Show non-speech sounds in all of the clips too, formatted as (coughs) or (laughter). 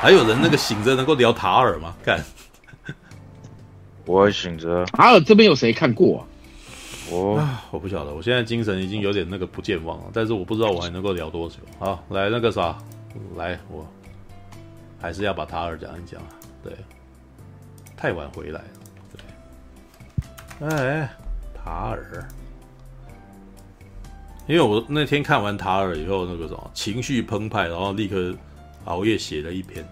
还有人那个醒着能够聊塔尔吗？(laughs) 看，我醒着。塔尔这边有谁看过啊？我我不晓得，我现在精神已经有点那个不健忘了，但是我不知道我还能够聊多久。好，来那个啥，来我还是要把塔尔讲一讲啊。对，太晚回来了。对，哎，塔尔，因为我那天看完塔尔以后，那个什么情绪澎湃，然后立刻熬夜写了一篇。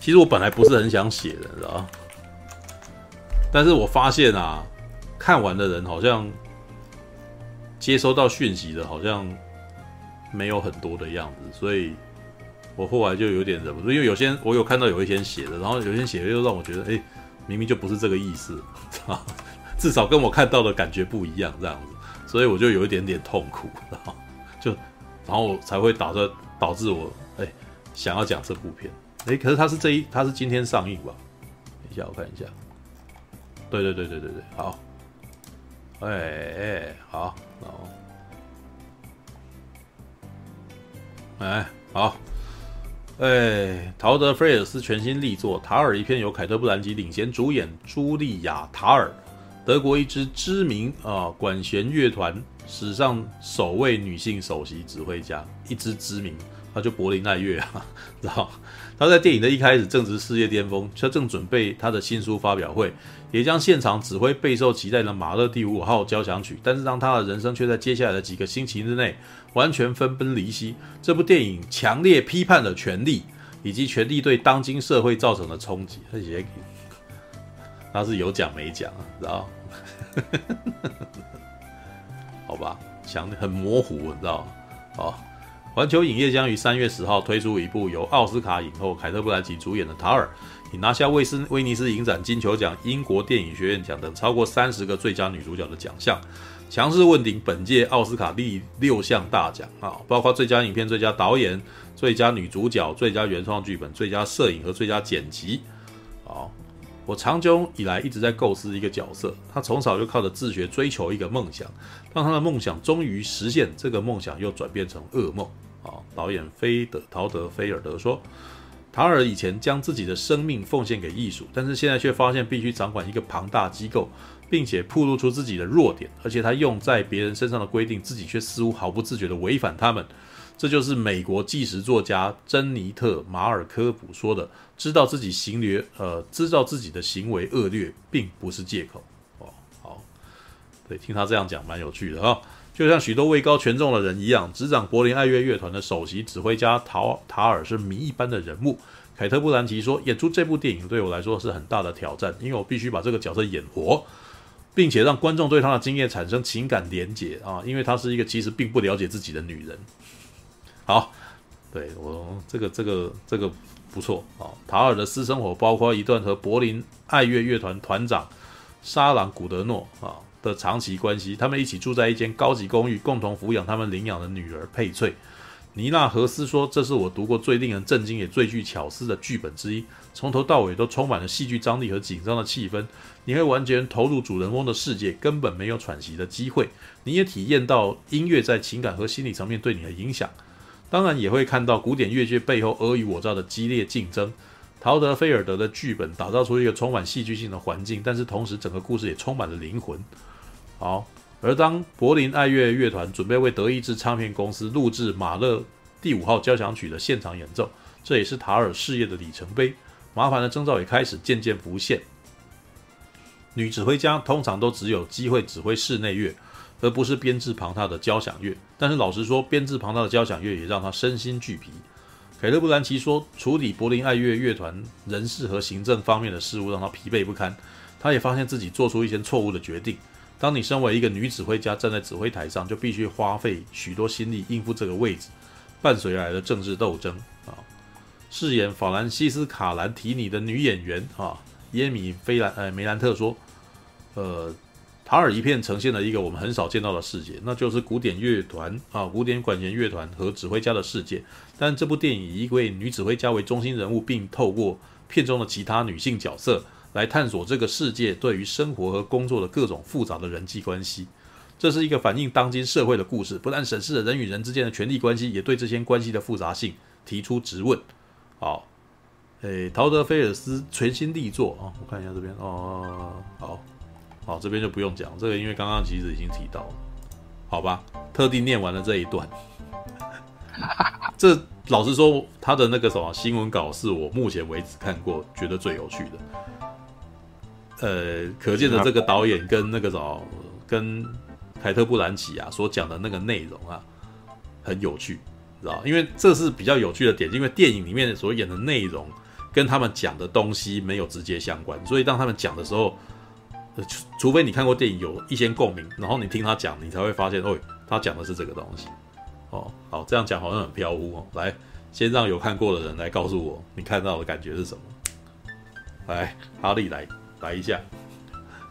其实我本来不是很想写的，知道？但是我发现啊，看完的人好像。接收到讯息的，好像没有很多的样子，所以我后来就有点忍不住，因为有些我有看到有一些写的，然后有些写的又让我觉得，哎，明明就不是这个意思，(laughs) 至少跟我看到的感觉不一样，这样子，所以我就有一点点痛苦，然 (laughs) 后就然后才会导致导致我想要讲这部片，哎，可是它是这一它是今天上映吧？等一下我看一下，对对对对对对，好。哎哎，好，好，哎，好，哎，陶德·菲尔斯全新力作《塔尔》一片由凯特·布兰奇领衔主演，茱莉亚·塔尔，德国一支知名啊管弦乐团史上首位女性首席指挥家，一支知名，那就柏林爱乐啊，(laughs) 知道。他在电影的一开始正值事业巅峰，他正准备他的新书发表会，也将现场指挥备受期待的马勒第五号交响曲。但是，让他的人生却在接下来的几个星期之内完全分崩离析。这部电影强烈批判了权力以及权力对当今社会造成的冲击。他也，他是有讲没讲啊？知道？(laughs) 好吧，讲得很模糊，你知道？好。环球影业将于三月十号推出一部由奥斯卡影后凯特·布兰奇主演的《塔尔》，已拿下威斯威尼斯影展金球奖、英国电影学院奖等超过三十个最佳女主角的奖项，强势问鼎本届奥斯卡第六项大奖啊，包括最佳影片、最佳导演、最佳女主角、最佳原创剧本、最佳摄影和最佳剪辑。好，我长久以来一直在构思一个角色，他从小就靠着自学追求一个梦想，当他的梦想终于实现，这个梦想又转变成噩梦。啊，导演菲德陶德菲尔德说，塔尔以前将自己的生命奉献给艺术，但是现在却发现必须掌管一个庞大机构，并且暴露出自己的弱点，而且他用在别人身上的规定，自己却似乎毫不自觉地违反他们。这就是美国纪实作家珍妮特马尔科普说的：“知道自己行劣，呃，知道自己的行为恶劣，并不是借口。”哦，好，对，听他这样讲，蛮有趣的啊。就像许多位高权重的人一样，执掌柏林爱乐乐团的首席指挥家陶塔尔是谜一般的人物。凯特·布兰奇说：“演出这部电影对我来说是很大的挑战，因为我必须把这个角色演活，并且让观众对他的经验产生情感连结啊，因为她是一个其实并不了解自己的女人。”好，对我这个这个这个不错啊。塔尔的私生活包括一段和柏林爱乐乐团团长沙朗·古德诺啊。的长期关系，他们一起住在一间高级公寓，共同抚养他们领养的女儿佩翠。尼娜·何斯说：“这是我读过最令人震惊也最具巧思的剧本之一，从头到尾都充满了戏剧张力和紧张的气氛。你会完全投入主人翁的世界，根本没有喘息的机会。你也体验到音乐在情感和心理层面对你的影响，当然也会看到古典乐剧背后尔虞我诈的激烈竞争。”陶德·菲尔德的剧本打造出一个充满戏剧性的环境，但是同时整个故事也充满了灵魂。好，而当柏林爱乐乐团准备为德意志唱片公司录制马勒第五号交响曲的现场演奏，这也是塔尔事业的里程碑。麻烦的征兆也开始渐渐浮现。女指挥家通常都只有机会指挥室内乐，而不是编制庞大的交响乐。但是老实说，编制庞大的交响乐也让她身心俱疲。凯特·布兰奇说，处理柏林爱乐乐团人事和行政方面的事务让她疲惫不堪。她也发现自己做出一些错误的决定。当你身为一个女指挥家站在指挥台上，就必须花费许多心力应付这个位置，伴随而来的政治斗争啊。饰演法兰西斯卡兰提尼的女演员啊，耶米菲兰呃梅兰特说：“呃，塔尔一片呈现了一个我们很少见到的世界，那就是古典乐团啊，古典管弦乐团和指挥家的世界。但这部电影以一位女指挥家为中心人物，并透过片中的其他女性角色。”来探索这个世界对于生活和工作的各种复杂的人际关系，这是一个反映当今社会的故事，不但审视了人与人之间的权力关系，也对这些关系的复杂性提出质问。好，诶，陶德菲尔斯全新力作啊，我看一下这边哦，好，好，这边就不用讲这个，因为刚刚其实已经提到，好吧，特地念完了这一段。(laughs) 这老实说，他的那个什么新闻稿是我目前为止看过觉得最有趣的。呃，可见的这个导演跟那个什么，跟凯特布兰奇啊所讲的那个内容啊，很有趣，知道？因为这是比较有趣的点，因为电影里面所演的内容。跟他们讲的东西没有直接相关，所以当他们讲的时候，除除非你看过电影有一些共鸣，然后你听他讲，你才会发现，哦，他讲的是这个东西。哦，好，这样讲好像很飘忽哦。来，先让有看过的人来告诉我，你看到的感觉是什么？来，哈利来来一下。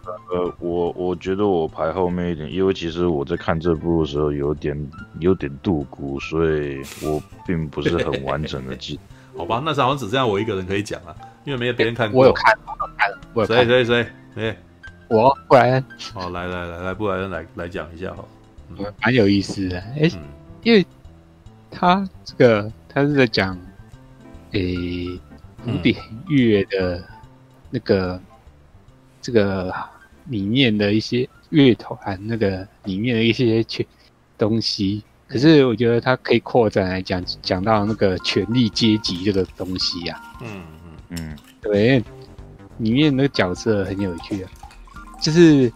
呃，我我觉得我排后面一点，因为其实我在看这部的时候有点有点度孤，所以我并不是很完整的记。(laughs) 好吧，那是好像只剩下我一个人可以讲了，因为没有别人看过。我有看，我有看，我有看。谁谁谁？哎，我布莱恩。好，来来来来，布莱恩来来讲一下哈。蛮、嗯、有意思的，哎、欸嗯，因为他这个他是在讲，诶，古典乐的那个、嗯、这个里面的一些乐团，那个里面的一些东东西。可是我觉得它可以扩展来讲，讲到那个权力阶级这个东西呀、啊。嗯嗯嗯，对，里面那个角色很有趣啊，就是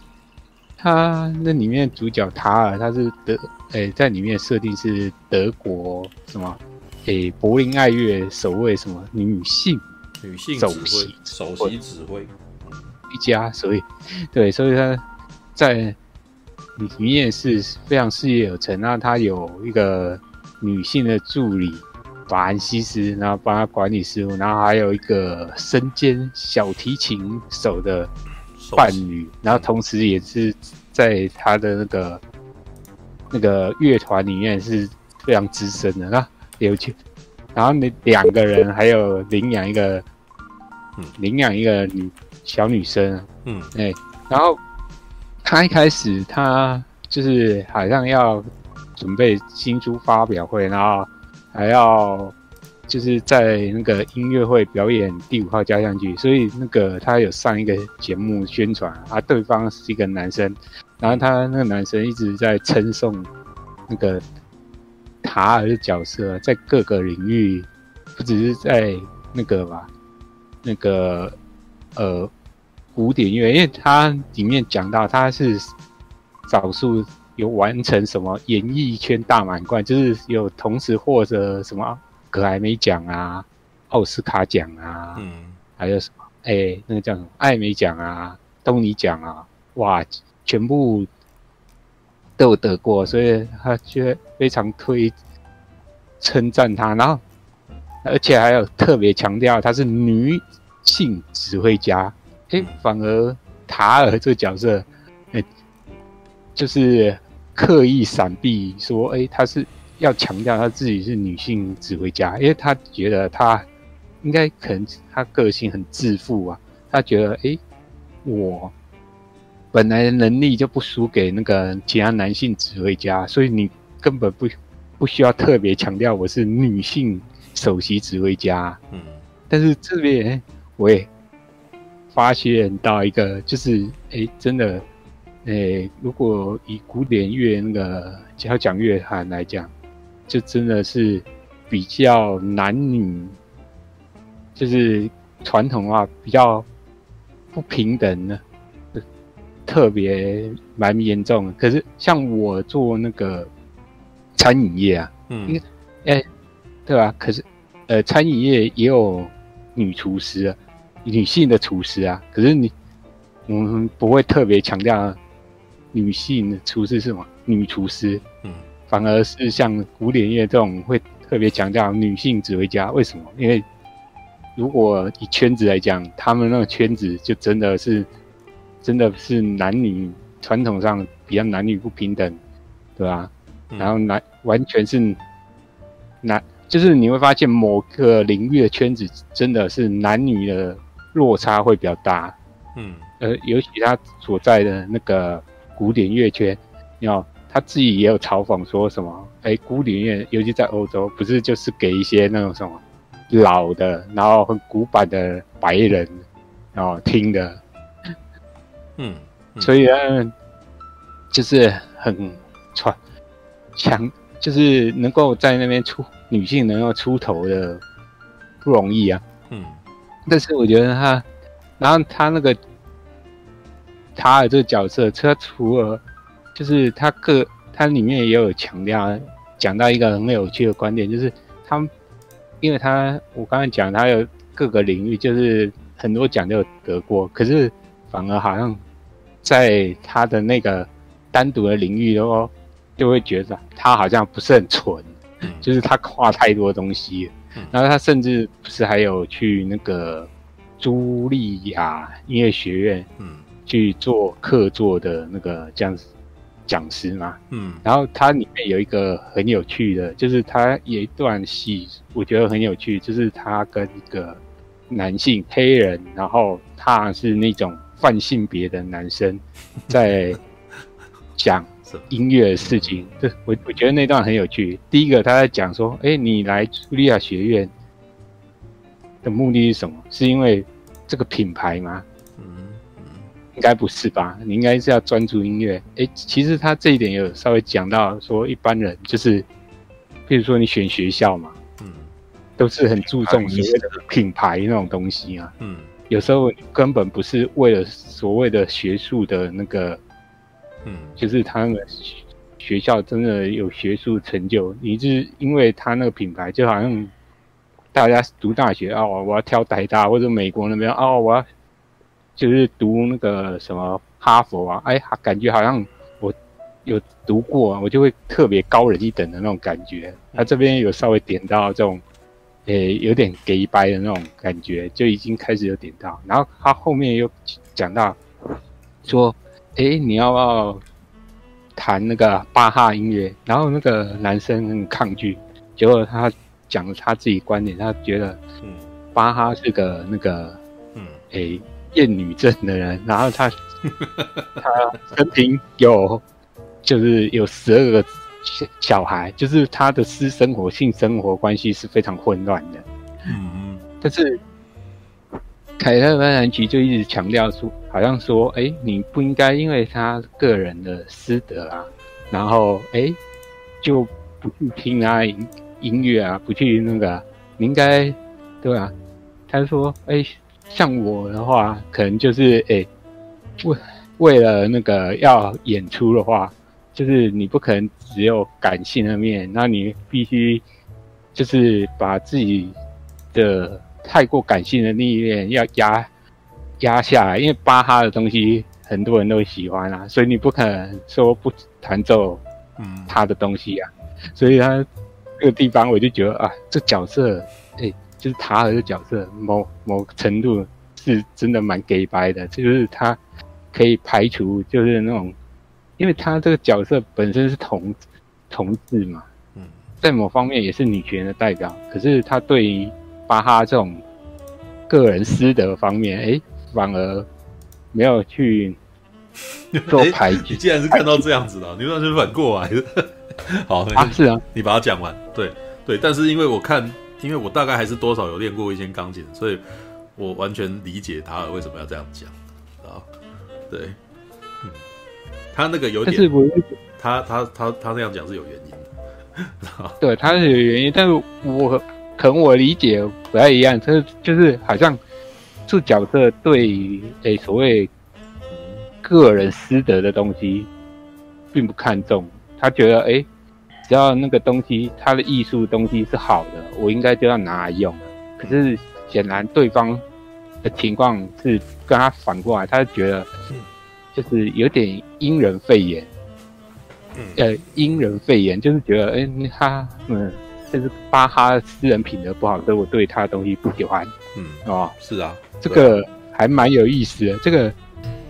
他那里面主角塔尔，他是德，诶、欸，在里面设定是德国什么，诶、欸，柏林爱乐首位什么女性女性首席首席指挥一家，所以对，所以他在。里面是非常事业有成，那他有一个女性的助理法兰西斯，然后帮他管理事务，然后还有一个身兼小提琴手的伴侣，然后同时也是在他的那个那个乐团里面是非常资深的，那有趣。然后那两个人还有领养一个，嗯，领养一个女小女生，嗯，哎，然后。他一开始，他就是好像要准备新书发表会，然后还要就是在那个音乐会表演第五号交响曲，所以那个他有上一个节目宣传啊，对方是一个男生，然后他那个男生一直在称颂那个塔尔的角色，在各个领域，不只是在那个吧，那个呃。古典乐，因为它里面讲到他是少数有完成什么演艺圈大满贯，就是有同时获得什么格莱美奖啊、奥斯卡奖啊，嗯，还有什么哎、欸，那个叫什么艾美奖啊、东尼奖啊，哇，全部都有得过，所以他却非常推称赞他，然后而且还有特别强调他是女性指挥家。哎，反而塔尔这个角色，哎，就是刻意闪避，说，哎，他是要强调他自己是女性指挥家，因为他觉得他应该可能他个性很自负啊，他觉得，哎，我本来的能力就不输给那个其他男性指挥家，所以你根本不不需要特别强调我是女性首席指挥家。嗯，但是这边我也。发现到一个就是，哎、欸，真的，哎、欸，如果以古典乐那个交响乐团来讲，就真的是比较男女，就是传统的话比较不平等的，特别蛮严重的。可是像我做那个餐饮业啊，嗯，哎、欸，对吧、啊？可是，呃，餐饮业也有女厨师啊。女性的厨师啊，可是你，我们不会特别强调女性的厨师是什么？女厨师，嗯，反而是像古典乐这种会特别强调女性指挥家。为什么？因为如果以圈子来讲，他们那个圈子就真的是，真的是男女传统上比较男女不平等，对吧？嗯、然后男完全是男，就是你会发现某个领域的圈子真的是男女的。落差会比较大，嗯，呃，尤其他所在的那个古典乐圈，你知道他自己也有嘲讽说什么，哎，古典乐，尤其在欧洲，不是就是给一些那种什么老的，然后很古板的白人，然后听的，嗯，嗯所以呢，就是很传强，就是能够在那边出女性能够出头的不容易啊。嗯，但是我觉得他，然后他那个塔尔这个角色，他除了就是他个，他里面也有强调讲到一个很有趣的观点，就是他，因为他我刚才讲他有各个领域，就是很多奖都有得过，可是反而好像在他的那个单独的领域哦，就会觉得他好像不是很纯，就是他跨太多东西，然后他甚至不是还有去那个茱莉亚音乐学院，嗯。去做客座的那个这样子讲师嘛，嗯，然后它里面有一个很有趣的，就是他有一段戏，我觉得很有趣，就是他跟一个男性黑人，然后他是那种泛性别的男生，在讲音乐的事情。这我我觉得那段很有趣。第一个他在讲说，哎，你来茱莉亚学院的目的是什么？是因为这个品牌吗？应该不是吧？你应该是要专注音乐。哎，其实他这一点有稍微讲到，说一般人就是，比如说你选学校嘛，嗯，都是很注重所谓的品牌那种东西啊，嗯，有时候根本不是为了所谓的学术的那个，嗯，就是他们学校真的有学术成就，你是因为他那个品牌，就好像大家读大学哦，我要挑台大或者美国那边哦，我要。就是读那个什么哈佛啊，哎，感觉好像我有读过，我就会特别高人一等的那种感觉。他这边有稍微点到这种，诶，有点给白的那种感觉，就已经开始有点到。然后他后面又讲到说，诶，你要不要弹那个巴哈音乐？然后那个男生很抗拒，结果他讲了他自己观点，他觉得，嗯，巴哈是个那个，嗯，诶。厌女症的人，然后他 (laughs) 他生平有就是有十二个小孩，就是他的私生活、性生活关系是非常混乱的。嗯嗯。但是凯特·班兰奇就一直强调说，好像说，哎，你不应该因为他个人的私德啊，然后哎就不去听啊音音乐啊，不去那个，你应该对啊。他说，哎。像我的话，可能就是诶，为为了那个要演出的话，就是你不可能只有感性的面，那你必须就是把自己的太过感性的那一面要压压下来，因为巴哈的东西很多人都喜欢啊，所以你不可能说不弹奏嗯他的东西啊，嗯、所以他这个地方我就觉得啊，这角色诶。就是塔尔的角色，某某程度是真的蛮给白的，就是他可以排除，就是那种，因为他这个角色本身是同同志嘛，嗯，在某方面也是女权的代表，可是他对于巴哈这种个人私德方面，哎、欸，反而没有去 (laughs) 做排拒。你既然是看到这样子的，你完全反过来的。(laughs) 好，啊，是啊，你把它讲完，对对，但是因为我看。因为我大概还是多少有练过一些钢琴，所以我完全理解塔尔为什么要这样讲啊。对，嗯，他那个有点，他他他他那样讲是有原因的。对，他是有原因，但是我可能我理解不太一样，就是就是好像这角色对诶、欸、所谓个人私德的东西并不看重，他觉得诶。欸只要那个东西，他的艺术东西是好的，我应该就要拿来用。可是显然对方的情况是跟他反过来，他觉得就是有点因人废言。嗯，呃，因人废言就是觉得，哎、欸，他嗯，就是巴哈私人品德不好，所以我对他的东西不喜欢。嗯，哦，是啊，这个还蛮有意思的。这个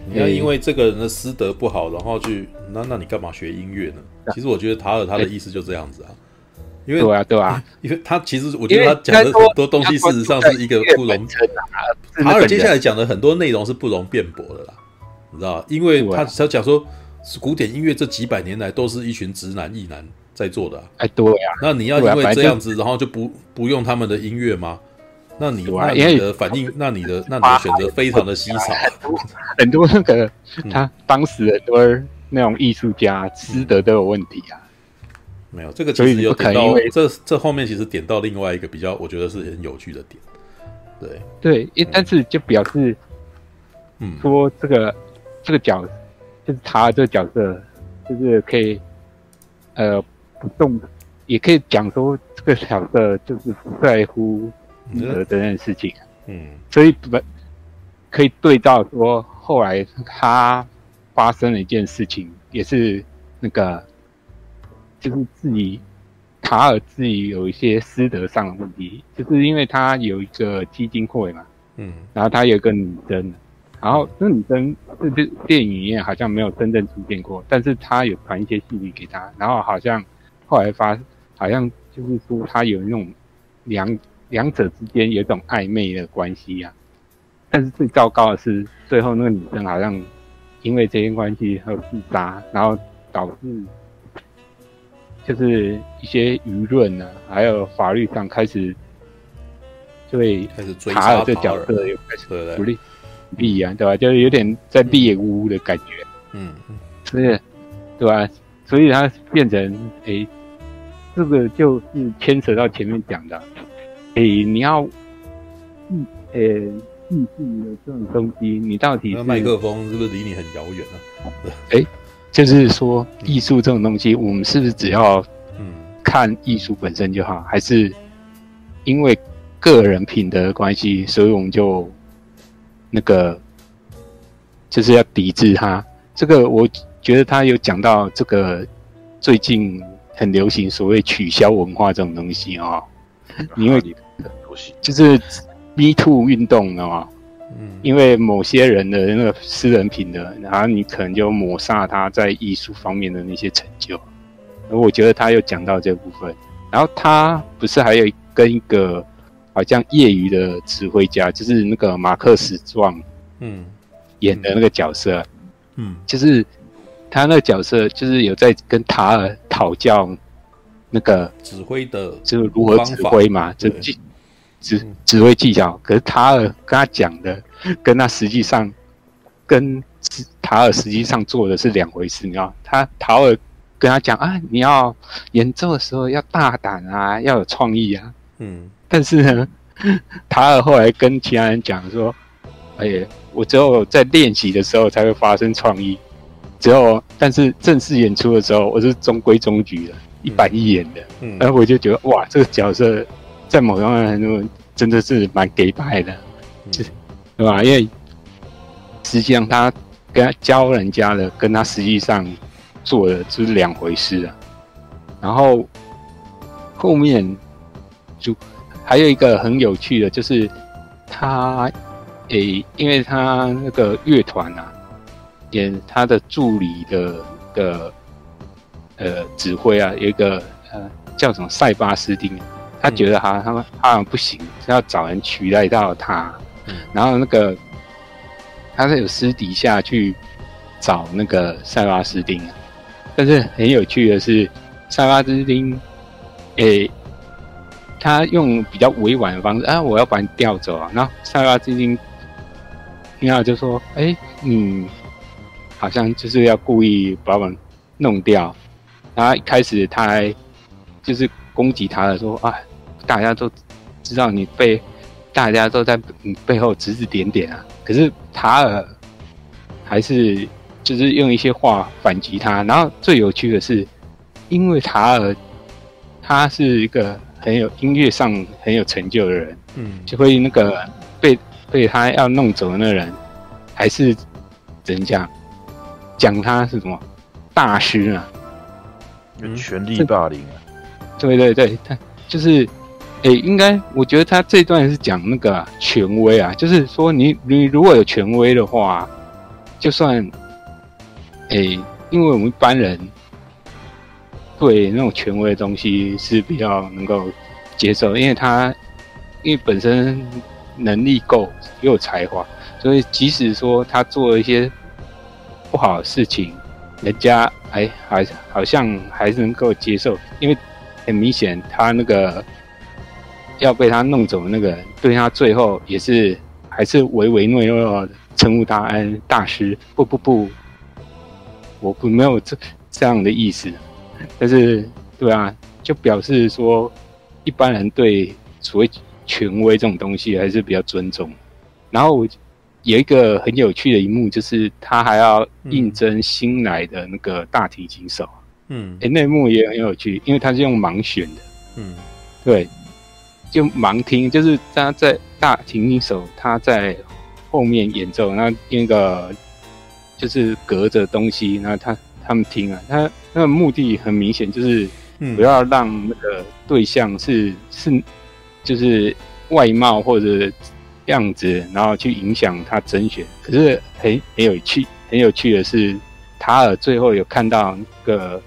你要因为这个人的师德不好，然后去那那你干嘛学音乐呢？其实我觉得塔尔他的意思就这样子啊，因为对啊对啊，(laughs) 因为他其实我觉得他讲的很多东西，事实上是一个不容塔尔接下来讲的很多内容是不容辩驳的啦，你知道因为他他讲说，古典音乐这几百年来都是一群直男异男在做的，哎对啊，那你要因为这样子，然后就不不用他们的音乐吗？那你啊那你的反应，那你的 (laughs) 那你的选择非常的稀少。(laughs) 很多那个嗯他当时很多那种艺术家师德都有问题啊。没有，这个其实有点到这这后面其实点到另外一个比较，我觉得是很有趣的点。对，对，因但是就表示嗯说这个这个角就是他这个角色，就是可以呃不动，也可以讲说这个角色就是不在乎师德这件事情，嗯。所以不可以对照说后来他发生了一件事情，也是那个就是自己卡尔自己有一些师德上的问题，就是因为他有一个基金会嘛。嗯。然后他有一个女生，然后那女生这这电影里面好像没有真正出现过，但是他有传一些信息给他，然后好像后来发，好像就是说他有那种两两者之间有一种暧昧的关系啊。但是最糟糕的是，最后那个女生好像因为这些关系而自杀，然后导致就是一些舆论呢，还有法律上开始对开始追塔尔这角色又开始对不利不利啊，对吧？就是有点在猎巫的感觉，嗯嗯所以对吧？所以他变成诶，这个就是牵扯到前面讲的，诶，你要艺诶艺术的这种东西，你到底是那麦克风是不是离你很遥远啊？(laughs) 就是说艺术这种东西，我们是不是只要嗯看艺术本身就好，还是因为个人品德的关系，所以我们就那个就是要抵制它？这个我觉得他有讲到这个最近很流行所谓取消文化这种东西哦，因为很多戏就是 Me Too 运动的嘛，嗯。因为某些人的那个私人品德，然后你可能就抹杀他在艺术方面的那些成就。而我觉得他又讲到这部分，然后他不是还有跟一个好像业余的指挥家，就是那个马克史壮嗯。演的那个角色，嗯。就是他那个角色就是有在跟塔尔讨教那个指挥的就是如何指挥嘛，就对技指指挥技巧。可是塔尔跟他讲的，跟他实际上跟塔尔实际上做的是两回事，你知道？他塔尔跟他讲啊，你要演奏的时候要大胆啊，要有创意啊。嗯但是呢，(laughs) 塔尔后来跟其他人讲说：“哎呀，我只有在练习的时候才会发生创意，只有但是正式演出的时候，我是中规中矩的，一板一眼的。嗯然后我就觉得哇，这个角色在某方面来说真的是蛮给白的，就是对吧？因为实际上他跟他教人家的，跟他实际上做的就是两回事啊。然后后面就还有一个很有趣的，就是他诶，因为他那个乐团啊，演他的助理的的呃指挥啊，有一个呃叫什么塞巴斯丁，他觉得他他们他好像不行，是要找人取代到他，嗯然后那个他是有私底下去找那个塞巴斯丁，但是很有趣的是，塞巴斯丁诶。他用比较委婉的方式啊，我要把你调走啊。然后塞巴斯丁听到就说：“哎，你好像就是要故意把我们弄掉。”然后一开始他还就是攻击他的说：“啊，大家都知道你被，大家都在你背后指指点点啊。”可是塔尔还是就是用一些话反击他。然后最有趣的是，因为塔尔他是一个。很有音乐上很有成就的人，嗯，就会那个被被他要弄走的那个人，还是怎讲？讲他是什么大师啊？嗯、权力霸凌啊！对对对，他就是，诶、欸，应该我觉得他这段是讲那个、啊、权威啊，就是说你你如果有权威的话，就算，诶、欸，因为我们一般人。对那种权威的东西是比较能够接受，因为他因为本身能力够又有才华，所以即使说他做了一些不好的事情，人家哎还好像还是能够接受，因为很明显他那个要被他弄走那个人，对他最后也是还是唯唯诺诺称呼他安大师。不不不，我不没有这这样的意思，(laughs) 但是对啊，就表示说一般人对所谓权威这种东西还是比较尊重。然后有一个很有趣的一幕，就是他还要应征新来的那个大提琴手。嗯，哎，那一幕也很有趣，因为他是用盲选的。嗯，对。就盲听，就是他在大提琴手他在后面演奏，那那个就是隔着东西，然后他他们听啊，他那个目的很明显，就是不要让那个对象是是就是外貌或者样子，然后去影响他甄选。可是很很有趣，很有趣的是，塔尔最后有看到那个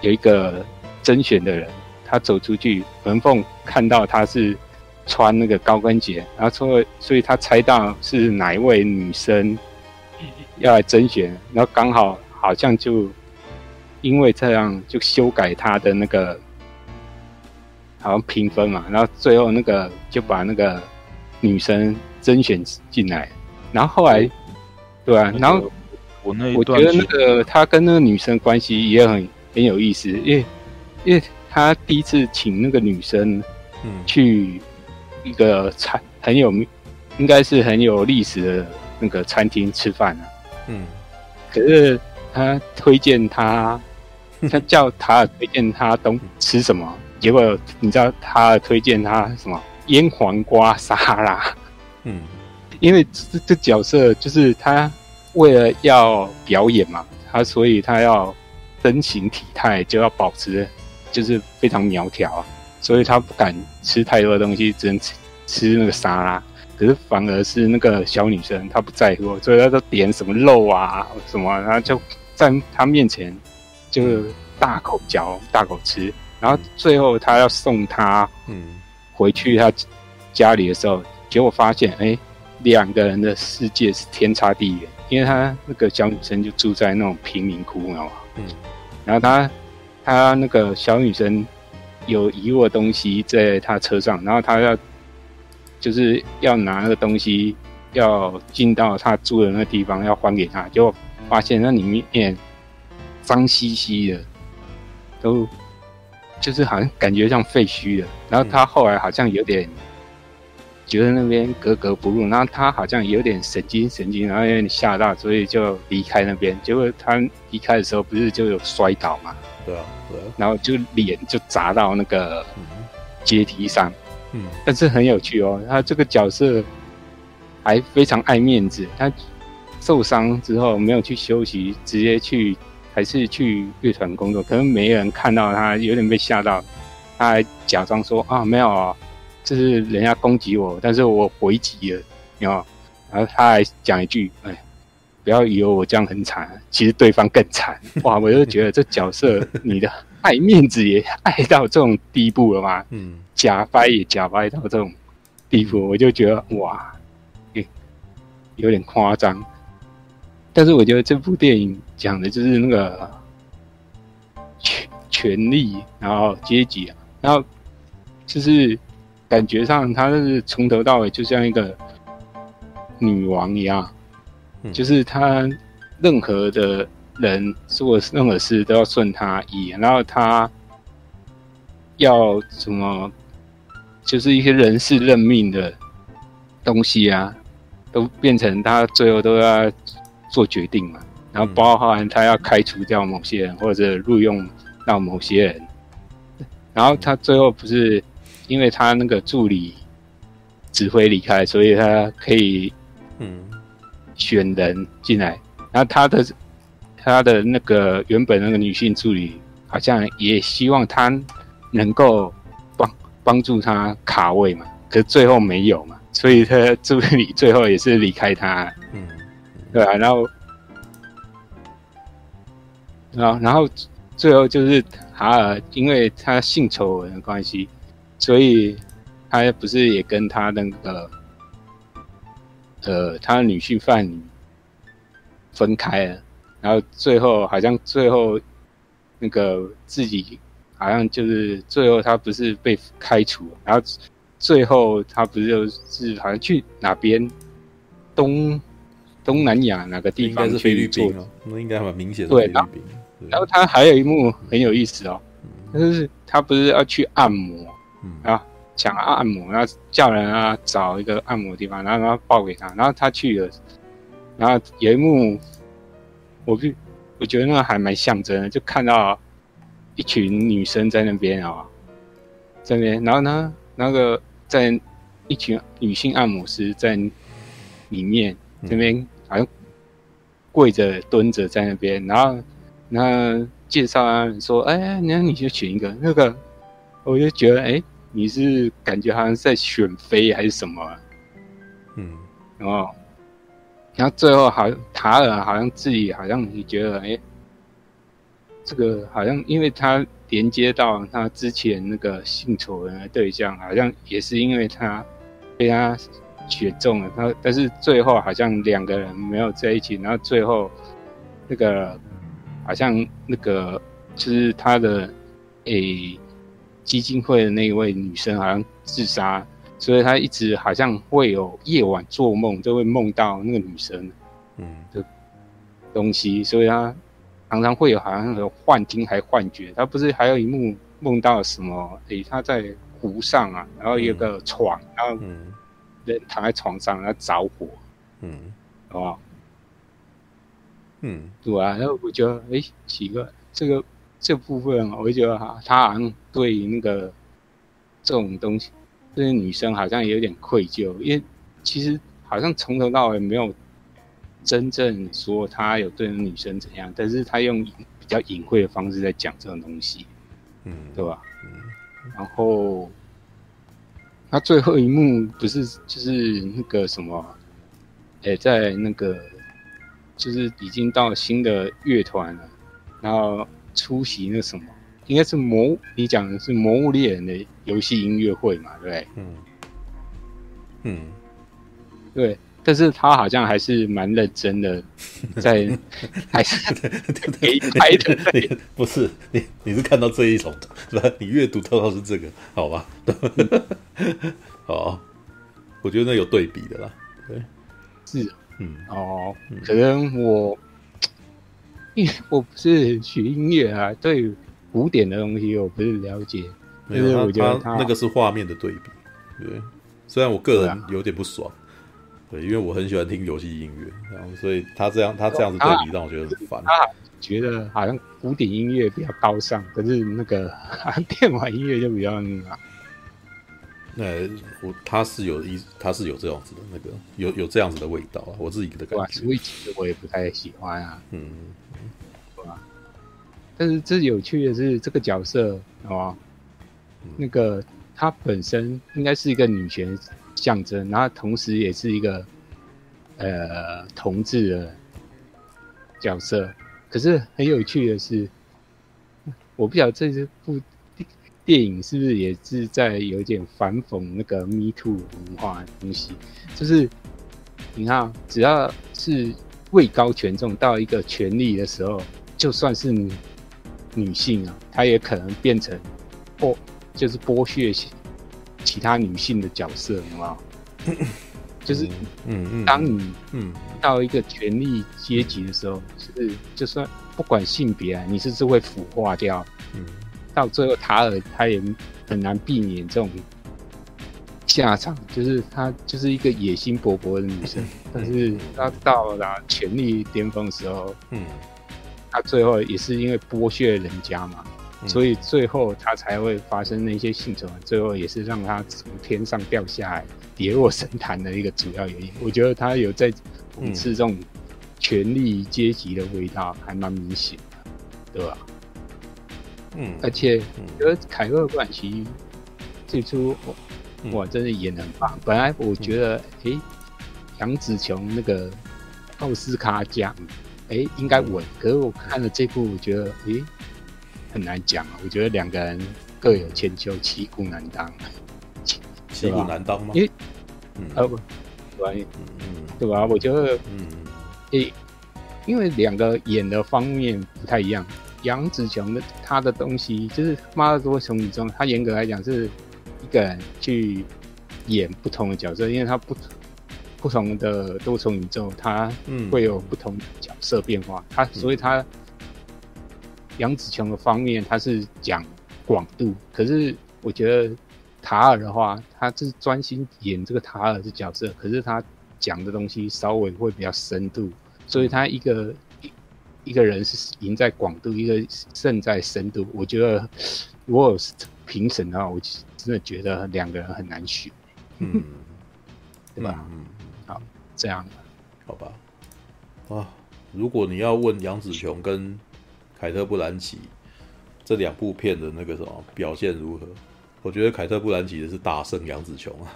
有一个甄选的人。他走出去，文凤看到他是穿那个高跟鞋，然后所以所以他猜到是哪一位女生要来甄选，然后刚好好像就因为这样就修改他的那个好像评分嘛，然后最后那个就把那个女生甄选进来，然后后来对。啊，然后我那我觉得那个他跟那个女生关系也很很有意思，因为因为。他第一次请那个女生，嗯，去一个餐很有名，应该是很有历史的那个餐厅吃饭啊，嗯，可是他推荐他，他叫塔尔推荐他东吃什么，结果你知道他推荐他什么腌黄瓜沙拉，嗯，因为这这角色就是他为了要表演嘛，他所以他要身形体态就要保持。就是非常苗条，所以他不敢吃太多的东西，只能吃吃那个沙拉。可是反而是那个小女生，她不在乎，所以她都点什么肉啊什么，然后就在她面前就大口嚼、大口吃。然后最后她要送她嗯回去他家里的时候，结果发现哎，两个人的世界是天差地远，因为他那个小女生就住在那种贫民窟，你知道吗？嗯，然后他。他那个小女生有遗落东西在他车上，然后他要就是要拿那个东西要进到他住的那个地方要还给他，结果发现那里面脏兮兮的，都就是好像感觉像废墟的。然后他后来好像有点觉得那边格格不入，然后他好像有点神经神经，然后有点吓到，所以就离开那边。结果他离开的时候不是就有摔倒嘛？对啊，对啊，然后就脸就砸到那个阶梯上，嗯，但是很有趣哦，他这个角色还非常爱面子，他受伤之后没有去休息，直接去还是去乐团工作，可能没人看到他，有点被吓到，他还假装说啊没有啊，这是人家攻击我，但是我回击了，有，然后他还讲一句，哎。不要以为我这样很惨，其实对方更惨。哇！我就觉得这角色，你的爱面子也爱到这种地步了吗？嗯，假掰也假掰到这种地步，我就觉得哇，有点夸张。但是我觉得这部电影讲的就是那个权权力，然后阶级啊，然后就是感觉上他是从头到尾就像一个女王一样。就是他任何的人做任何事都要顺他意，然后他要什么，就是一些人事任命的东西啊，都变成他最后都要做决定嘛。然后包含他要开除掉某些人，或者录用到某些人。然后他最后不是因为他那个助理指挥离开，所以他可以嗯。选人进来，然后他的他的那个原本那个女性助理好像也希望他能够帮帮助他卡位嘛，可是最后没有嘛，所以他助理最后也是离开他，嗯，对啊，然后，然后然后最后就是塔尔，因为他性丑闻的关系，所以他不是也跟他那个。呃，他的女性伴侣分开了，然后最后好像最后那个自己好像就是最后他不是被开除，然后最后他不是就是好像去哪边东东南亚哪个地方去做哦，那应该蛮明显的对菲律宾。对然后他还有一幕很有意思哦，就是他不是要去按摩，嗯。然后讲按摩，然后叫人啊找一个按摩的地方，然后然后报给他，然后他去了，然后有一幕，我就我觉得那个还蛮象征的，就看到一群女生在那边啊、哦，在那边，然后呢，那个在一群女性按摩师在里面这边好像跪着蹲着在那边，然后然后介绍啊说，哎，那你就选一个那个，我就觉得哎。你是感觉好像在选妃还是什么、啊？嗯，然后，然后最后好像塔尔好像自己好像也觉得哎，这个好像因为他连接到他之前那个性丑闻的对象，好像也是因为他被他选中了，他但是最后好像两个人没有在一起，然后最后那个好像那个就是他的诶。基金会的那一位女生好像自杀，所以他一直好像会有夜晚做梦，就会梦到那个女生，嗯，的东西，所以他常常会有好像有幻听还幻觉。他不是还有一幕梦到什么？诶，他在湖上啊，然后有个床，嗯、然后人躺在床上，然后着火，嗯，好不好？嗯，对啊，然后我觉得诶，奇怪，这个。这部分我会觉得哈，他好像对那个这种东西，这些女生好像也有点愧疚，因为其实好像从头到尾没有真正说他有对女生怎样，但是他用比较隐晦的方式在讲这种东西，嗯，对吧？嗯，然后他最后一幕不是就是那个什么，诶，在那个就是已经到新的乐团了，然后。出席那什么，应该是魔，你讲的是《魔物猎人》的游戏音乐会嘛？对不对？嗯嗯，对。但是他好像还是蛮认真的，在 (laughs) 还是给拍的。(laughs) 不是你，你是看到这一种，是吧？你阅读到的是这个，好吧？(laughs) 好，我觉得那有对比的啦。对，是，嗯，哦，可能我。因为我不是学音乐啊，对古典的东西我不是了解。没有，我觉得他那个是画面的对比。对，虽然我个人有点不爽，对，因为我很喜欢听游戏音乐，然后所以他这样他这样子对比让我觉得很烦。他觉得好像古典音乐比较高尚，可是那个 (laughs) 电玩音乐就比较那个。那我他是有一他是有这样子的那个有有这样子的味道啊，我自己的感觉。所以其实我也不太喜欢啊。嗯。但是这有趣的是，这个角色，好吧，那个他本身应该是一个女权象征，然后同时也是一个呃同志的角色。可是很有趣的是，我不晓得这部电影是不是也是在有一点反讽那个 Me Too 文化的东西，就是你看，只要是位高权重到一个权力的时候，就算是你。女性啊，她也可能变成剥，就是剥削其他女性的角色，有没有？就是，嗯嗯，当你嗯到一个权力阶级的时候，是就算不管性别啊，你是不是会腐化掉？嗯，到最后塔尔他也很难避免这种下场，就是她就是一个野心勃勃的女生，(laughs) 但是她到了权力巅峰的时候，嗯。她最后也是因为剥削人家嘛，嗯、所以最后他才会发生那些性丑闻，最后也是让他从天上掉下来，跌落神坛的一个主要原因。我觉得他有在讽刺这种权力阶级的味道，还蛮明显的，对吧？嗯，而且我觉得凯特·布兰奇最初哇，真的演的很棒。本来我觉得，哎、欸，杨紫琼那个奥斯卡奖。哎、欸，应该稳。可是我看了这部，我觉得，哎、欸，很难讲啊。我觉得两个人各有千秋，骑虎难当。骑虎难当吗？因为，嗯，呃不，对，嗯，对吧？我觉得，嗯，哎、欸，因为两个演的方面不太一样。杨紫琼的他的东西，就是《妈的多重宇宙》，他严格来讲是一个人去演不同的角色，因为他不不同的多重宇宙，他会有不同的角色变化。他所以他杨紫琼的方面，他是讲广度，可是我觉得塔尔的话，他是专心演这个塔尔的角色，可是他讲的东西稍微会比较深度，所以他一个。一个人是赢在广度，一个胜在深度。我觉得，如果是评审的话，我真的觉得两个人很难选，嗯，(laughs) 对吧？嗯，好，这样，好吧。啊，如果你要问杨紫琼跟凯特·布兰奇这两部片的那个什么表现如何，我觉得凯特·布兰奇的是大胜杨紫琼啊，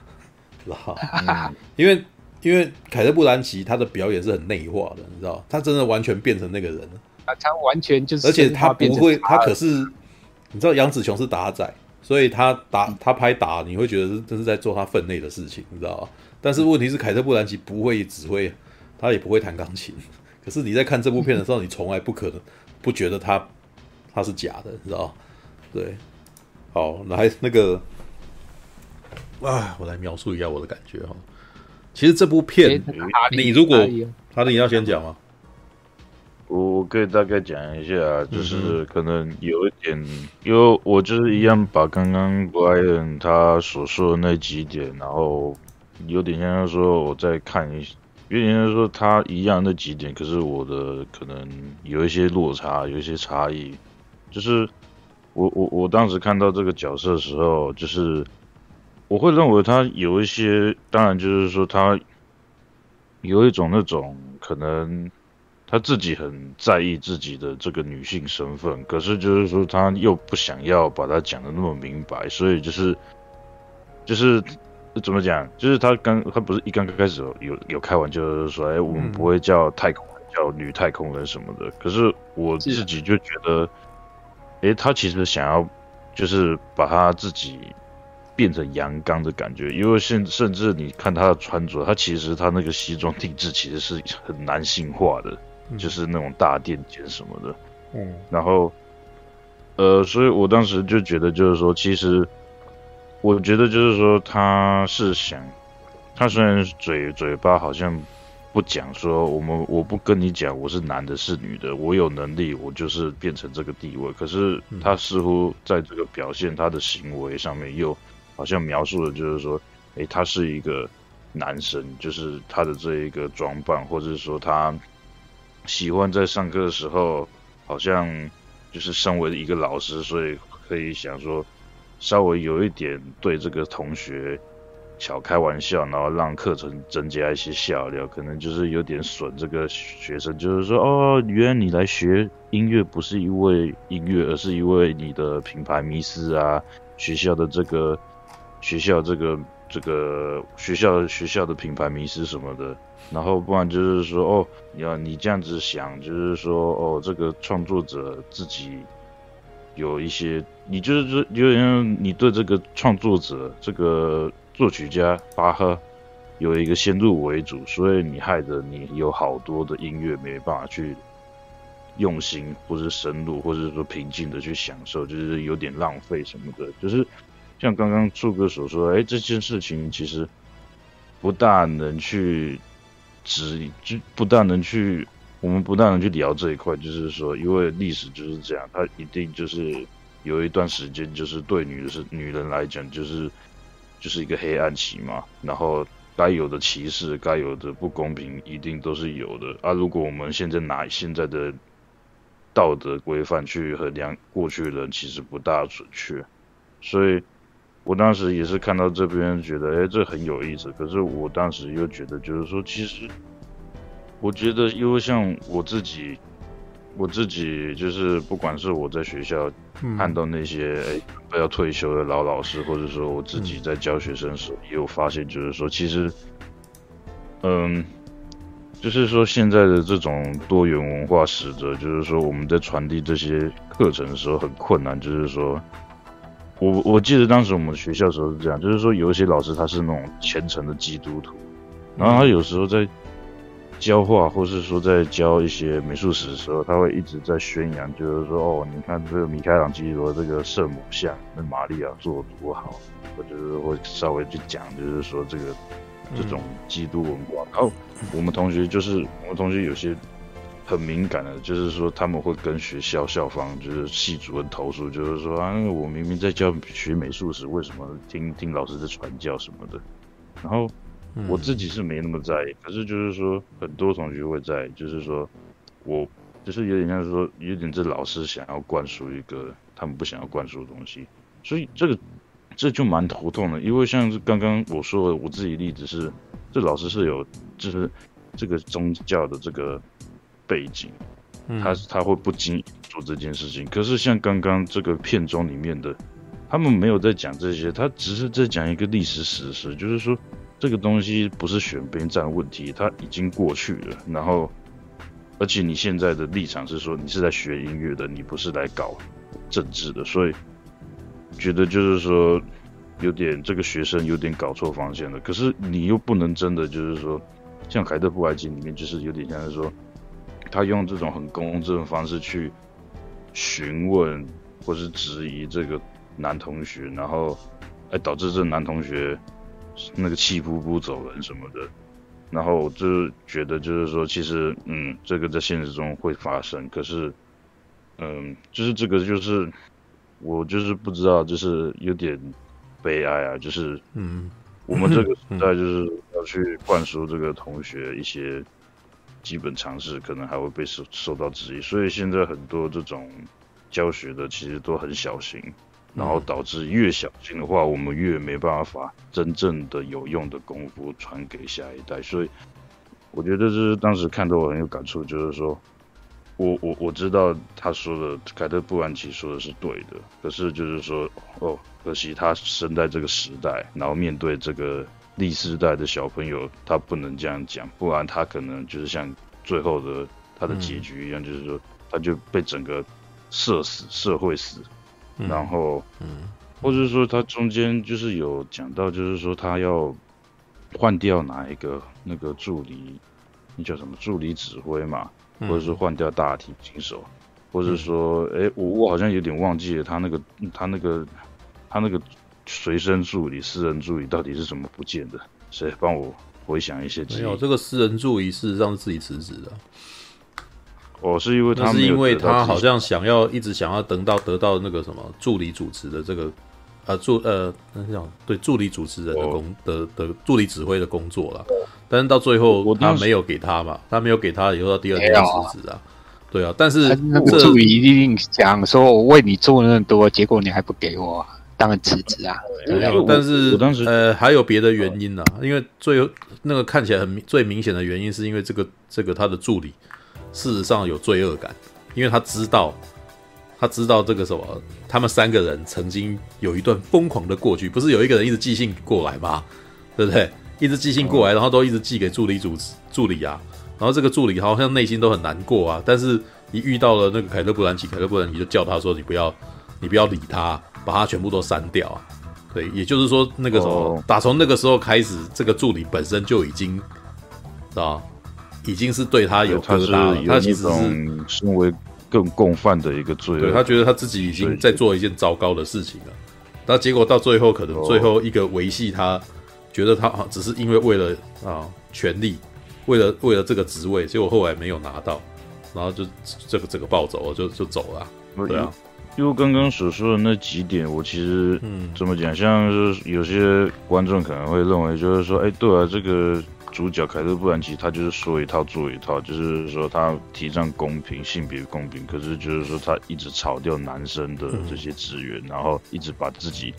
知道吗？因为。因为凯特·布兰奇他的表演是很内化的，你知道，他真的完全变成那个人了。啊，他完全就是，而且他不会，他可是，你知道杨紫琼是打仔，所以他打他拍打，你会觉得是这是在做他分内的事情，你知道吗？但是问题是凯特·布兰奇不会指挥，他也不会弹钢琴。可是你在看这部片的时候，你从来不可能不觉得他他是假的，你知道？对，好，来那个，啊，我来描述一下我的感觉哈。其实这部片，你如果哈利，你要先讲吗？我可以大概讲一下，就是可能有一点，因为我就是一样把刚刚 Brian 他所说的那几点，然后有点像说我再看一，有点像说他一样那几点，可是我的可能有一些落差，有一些差异。就是我我我当时看到这个角色的时候，就是。我会认为他有一些，当然就是说他有一种那种可能他自己很在意自己的这个女性身份，可是就是说他又不想要把它讲得那么明白，所以就是就是怎么讲，就是他刚他不是一刚刚开始有有，有开玩笑就是说，哎，我们不会叫太空人，叫女太空人什么的，可是我自己就觉得，哎，他其实想要就是把他自己。变成阳刚的感觉，因为甚甚至你看他的穿着，他其实他那个西装定制其实是很男性化的，嗯、就是那种大垫肩什么的。嗯，然后，呃，所以我当时就觉得，就是说，其实我觉得就是说，他是想，他虽然嘴嘴巴好像不讲说我们我不跟你讲我是男的是女的，我有能力我就是变成这个地位，可是他似乎在这个表现他的行为上面又。好像描述的就是说，诶，他是一个男生，就是他的这一个装扮，或者是说他喜欢在上课的时候，好像就是身为一个老师，所以可以想说，稍微有一点对这个同学小开玩笑，然后让课程增加一些笑料，可能就是有点损这个学生，就是说，哦，原来你来学音乐不是因为音乐，而是因为你的品牌迷思啊，学校的这个。学校这个这个学校学校的品牌迷思什么的，然后不然就是说哦，你要你这样子想，就是说哦，这个创作者自己有一些，你就是说有点像你对这个创作者这个作曲家巴赫有一个先入为主，所以你害得你有好多的音乐没办法去用心，或是深入，或者说平静的去享受，就是有点浪费什么的，就是。像刚刚柱哥所说，哎，这件事情其实不大能去指，就不大能去，我们不大能去聊这一块。就是说，因为历史就是这样，它一定就是有一段时间，就是对女是女人来讲，就是就是一个黑暗期嘛。然后该有的歧视，该有的不公平，一定都是有的。啊，如果我们现在拿现在的道德规范去衡量过去的人，其实不大准确，所以。我当时也是看到这边，觉得哎，这很有意思。可是我当时又觉得，就是说，其实我觉得，因为像我自己，我自己就是，不管是我在学校看到那些哎快要退休的老老师，或者说我自己在教学生时，也有发现，就是说，其实，嗯，就是说现在的这种多元文化使得，就是说我们在传递这些课程的时候很困难，就是说。我我记得当时我们学校的时候是这样，就是说有一些老师他是那种虔诚的基督徒，然后他有时候在教画，或是说在教一些美术史的时候，他会一直在宣扬，就是说哦，你看这个米开朗基罗这个圣母像，那玛利亚做的多好，或者是会稍微去讲，就是说这个这种基督文化。然后我们同学就是我们同学有些很敏感的，就是说他们会跟学校校方就是系主任投诉，就是说啊，我明明在教学美术时，为什么听听老师在传教什么的？然后。我自己是没那么在意，可是就是说，很多同学会在，就是说，我就是有点像说，有点这老师想要灌输一个他们不想要灌输的东西，所以这个这就蛮头痛的，因为像是刚刚我说的，我自己例子是，这老师是有就是这个宗教的这个背景，他他会不经意做这件事情，可是像刚刚这个片中里面的，他们没有在讲这些，他只是在讲一个历史史实，就是说。这个东西不是选边站问题，它已经过去了。然后，而且你现在的立场是说你是在学音乐的，你不是来搞政治的，所以觉得就是说有点这个学生有点搞错方向了。可是你又不能真的就是说，像《凯特·布兰奇》里面就是有点像是说，他用这种很公正的方式去询问或是质疑这个男同学，然后哎导致这男同学。那个气噗噗走人什么的，然后我就觉得就是说，其实嗯，这个在现实中会发生，可是嗯，就是这个就是我就是不知道，就是有点悲哀啊，就是嗯，我们这个时代就是要去灌输这个同学一些基本常识，可能还会被受受到质疑，所以现在很多这种教学的其实都很小心。然后导致越小心的话，我们越没办法真正的有用的功夫传给下一代。所以，我觉得这是当时看到我很有感触，就是说，我我我知道他说的凯特·布兰奇说的是对的，可是就是说，哦，可惜他生在这个时代，然后面对这个历世代的小朋友，他不能这样讲，不然他可能就是像最后的他的结局一样，嗯、就是说他就被整个社死，社会死。然后，嗯，或者说他中间就是有讲到，就是说他要换掉哪一个那个助理，那叫什么助理指挥嘛，或者是换掉大提琴手，或者说，哎，我我好像有点忘记了他那个他那个他那个随身助理、私人助理到底是怎么不见的？谁帮我回想一些记忆？没有，这个私人助理事实上是自己辞职的。哦，是因为他是因为他好像想要一直想要等到得到那个什么助理主持的这个呃助呃那叫对助理主持人的工、哦、的的助理指挥的工作了，但是到最后他没有给他嘛，他没有给他以后到第二天辞职啊，对啊，但是那个助理一定讲说我为你做了那么多，结果你还不给我，当然辞职啊。没有，但是呃还有别的原因呢、啊，因为最后那个看起来很最明显的原因是因为这个这个他的助理。事实上有罪恶感，因为他知道，他知道这个什么，他们三个人曾经有一段疯狂的过去，不是有一个人一直寄信过来吗？对不对？一直寄信过来，然后都一直寄给助理主持助理啊，然后这个助理好像内心都很难过啊，但是一遇到了那个凯特·布兰奇，凯特·布兰奇就叫他说：“你不要，你不要理他，把他全部都删掉啊。”对，也就是说，那个时候，打从那个时候开始，这个助理本身就已经，知道已经是对他有疙瘩了，他其实是身为更共犯的一个罪，对，他觉得他自己已经在做一件糟糕的事情了，那结果到最后可能最后一个维系他，觉得他只是因为为了啊权力，为了为了这个职位，结果后来没有拿到，然后就这个这个暴走了，就就走了，对啊，因为刚刚所说的那几点，我其实嗯怎么讲，像是有些观众可能会认为就是说，哎，对啊，这个。主角凯特·布兰奇，他就是说一套做一套，就是说他提倡公平，性别公平，可是就是说他一直炒掉男生的这些职员，然后一直把自己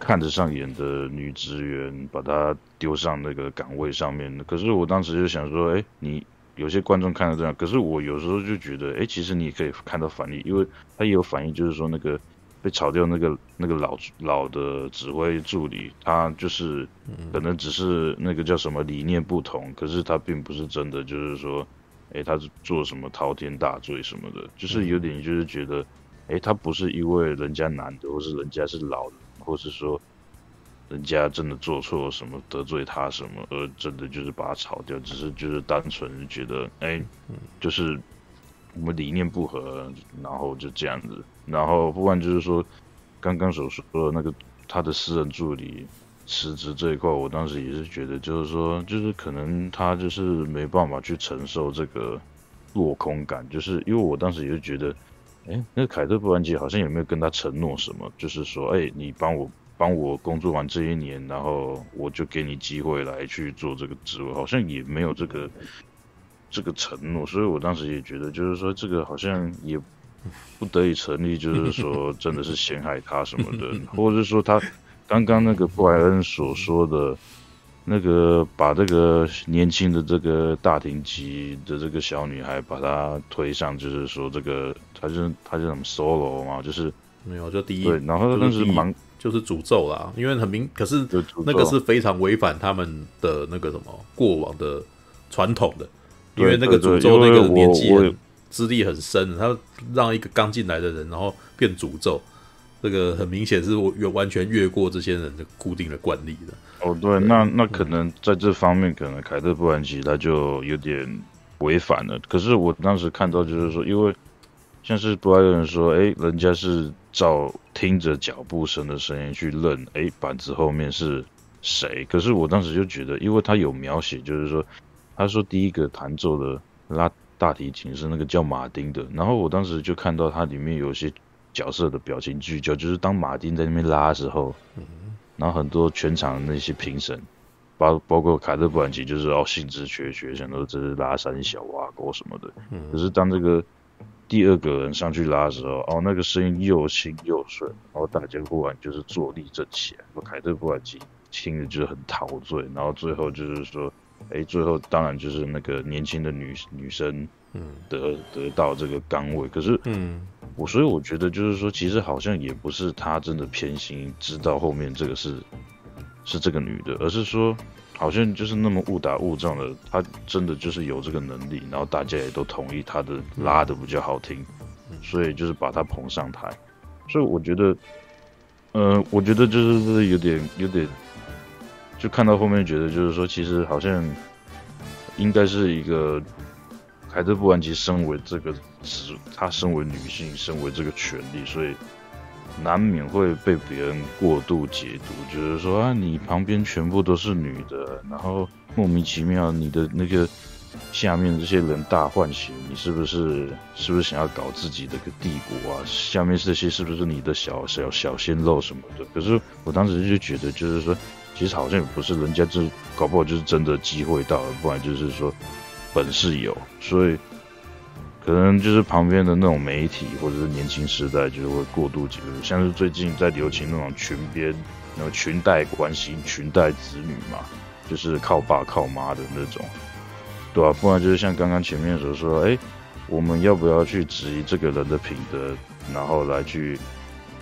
看得上眼的女职员把她丢上那个岗位上面。可是我当时就想说，哎，你有些观众看到这样，可是我有时候就觉得，哎，其实你可以看到反例，因为他也有反应，就是说那个。被炒掉那个那个老老的指挥助理，他就是可能只是那个叫什么理念不同，可是他并不是真的就是说，哎，他是做什么滔天大罪什么的，就是有点就是觉得，哎，他不是因为人家男的，或是人家是老的，或是说，人家真的做错什么，得罪他什么，而真的就是把他炒掉，只是就是单纯觉得，哎、就是我们理念不合，然后就这样子，然后不管就是说刚刚所说的那个他的私人助理辞职这一块，我当时也是觉得，就是说，就是可能他就是没办法去承受这个落空感，就是因为我当时也是觉得，哎、那个凯特·布兰奇好像有没有跟他承诺什么，就是说，哎、你帮我。帮我工作完这一年，然后我就给你机会来去做这个职位，好像也没有这个这个承诺，所以我当时也觉得，就是说这个好像也不得以成立，就是说真的是陷害他什么的，(laughs) 或者是说他刚刚那个布莱恩所说的，那个把这个年轻的这个大庭级的这个小女孩把她推上，就是说这个她就她就什么 solo 嘛，就是没有就第一对，然后当时忙。就是诅咒啦，因为很明，可是那个是非常违反他们的那个什么过往的传统的，因为那个诅咒那个年纪资历很深，他让一个刚进来的人然后变诅咒，这个很明显是越完全越过这些人的固定的惯例的。哦，对，那那可能在这方面，可能凯特·布兰奇他就有点违反了。可是我当时看到就是说，因为像是布莱恩说，哎，人家是。照听着脚步声的声音去认，哎，板子后面是谁？可是我当时就觉得，因为他有描写，就是说，他说第一个弹奏的拉大提琴是那个叫马丁的，然后我当时就看到他里面有些角色的表情聚焦，就是当马丁在那边拉的时候，然后很多全场的那些评审，包包括凯特·布兰奇，就是哦兴致缺缺，想说这是拉三小挖沟什么的，可是当这个。第二个人上去拉的时候，哦，那个声音又轻又顺，然后大家忽然就是坐立正起来，凯特·布兰奇听着就是很陶醉，然后最后就是说，哎，最后当然就是那个年轻的女女生，嗯，得得到这个岗位，可是，嗯，我所以我觉得就是说，其实好像也不是他真的偏心，知道后面这个是是这个女的，而是说。好像就是那么误打误撞的，她真的就是有这个能力，然后大家也都同意她的拉的比较好听，所以就是把她捧上台。所以我觉得，呃，我觉得就是有点有点，就看到后面觉得就是说，其实好像应该是一个凯特·布兰奇身为这个职，她身为女性，身为这个权利，所以。难免会被别人过度解读，就是说啊，你旁边全部都是女的，然后莫名其妙，你的那个下面这些人大唤醒，你是不是是不是想要搞自己的个帝国啊？下面这些是不是你的小小小鲜肉什么的？可是我当时就觉得，就是说，其实好像也不是，人家这搞不好就是真的机会到了，不然就是说本事有，所以。可能就是旁边的那种媒体或者是年轻时代，就是会过度解读，像是最近在流行那种裙边、那种裙带关系、裙带子女嘛，就是靠爸靠妈的那种，对啊，不然就是像刚刚前面所说，哎，我们要不要去质疑这个人的品德，然后来去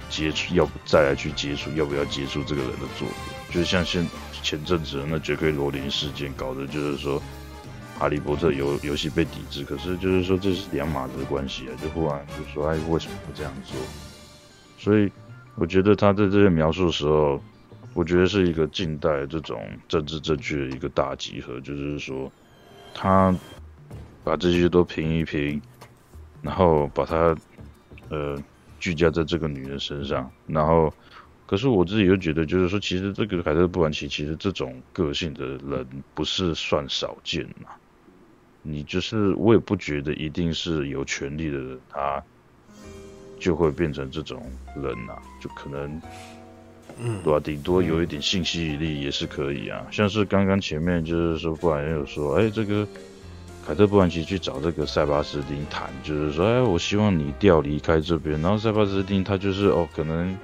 接触，要不再来去接触，要不要接触这个人的作品？就是像现前阵子那杰克罗琳事件，搞的就是说。哈利波特游游戏被抵制，可是就是说这是两码子的关系啊，就忽然就说哎，为什么会这样做？所以我觉得他在这些描述的时候，我觉得是一个近代这种政治正确的一个大集合，就是说他把这些都评一评，然后把它呃聚焦在这个女人身上，然后可是我自己又觉得，就是说其实这个凯特·布兰奇其实这种个性的人不是算少见嘛。你就是，我也不觉得一定是有权利的人，他就会变成这种人呐、啊，就可能，嗯，对吧、啊？顶多有一点性吸引力也是可以啊。像是刚刚前面就是说，布兰有说，哎，这个凯特·布兰奇去找这个塞巴斯汀谈，就是说，哎，我希望你调离开这边。然后塞巴斯汀他就是哦，可能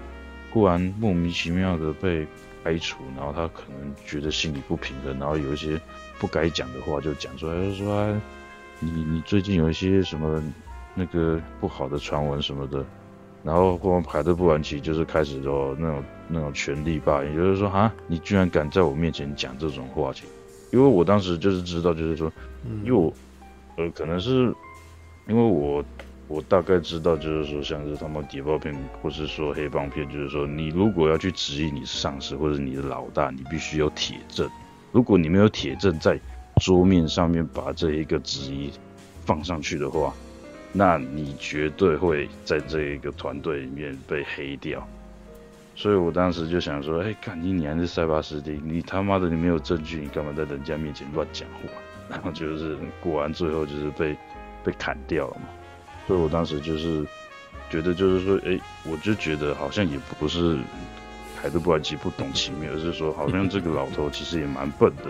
忽然莫名其妙的被开除，然后他可能觉得心里不平衡，然后有一些。不该讲的话就讲出来，就说、啊、你你最近有一些什么那个不好的传闻什么的，然后或凯特·布兰奇就是开始说那种那种权力霸凌，也就是说啊，你居然敢在我面前讲这种话情，因为我当时就是知道，就是说，因为我呃可能是因为我我大概知道，就是说像是他们谍报片，或是说黑帮片，就是说你如果要去质疑你上司或者你的老大，你必须有铁证。如果你没有铁证在桌面上面把这一个质疑放上去的话，那你绝对会在这一个团队里面被黑掉。所以我当时就想说，哎、欸，干你你还是塞巴斯汀，你他妈的你没有证据，你干嘛在人家面前乱讲话？(laughs) 然后就是果然最后就是被被砍掉了嘛。所以我当时就是觉得，就是说，哎、我就觉得好像也不是凯特·布兰奇不懂奇妙，而是说好像这个老头其实也蛮笨的。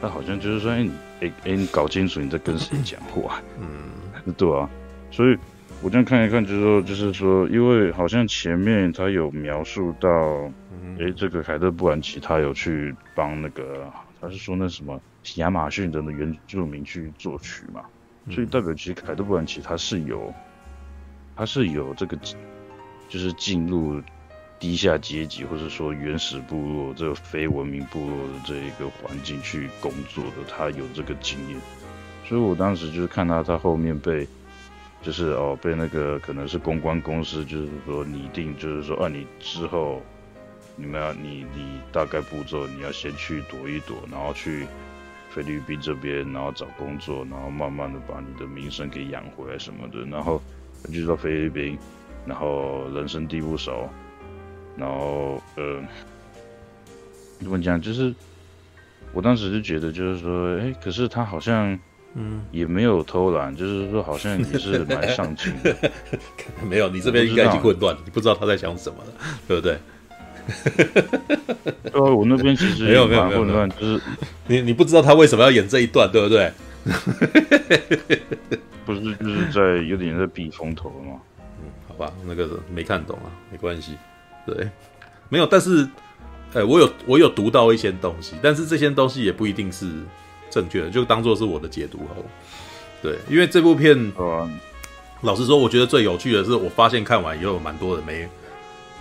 他好像就是说，哎、欸，哎、欸、哎，你搞清楚你在跟谁讲话，嗯，(laughs) 对啊。所以我这样看一看，就是说，就是说，因为好像前面他有描述到，哎、欸，这个凯特·布兰奇他有去帮那个，他是说那什么亚马逊的原住民去作曲嘛。所以代表其实凯特·布兰奇他是有，他是有这个，就是进入低下阶级或者说原始部落这个非文明部落的这一个环境去工作的，他有这个经验。所以我当时就是看到他后面被，就是哦被那个可能是公关公司就是说拟定，就是说啊你之后你们要你你大概步骤你要先去躲一躲，然后去。菲律宾这边，然后找工作，然后慢慢的把你的名声给养回来什么的，然后就到菲律宾，然后人生地不熟，然后呃，怎么讲？就是我当时就觉得，就是说，哎，可是他好像，嗯，也没有偷懒，嗯、就是说好像也是蛮上进的。(laughs) 没有，你这边应该已经混乱，你不知道他在想什么了，(laughs) 对不对？对啊，我那边其实没有没有混乱，就是你你不知道他为什么要演这一段，对不对？(laughs) 不是，就是在有点在避风头嘛。嗯，好吧，那个没看懂啊，没关系。对，没有，但是，哎，我有我有读到一些东西，但是这些东西也不一定是正确的，就当做是我的解读哦。对，因为这部片，嗯、老实说，我觉得最有趣的是，我发现看完以后有蛮多人没。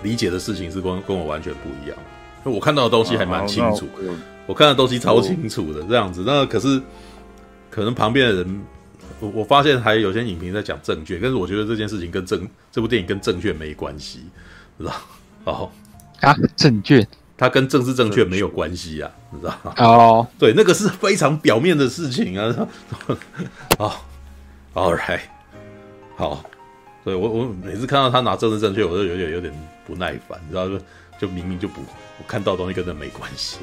理解的事情是跟跟我完全不一样，我看到的东西还蛮清楚，啊、我看到的东西超清楚的这样子。那可是可能旁边的人，我我发现还有些影评在讲正确，但是我觉得这件事情跟正这部电影跟正确没关系，知道？哦啊，证券，它跟政治正确没有关系啊，你知道吗？哦，对，那个是非常表面的事情啊。(laughs) 哦，All right，好。对我，我每次看到他拿政治正确，我都有点有点不耐烦，你知道就就明明就不，我看到东西跟那没关系。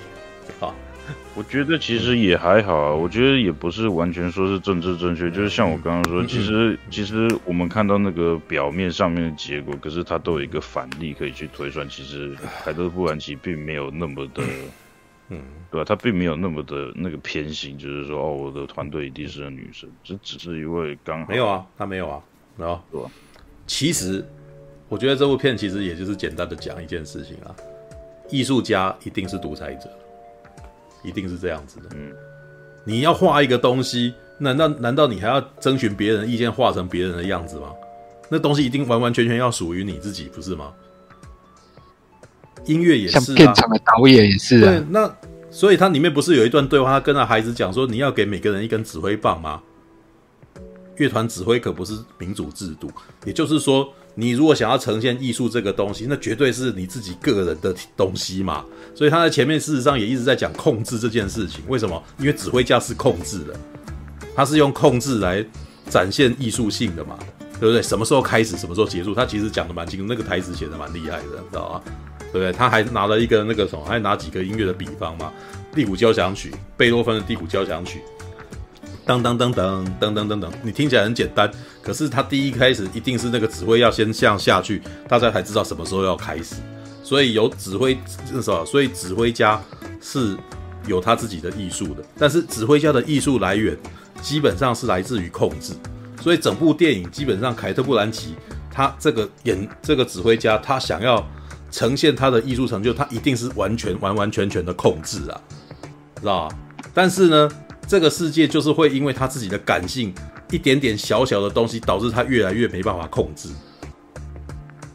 好，(laughs) 我觉得其实也还好啊，我觉得也不是完全说是政治正确，就是像我刚刚说，其实其实我们看到那个表面上面的结果，可是它都有一个反例可以去推算。其实海德·布兰奇并没有那么的，嗯，对吧？他并没有那么的那个偏心，就是说哦，我的团队一定是个女生，这只是因为刚好没有啊，他没有啊，没有，对吧？其实，我觉得这部片其实也就是简单的讲一件事情啊，艺术家一定是独裁者，一定是这样子的。嗯，你要画一个东西，难道难道你还要征询别人的意见，画成别人的样子吗？那东西一定完完全全要属于你自己，不是吗？音乐也是啊，像片场的导演也是啊。对，那所以它里面不是有一段对话，他跟那孩子讲说，你要给每个人一根指挥棒吗？乐团指挥可不是民主制度，也就是说，你如果想要呈现艺术这个东西，那绝对是你自己个人的东西嘛。所以他在前面事实上也一直在讲控制这件事情。为什么？因为指挥家是控制的，他是用控制来展现艺术性的嘛，对不对？什么时候开始，什么时候结束，他其实讲的蛮清楚，那个台词写的蛮厉害的，知道吧？对不对？他还拿了一个那个什么，还拿几个音乐的比方嘛，《第五交响曲》，贝多芬的《第五交响曲》。当当当当当当当当，你听起来很简单，可是他第一开始一定是那个指挥要先这样下去，大家才知道什么时候要开始。所以有指挥是什么？所以指挥家是有他自己的艺术的，但是指挥家的艺术来源基本上是来自于控制。所以整部电影基本上，凯特·布兰奇他这个演这个指挥家，他想要呈现他的艺术成就，他一定是完全完完全全的控制啊，知道吗？但是呢？这个世界就是会因为他自己的感性，一点点小小的东西，导致他越来越没办法控制，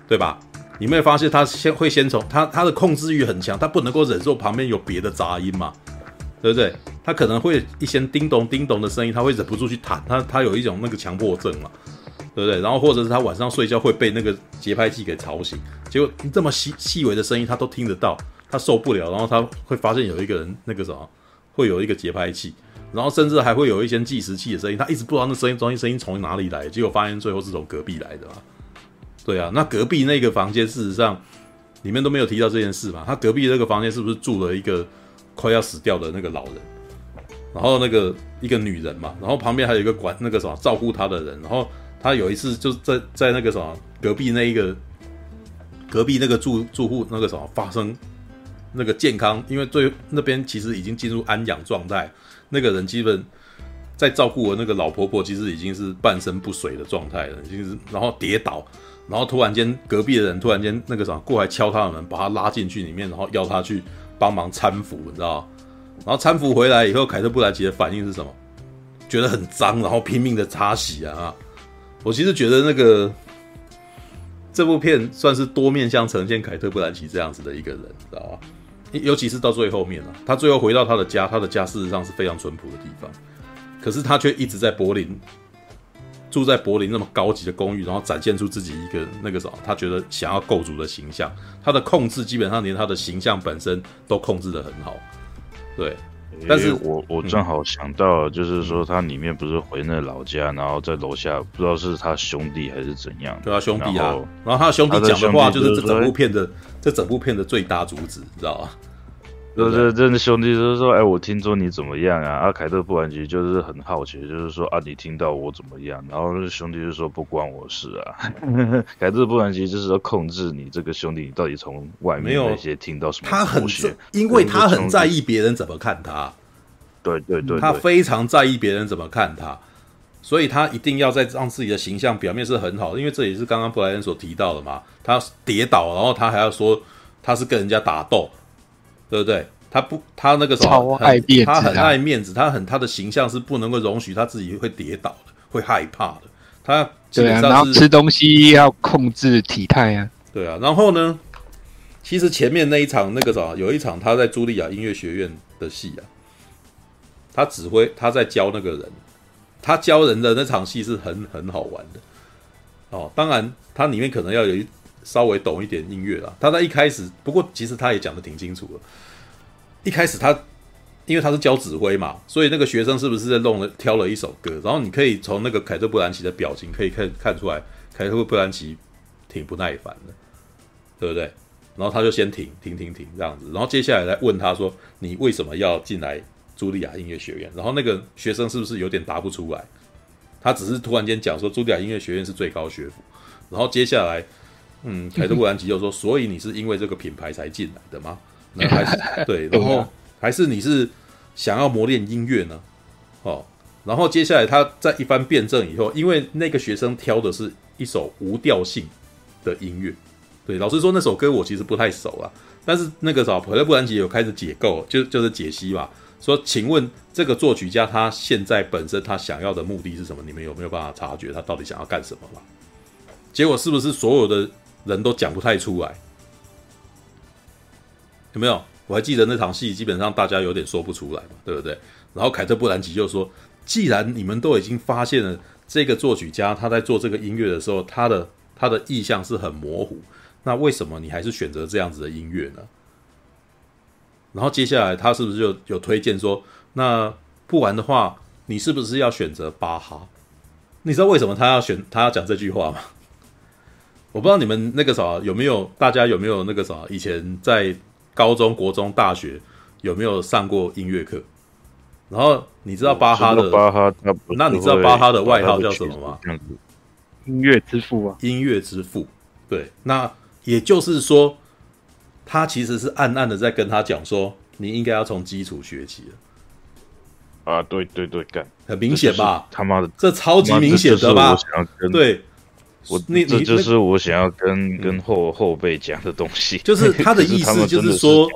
对吧？你没有发现他先会先从他他的控制欲很强，他不能够忍受旁边有别的杂音嘛，对不对？他可能会一些叮咚叮咚的声音，他会忍不住去弹，他他有一种那个强迫症嘛，对不对？然后或者是他晚上睡觉会被那个节拍器给吵醒，结果这么细细微的声音他都听得到，他受不了，然后他会发现有一个人那个什么，会有一个节拍器，然后甚至还会有一些计时器的声音，他一直不知道那声音声音声音从哪里来，结果发现最后是从隔壁来的嘛。对啊，那隔壁那个房间事实上里面都没有提到这件事嘛，他隔壁那个房间是不是住了一个快要死掉的那个老人？然后那个一个女人嘛，然后旁边还有一个管那个什么照顾她的人，然后他有一次就在在那个什么隔壁那一个隔壁那个住住户那个什么发生那个健康，因为最那边其实已经进入安养状态，那个人基本在照顾我那个老婆婆，其实已经是半身不遂的状态了，已经是然后跌倒，然后突然间隔壁的人突然间那个什么过来敲他的门，把他拉进去里面，然后要他去帮忙搀扶，你知道？然后搀扶回来以后，凯特·布兰奇的反应是什么？觉得很脏，然后拼命的擦洗啊！我其实觉得那个这部片算是多面向呈现凯特·布兰奇这样子的一个人，知道吧？尤其是到最后面了，他最后回到他的家，他的家事实上是非常淳朴的地方，可是他却一直在柏林住在柏林那么高级的公寓，然后展现出自己一个那个什么，他觉得想要构筑的形象，他的控制基本上连他的形象本身都控制的很好。对，但是我我正好想到，就是说他里面不是回那老家，然后在楼下不知道是他兄弟还是怎样，对啊，兄弟啊，然后他的兄弟讲的话就是这整部片的这整部片的最大主旨，你知道吗？对对，这兄弟就是说，哎，我听说你怎么样啊？阿凯特·布兰奇就是很好奇，就是说啊，你听到我怎么样？然后兄弟就说不关我事啊。(laughs) 凯特·布兰奇就是要控制你这个兄弟，你到底从外面那些听到什么？他很，因为他很在意别人怎么看他。对对对，他非常在意别人怎么看他，所以他一定要在让自己的形象表面是很好的。因为这也是刚刚布莱恩所提到的嘛，他跌倒，然后他还要说他是跟人家打斗。对不对？他不，他那个什么，超爱面子，他很爱面子，他很他的形象是不能够容许他自己会跌倒的，会害怕的。他基本上是对啊，然后吃东西要控制体态啊。对啊，然后呢，其实前面那一场那个什么，有一场他在茱莉亚音乐学院的戏啊，他指挥他在教那个人，他教人的那场戏是很很好玩的。哦，当然他里面可能要有一。稍微懂一点音乐啦，他在一开始，不过其实他也讲得挺清楚的。一开始他因为他是教指挥嘛，所以那个学生是不是在弄了挑了一首歌？然后你可以从那个凯特·布兰奇的表情可以看看出来，凯特·布兰奇挺不耐烦的，对不对？然后他就先停停停停这样子，然后接下来来问他说：“你为什么要进来茱莉亚音乐学院？”然后那个学生是不是有点答不出来？他只是突然间讲说：“茱莉亚音乐学院是最高学府。”然后接下来。嗯，凯特·布兰奇就说：“所以你是因为这个品牌才进来的吗？(laughs) 那还是对，(laughs) 然后还是你是想要磨练音乐呢？哦，然后接下来他在一番辩证以后，因为那个学生挑的是一首无调性的音乐，对，老实说那首歌我其实不太熟啊，但是那个时候凯特·布兰奇有开始解构，就就是解析嘛，说，请问这个作曲家他现在本身他想要的目的是什么？你们有没有办法察觉他到底想要干什么嘛？结果是不是所有的？”人都讲不太出来，有没有？我还记得那场戏，基本上大家有点说不出来嘛，对不对？然后凯特·布兰奇就说：“既然你们都已经发现了这个作曲家他在做这个音乐的时候，他的他的意向是很模糊，那为什么你还是选择这样子的音乐呢？”然后接下来他是不是就有推荐说：“那不然的话，你是不是要选择巴哈？”你知道为什么他要选他要讲这句话吗？我不知道你们那个啥有没有，大家有没有那个啥？以前在高中国中、大学有没有上过音乐课？然后你知道巴哈的巴哈，那你知道巴哈的外号叫什么吗？音乐之父啊！音乐之父。对，那也就是说，他其实是暗暗的在跟他讲说，你应该要从基础学起了。啊，对对对，干，很明显吧？他妈的，这超级明显的吧？对。我那这就是我想要跟跟后后辈讲的东西，就是 (laughs) 他的意思，就是说，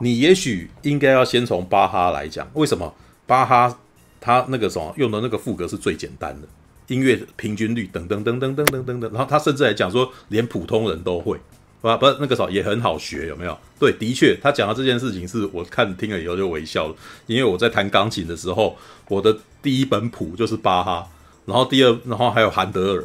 你也许应该要先从巴哈来讲，为什么巴哈他那个什么用的那个副歌是最简单的，音乐平均律等等等等等等等等，然后他甚至还讲说，连普通人都会，啊不，那个什么也很好学，有没有？对，的确，他讲的这件事情是我看听了以后就微笑了，因为我在弹钢琴的时候，我的第一本谱就是巴哈，然后第二，然后还有韩德尔。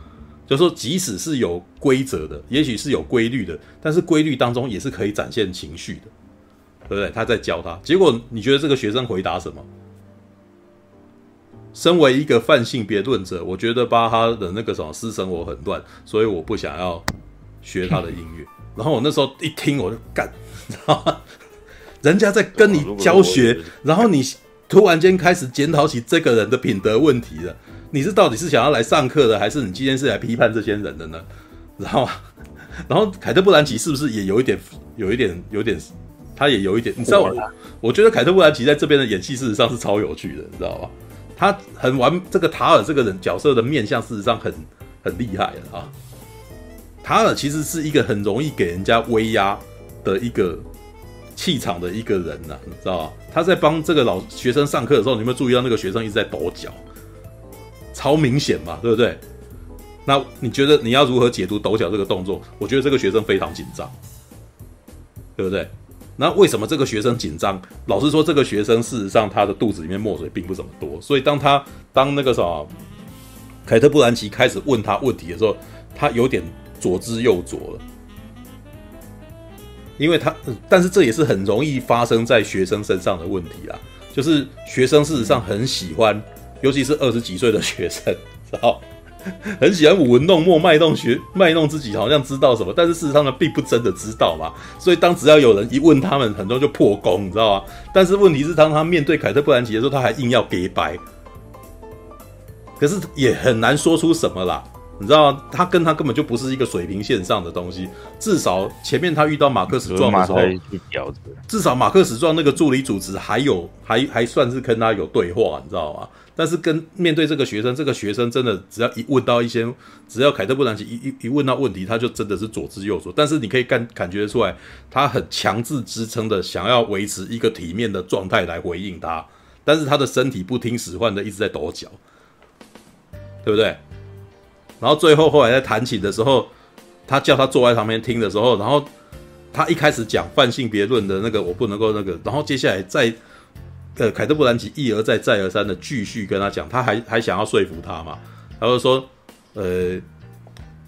就是说即使是有规则的，也许是有规律的，但是规律当中也是可以展现情绪的，对不对？他在教他，结果你觉得这个学生回答什么？身为一个泛性别论者，我觉得巴哈的那个什么私生活很乱，所以我不想要学他的音乐。然后我那时候一听，我就干，(laughs) 你知道吗？人家在跟你教学，然后你突然间开始检讨起这个人的品德问题了。你是到底是想要来上课的，还是你今天是来批判这些人的呢？然后，(laughs) 然后凯特·布兰奇是不是也有一点，有一点，有点，他也有一点？你知道我，我觉得凯特·布兰奇在这边的演戏事实上是超有趣的，你知道吧？他很完，这个塔尔这个人角色的面相，事实上很很厉害的啊。塔尔其实是一个很容易给人家威压的一个气场的一个人呐、啊，你知道吧？他在帮这个老学生上课的时候，你有没有注意到那个学生一直在抖脚？超明显嘛，对不对？那你觉得你要如何解读抖脚这个动作？我觉得这个学生非常紧张，对不对？那为什么这个学生紧张？老实说，这个学生事实上他的肚子里面墨水并不怎么多，所以当他当那个什么凯特·布兰奇开始问他问题的时候，他有点左支右左了，因为他，但是这也是很容易发生在学生身上的问题啦，就是学生事实上很喜欢，尤其是二十几岁的学生，知道。(laughs) 很喜欢舞文弄墨，卖弄学卖弄自己，好像知道什么，但是事实上呢，并不真的知道嘛。所以当只要有人一问他们，很多就破功，你知道吗？但是问题是，当他面对凯特·布兰奇的时候，他还硬要给白，可是也很难说出什么啦。你知道吗？他跟他根本就不是一个水平线上的东西。至少前面他遇到马克史壮的时候，至少马克史壮那个助理主持还有还还算是跟他有对话，你知道吗？但是跟面对这个学生，这个学生真的只要一问到一些，只要凯特·布兰奇一一一问到问题，他就真的是左支右絀。但是你可以感感觉出来，他很强制支撑的想要维持一个体面的状态来回应他，但是他的身体不听使唤的一直在抖脚，对不对？然后最后后来在弹琴的时候，他叫他坐在旁边听的时候，然后他一开始讲泛性别论的那个我不能够那个，然后接下来再呃凯特·布兰奇一而再再而三的继续跟他讲，他还还想要说服他嘛，他就说呃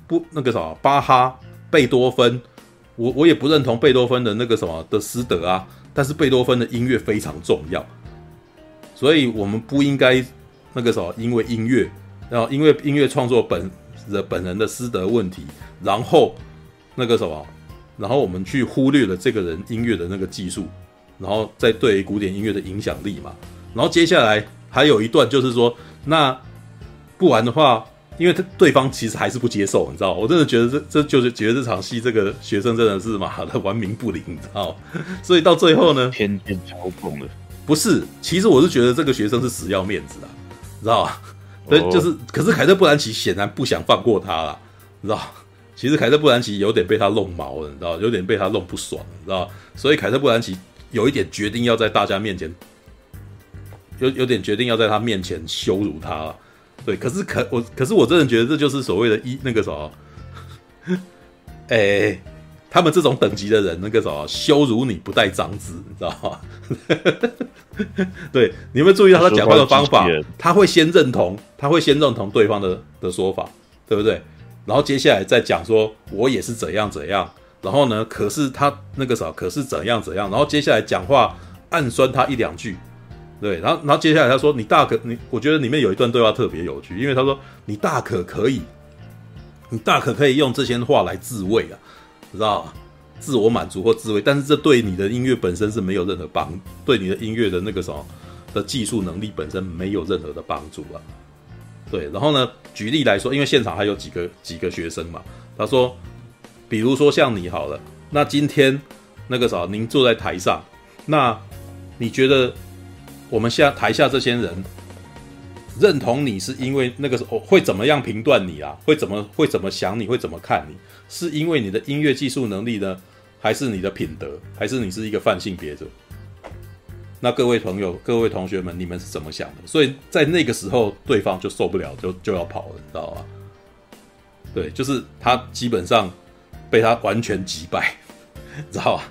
不那个什么巴哈贝多芬，我我也不认同贝多芬的那个什么的师德啊，但是贝多芬的音乐非常重要，所以我们不应该那个什么因为音乐，然后因为音乐创作本。的本人的师德问题，然后那个什么，然后我们去忽略了这个人音乐的那个技术，然后再对古典音乐的影响力嘛。然后接下来还有一段就是说，那不玩的话，因为他对方其实还是不接受，你知道，我真的觉得这这就是觉得这场戏这个学生真的是妈的玩名不灵，你知道。(laughs) 所以到最后呢，天天嘲讽了，不是，其实我是觉得这个学生是死要面子的，你知道吧？对，就是，可是凯特·布兰奇显然不想放过他了，你知道？其实凯特·布兰奇有点被他弄毛了，你知道？有点被他弄不爽，你知道？所以凯特·布兰奇有一点决定要在大家面前，有有点决定要在他面前羞辱他了。对，可是可我，可是我真的觉得这就是所谓的“一那个什么 (laughs) ”，哎。他们这种等级的人，那个什么羞辱你不带脏字，你知道吗？(laughs) 对，你有没有注意到他讲话的方法？他会先认同，他会先认同对方的的说法，对不对？然后接下来再讲说，我也是怎样怎样。然后呢，可是他那个啥，可是怎样怎样。然后接下来讲话暗酸他一两句，对。然后，然后接下来他说，你大可你，我觉得里面有一段对话特别有趣，因为他说你大可可以，你大可可以用这些话来自慰啊。知道自我满足或自慰，但是这对你的音乐本身是没有任何帮，对你的音乐的那个什么的技术能力本身没有任何的帮助啊。对，然后呢，举例来说，因为现场还有几个几个学生嘛，他说，比如说像你好了，那今天那个啥，您坐在台上，那你觉得我们下台下这些人认同你是因为那个时候会怎么样评断你啊？会怎么会怎么想你？会怎么看你？是因为你的音乐技术能力呢？还是你的品德？还是你是一个泛性别者？那各位朋友、各位同学们，你们是怎么想的？所以在那个时候，对方就受不了，就就要跑了，你知道吗？对，就是他基本上被他完全击败，(laughs) 知道吧？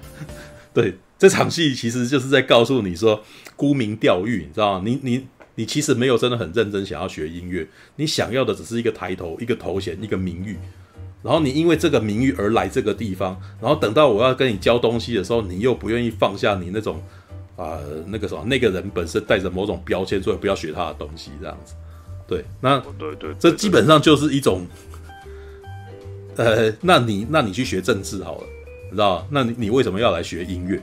对，这场戏其实就是在告诉你说，沽名钓誉，你知道吗？你你。你其实没有真的很认真想要学音乐，你想要的只是一个抬头、一个头衔、一个名誉。然后你因为这个名誉而来这个地方，然后等到我要跟你教东西的时候，你又不愿意放下你那种啊、呃、那个什么那个人本身带着某种标签，所以不要学他的东西这样子。对，那对对，这基本上就是一种，呃，那你那你去学政治好了，你知道？那你你为什么要来学音乐？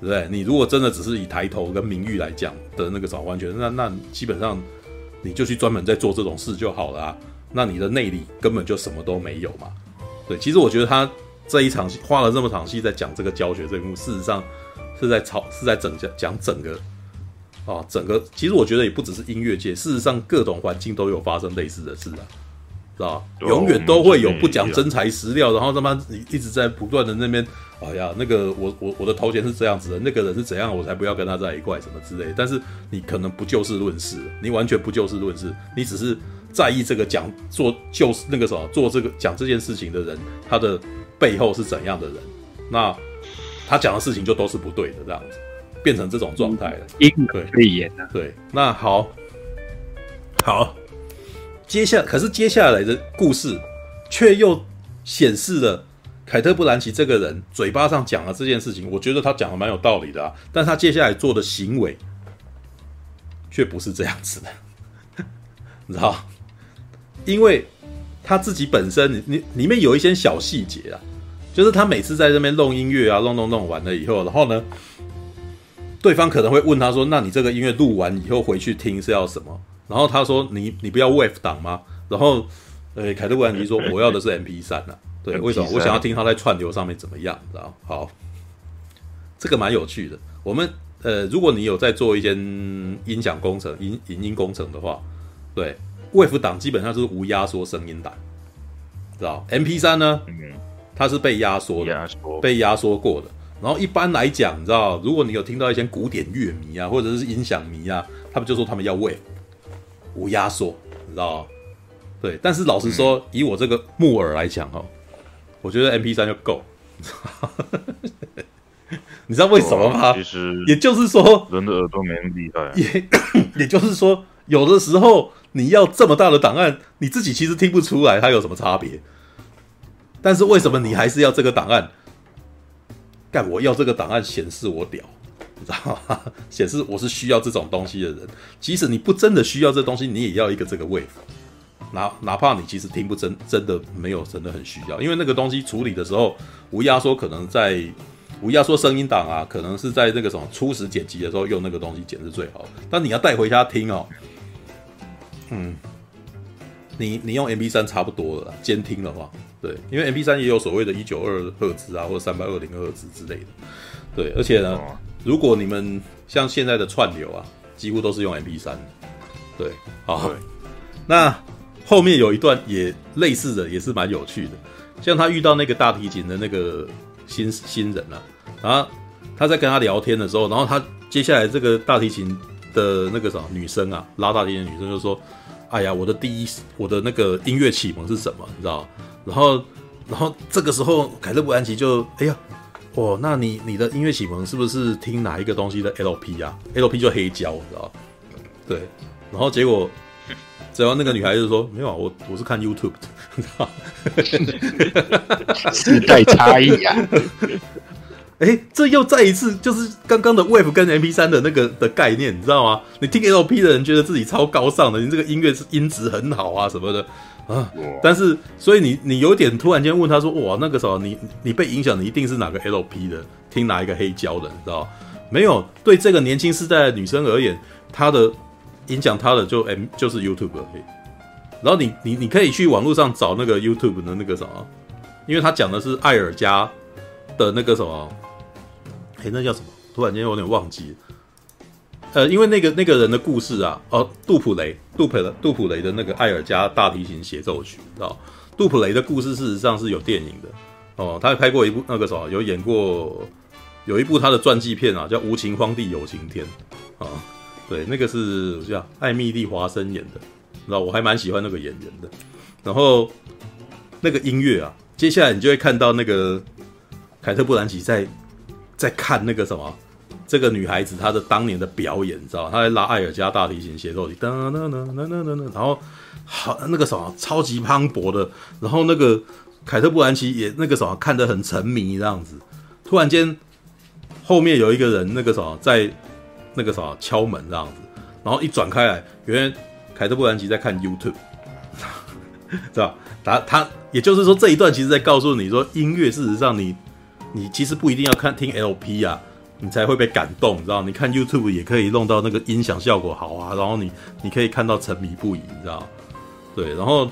对不对？你如果真的只是以抬头跟名誉来讲的那个早完全，那那基本上你就去专门在做这种事就好了啊。那你的内里根本就什么都没有嘛。对，其实我觉得他这一场戏花了这么场戏在讲这个教学这一幕，事实上是在吵，是在整讲讲整个啊整个。其实我觉得也不只是音乐界，事实上各种环境都有发生类似的事啊。知道永远都会有不讲真材实料，然后他妈你一直在不断的那边，哎呀，那个我我我的头衔是这样子的，那个人是怎样，我才不要跟他在一块，什么之类的。但是你可能不就事论事，你完全不就事论事，你只是在意这个讲做就是那个什么做这个讲这件事情的人，他的背后是怎样的人，那他讲的事情就都是不对的，这样子变成这种状态了。对，可以演啊。对，那好，好。接下可是接下来的故事，却又显示了凯特·布兰奇这个人嘴巴上讲了这件事情，我觉得他讲的蛮有道理的啊，但他接下来做的行为，却不是这样子的，(laughs) 你知道？因为他自己本身，你里面有一些小细节啊，就是他每次在这边弄音乐啊，弄弄弄完了以后，然后呢，对方可能会问他说：“那你这个音乐录完以后回去听是要什么？”然后他说：“你你不要 WAV 档吗？”然后，呃，凯特·布兰奇说：“我要的是 MP 三啊。”对，为什么？我想要听他在串流上面怎么样，知道？好，这个蛮有趣的。我们呃，如果你有在做一间音响工程、音影音工程的话，对，WAV 档基本上是无压缩声音档，知道？MP 三呢，它是被压缩的，被压缩过的。然后一般来讲，你知道，如果你有听到一些古典乐迷啊，或者是音响迷啊，他们就说他们要 WAV。无压缩，你知道吗？对，但是老实说，嗯、以我这个木耳来讲哦，我觉得 M P 三就够。(laughs) 你知道为什么吗？其实，也就是说，人的耳朵没那么厉害。也 (coughs) 也就是说，有的时候你要这么大的档案，你自己其实听不出来它有什么差别。但是为什么你还是要这个档案？干，我要这个档案显示我屌。你知道吗？(laughs) 显示我是需要这种东西的人，即使你不真的需要这东西，你也要一个这个 wave。哪哪怕你其实听不真，真的没有真的很需要，因为那个东西处理的时候，无压缩可能在无压缩声音档啊，可能是在那个什么初始剪辑的时候用那个东西剪是最好的。但你要带回家听哦，嗯，你你用 MP3 差不多了，监听的话，对，因为 MP3 也有所谓的一九二赫兹啊，或者三百二零赫兹之类的，对，而且呢。如果你们像现在的串流啊，几乎都是用 MP 三，对，啊，对那后面有一段也类似的，也是蛮有趣的。像他遇到那个大提琴的那个新新人啊，然后他在跟他聊天的时候，然后他接下来这个大提琴的那个什么女生啊，拉大提琴的女生就说：“哎呀，我的第一，我的那个音乐启蒙是什么？你知道？”然后，然后这个时候凯特·布兰奇就，哎呀。哦，那你你的音乐启蒙是不是听哪一个东西的 LP 啊？LP 就黑胶，你知道？对，然后结果，只要那个女孩子说没有啊，我我是看 YouTube 的，时代差异啊！(laughs) 哎，这又再一次就是刚刚的 Wave 跟 MP3 的那个的概念，你知道吗？你听 LP 的人觉得自己超高尚的，你这个音乐是音质很好啊什么的。啊！但是，所以你你有点突然间问他说：“哇，那个时候你你被影响的一定是哪个 LP 的，听哪一个黑胶的，你知道？没有，对这个年轻世代的女生而言，她的影响她的就 M 就是 YouTube 而已。然后你你你可以去网络上找那个 YouTube 的那个什么，因为他讲的是艾尔加的那个什么，哎，那叫什么？突然间有点忘记了。呃，因为那个那个人的故事啊，哦，杜普雷，杜普雷，杜普雷的那个艾尔加大提琴协奏曲，知道？杜普雷的故事事实上是有电影的哦，他拍过一部那个什么，有演过有一部他的传记片啊，叫《无情荒地有晴天》啊，对，那个是叫艾米丽华森演的，知道？我还蛮喜欢那个演员的。然后那个音乐啊，接下来你就会看到那个凯特·布兰奇在在看那个什么。这个女孩子她的当年的表演，你知道？她在拉艾尔加大提琴协奏曲，噔噔噔噔噔噔，然后好那个什么超级磅礴的，然后那个凯特·布兰奇也那个什么看得很沉迷这样子。突然间后面有一个人那个什么在那个什么敲门这样子，然后一转开来，原来凯特·布兰奇在看 YouTube，知道吧？他他也就是说这一段其实在告诉你说，音乐事实上你你其实不一定要看听 LP 啊。你才会被感动，你知道？你看 YouTube 也可以弄到那个音响效果好啊，然后你你可以看到沉迷不已，你知道？对，然后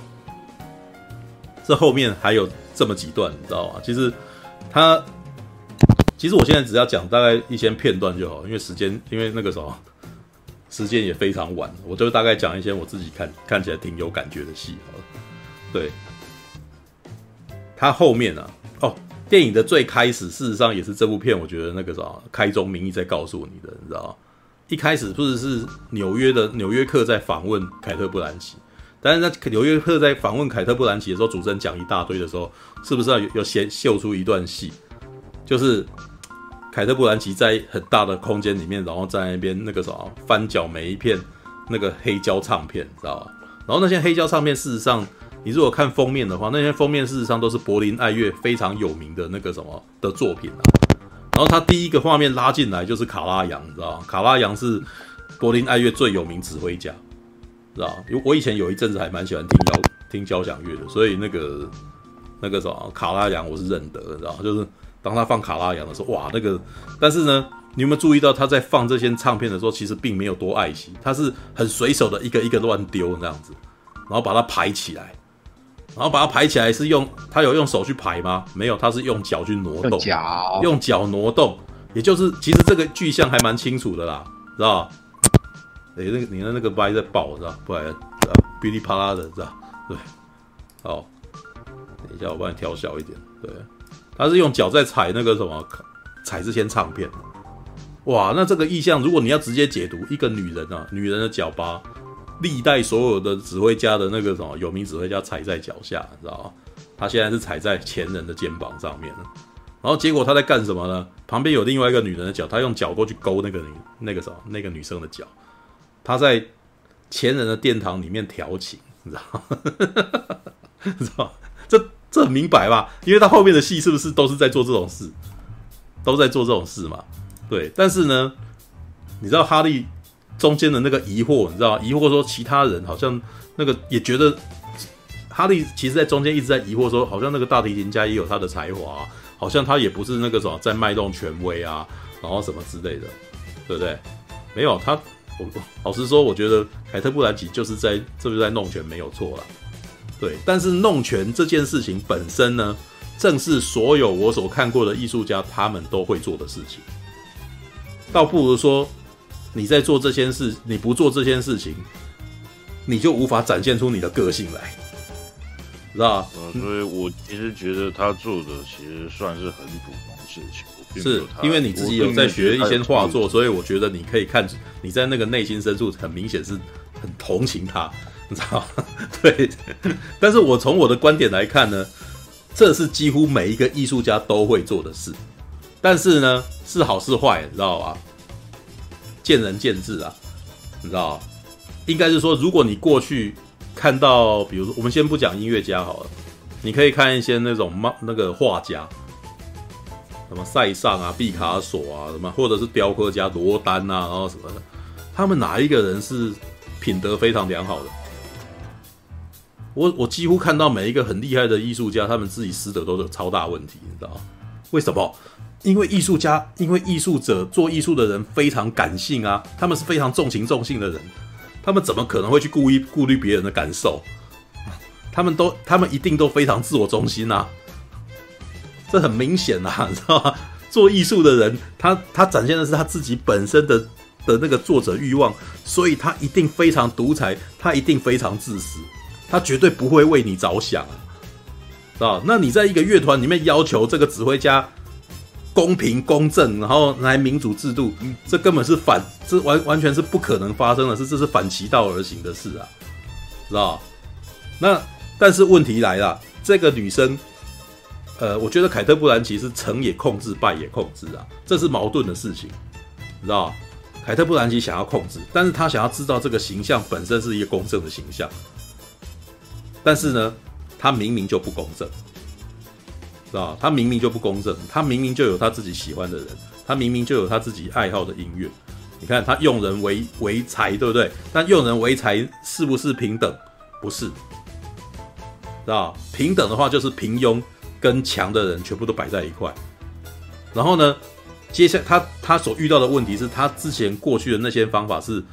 这后面还有这么几段，你知道吗？其实他其实我现在只要讲大概一些片段就好，因为时间因为那个什么时间也非常晚，我就大概讲一些我自己看看起来挺有感觉的戏好了。对，他后面啊，哦。电影的最开始，事实上也是这部片，我觉得那个啥，开宗明义在告诉你的，你知道吗？一开始不是是纽约的《纽约客》在访问凯特·布兰奇，但是在《纽约客》在访问凯特·布兰奇的时候，主持人讲一大堆的时候，是不是要有先秀出一段戏？就是凯特·布兰奇在很大的空间里面，然后在那边那个啥翻搅每一片那个黑胶唱片，你知道吧？然后那些黑胶唱片，事实上。你如果看封面的话，那些封面事实上都是柏林爱乐非常有名的那个什么的作品啊。然后他第一个画面拉进来就是卡拉扬，你知道吗？卡拉扬是柏林爱乐最有名指挥家，知道吗？因为我以前有一阵子还蛮喜欢听交听交响乐的，所以那个那个什么卡拉扬我是认得的，知道吗？就是当他放卡拉扬的时候，哇，那个但是呢，你有没有注意到他在放这些唱片的时候，其实并没有多爱惜，他是很随手的一个一个乱丢这样子，然后把它排起来。然后把它排起来是用他有用手去排吗？没有，他是用脚去挪动，用脚挪动，也就是其实这个具象还蛮清楚的啦，知道吧？哎，那个你的那个歪在爆，知道不然噼里啪啦的，知道对？好，等一下我帮你调小一点。对，他是用脚在踩那个什么，踩这些唱片。哇，那这个意象，如果你要直接解读，一个女人啊，女人的脚吧。历代所有的指挥家的那个什么有名指挥家踩在脚下，你知道吗？他现在是踩在前人的肩膀上面了。然后结果他在干什么呢？旁边有另外一个女人的脚，他用脚过去勾那个女那个什么那个女生的脚。他在前人的殿堂里面调情，你知道吗？(laughs) 知道吗？这这很明白吧？因为他后面的戏是不是都是在做这种事，都在做这种事嘛？对。但是呢，你知道哈利。中间的那个疑惑，你知道？疑惑说其他人好像那个也觉得哈利，其实在中间一直在疑惑说，好像那个大提琴家也有他的才华，好像他也不是那个什么在卖弄权威啊，然后什么之类的，对不对？没有他，我老实说，我觉得凯特·布兰奇就是在这是在弄权，没有错了。对，但是弄权这件事情本身呢，正是所有我所看过的艺术家他们都会做的事情，倒不如说。你在做这件事，你不做这件事情，你就无法展现出你的个性来，知道吧？嗯，所以我其实觉得他做的其实算是很普通的事情。是因为你自己有在学一些画作，所以我觉得你可以看你在那个内心深处很明显是很同情他，你知道吗？对。但是我从我的观点来看呢，这是几乎每一个艺术家都会做的事。但是呢，是好是坏，你知道吧？见仁见智啊，你知道？应该是说，如果你过去看到，比如说，我们先不讲音乐家好了，你可以看一些那种那个画家，什么塞尚啊、毕卡索啊，什么，或者是雕刻家罗丹啊，然后什么的，他们哪一个人是品德非常良好的？我我几乎看到每一个很厉害的艺术家，他们自己私德都有超大问题，你知道？为什么？因为艺术家，因为艺术者做艺术的人非常感性啊，他们是非常重情重性的人，他们怎么可能会去顾意顾虑别人的感受？他们都，他们一定都非常自我中心啊，这很明显啊，(laughs) 你知道吗？做艺术的人，他他展现的是他自己本身的的那个作者欲望，所以他一定非常独裁，他一定非常自私，他绝对不会为你着想啊，啊？那你在一个乐团里面要求这个指挥家公平公正，然后来民主制度，这根本是反，这完完全是不可能发生的事，这是反其道而行的事啊，知道？那但是问题来了，这个女生。呃，我觉得凯特·布兰奇是成也控制，败也控制啊，这是矛盾的事情，你知道？凯特·布兰奇想要控制，但是他想要知道这个形象本身是一个公正的形象，但是呢，他明明就不公正，知道？他明明就不公正，他明明就有他自己喜欢的人，他明明就有他自己爱好的音乐。你看他用人为为才，对不对？但用人为才是不是平等？不是，知道？平等的话就是平庸。跟强的人全部都摆在一块，然后呢，接下来他他所遇到的问题是他之前过去的那些方法是